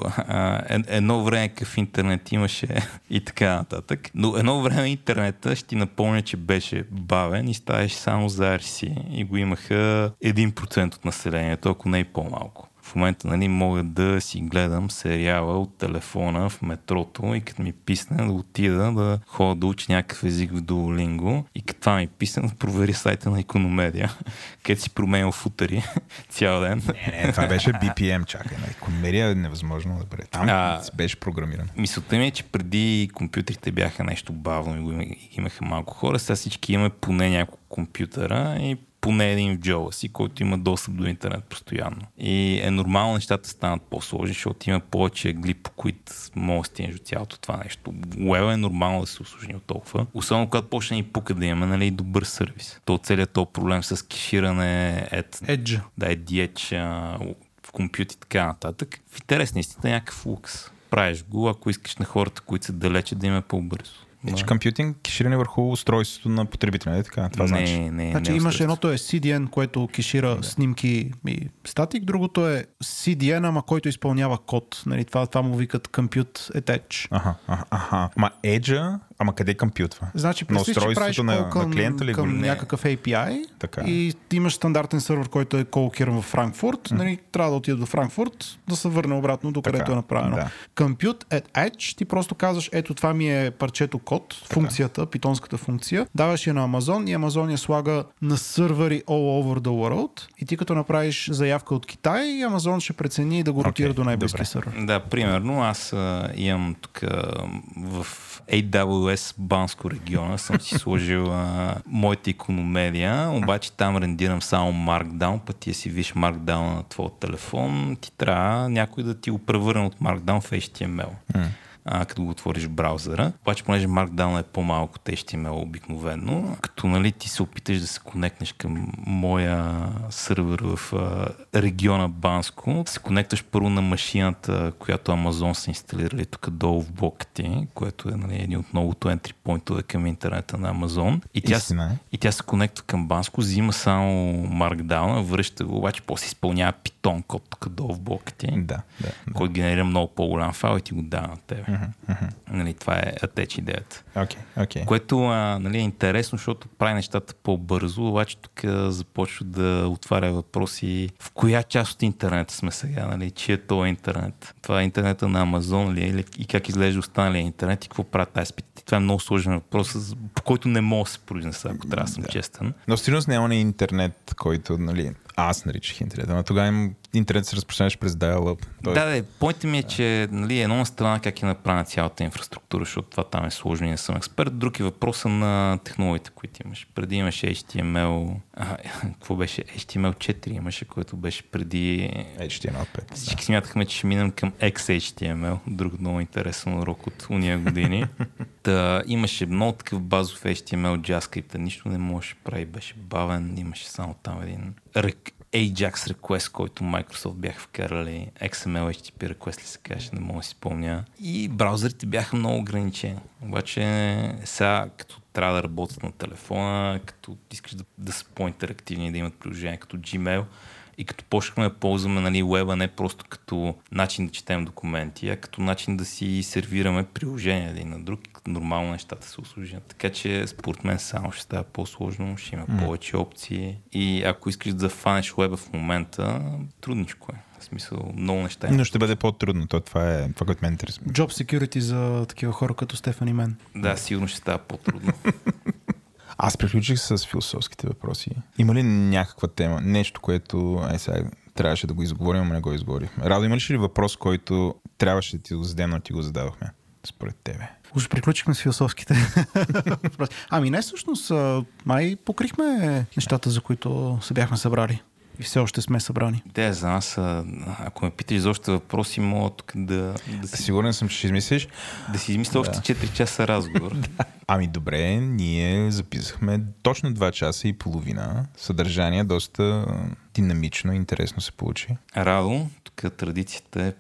едно време какъв интернет имаше и така нататък. Но едно време интернета, ще ти напомня, че беше бавен и ставаше само за RC. И го имаха 1% от населението, ако не и по-малко в момента нали, мога да си гледам сериала от телефона в метрото и като ми писне да отида да ходя да уча някакъв език в Duolingo и като това ми писне да провери сайта на Икономедия, където си променял футъри цял ден. Не, не, това беше BPM, чакай. На Икономедия е невъзможно да бъде. Там а, беше програмиран. Мисълта ми е, че преди компютрите бяха нещо бавно и го имаха малко хора, сега всички имаме поне няколко компютъра и поне един в джоба си, който има достъп до интернет постоянно. И е нормално нещата станат по-сложни, защото има повече гли, по които мога да стигнеш от цялото това нещо. Уеба е нормално да се усложни от толкова. Особено когато почне и пука да имаме нали, добър сервис. То целият този проблем с кеширане, ед, Edge. да е Edge, в компютри и така нататък. В интерес наистина е някакъв лукс. Правиш го, ако искаш на хората, които са далече, да им е по-бързо Edge Computing кеширане върху устройството на потребителя, не е така? Това не, значи. не, Значи не имаш едното е CDN, което кешира снимки и статик, другото е CDN, ама който изпълнява код. Нали, това, това му викат Compute Attach. Аха, аха, аха. Ма Edge, ама къде компютва? Значи, На устройството на, към, на клиента ли го? към Не. някакъв API Така. и ти имаш стандартен сървър, който е колокиран в Франкфурт. Нали, трябва да отиде до Франкфурт, да се върне обратно до където Така, е направено. да. Compute at Edge, ти просто казваш, ето това ми е парчето код, функцията, питонската функция. Даваш я на Амазон и Амазон я слага на сървъри all over the world и ти като направиш заявка от Китай, Амазон ще прецени да го ротира Окей, до най-близки сървър. Да, примерно аз а, имам тук в AWS Банско региона съм си сложил а, моята икономедия, обаче там рендирам само Markdown, пък ти си виж Markdown на твоя телефон, ти трябва някой да ти го превърне от Markdown в HTML. А, като го отвориш в браузъра. Обаче, понеже Markdown е по-малко HTML обикновено, като нали, ти се опиташ да се конектнеш към моя сървър в а, региона Банско, се конектваш първо на машината, която Amazon са инсталирали тук долу в блока ти, което е нали, един от многото entry point към интернета на Amazon. И тя, Истина е. и тя се конектва към Банско, взима само Markdown, връща го, обаче после изпълнява питон код тук долу в блока ти Да, да. да. който генерира много по-голям файл и ти го дава на тебе. Нали, това е атеч идеята. Окей, окей. Което а, нали, е интересно, защото прави нещата по-бързо, обаче тук започва да отваря въпроси в коя част от интернета сме сега, нали, чи е то интернет. Това е интернета на Амазон ли е, или, и как изглежда останалия интернет и какво правят тази спит. Това е много сложен въпрос, по който не мога да се произнеса, ако трябва да съм честен. Но всъщност няма на интернет, който, нали, аз наричах интернет, ама тогава им интернет се разпространяваше през dial-up. Тоест, Да, да, поинтът ми е, че нали, едно на страна как е направена цялата инфраструктура, защото това там е сложно и не съм експерт. Друг е въпроса на технологиите, които имаш. Преди имаше HTML, а, какво беше? HTML4 имаше, което беше преди... HTML5. Всички смятахме, че ще минем към XHTML, друг много интересен урок от уния години. Та, имаше много такъв базов HTML, JavaScript, нищо не можеше да прави, беше бавен, имаше само там един рек- Ajax request, който Microsoft бяха вкарали, XML HTTP request ли се каже, не мога да си спомня. И браузърите бяха много ограничени. Обаче сега, като трябва да работят на телефона, като искаш да, да са по-интерактивни, да имат приложения като Gmail, и като почнахме да ползваме нали, веба не просто като начин да четем документи, а като начин да си сервираме приложения един на друг, нормално нещата се осложнят. Така че според мен само ще става по-сложно, ще има mm. повече опции и ако искаш да фанеш веба в момента, трудничко е. В смисъл, много неща. Но ще бъде по-трудно. То, това е това, което ме интересува. Job security за такива хора като Стефан и мен. Да, сигурно ще става по-трудно. Аз приключих с философските въпроси. Има ли някаква тема, нещо, което ай сега трябваше да го изговорим, но не го изговорихме? Радо, имаш ли въпрос, който трябваше да ти го зададем, но ти го зададохме? Според тебе. Уж приключихме с философските. Ами не, всъщност, май покрихме нещата, за които се бяхме събрали. И все още сме събрани. Те за нас, ако ме питаш за още въпроси, мога тук да, да, си, Сигурен съм, че ще измислиш. да си измисля още 4 часа разговор. Ами добре, ние записахме точно 2 часа и половина. Съдържание доста динамично, интересно се получи. Радо, тук традицията е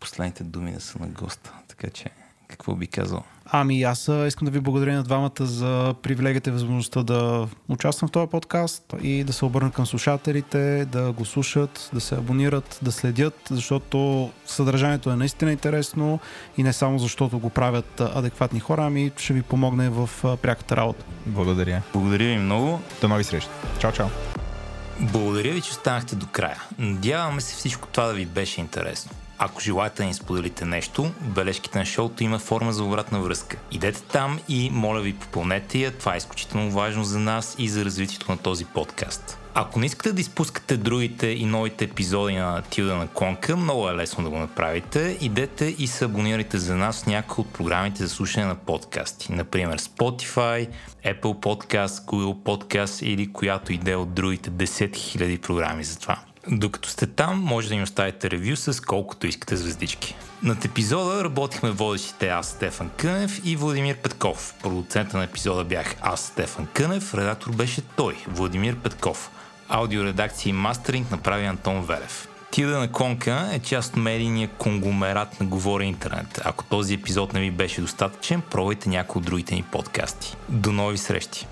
последните думи да са на госта. Така че, какво би казал? Ами аз искам да ви благодаря на двамата за привилегията и възможността да участвам в този подкаст и да се обърна към слушателите, да го слушат, да се абонират, да следят, защото съдържанието е наистина интересно и не само защото го правят адекватни хора, ами ще ви помогне в пряката работа. Благодаря. Благодаря ви много. До нови срещи. Чао, чао. Благодаря ви, че останахте до края. Надяваме се всичко това да ви беше интересно. Ако желаете да ни споделите нещо, бележките на шоуто има форма за обратна връзка. Идете там и моля ви попълнете я, това е изключително важно за нас и за развитието на този подкаст. Ако не искате да изпускате другите и новите епизоди на Тилда на Клонка, много е лесно да го направите. Идете и се абонирайте за нас в някои от програмите за слушане на подкасти. Например Spotify, Apple Podcast, Google Podcast или която иде от другите 10 000 програми за това. Докато сте там, може да ни оставите ревю с колкото искате звездички. Над епизода работихме водещите аз, Стефан Кънев и Владимир Петков. Продуцента на епизода бях аз, Стефан Кънев, редактор беше той, Владимир Петков. Аудиоредакция и мастеринг направи Антон Велев. Тилда на Конка е част от медийния конгломерат на Говори Интернет. Ако този епизод не ви беше достатъчен, пробвайте някои от другите ни подкасти. До нови срещи!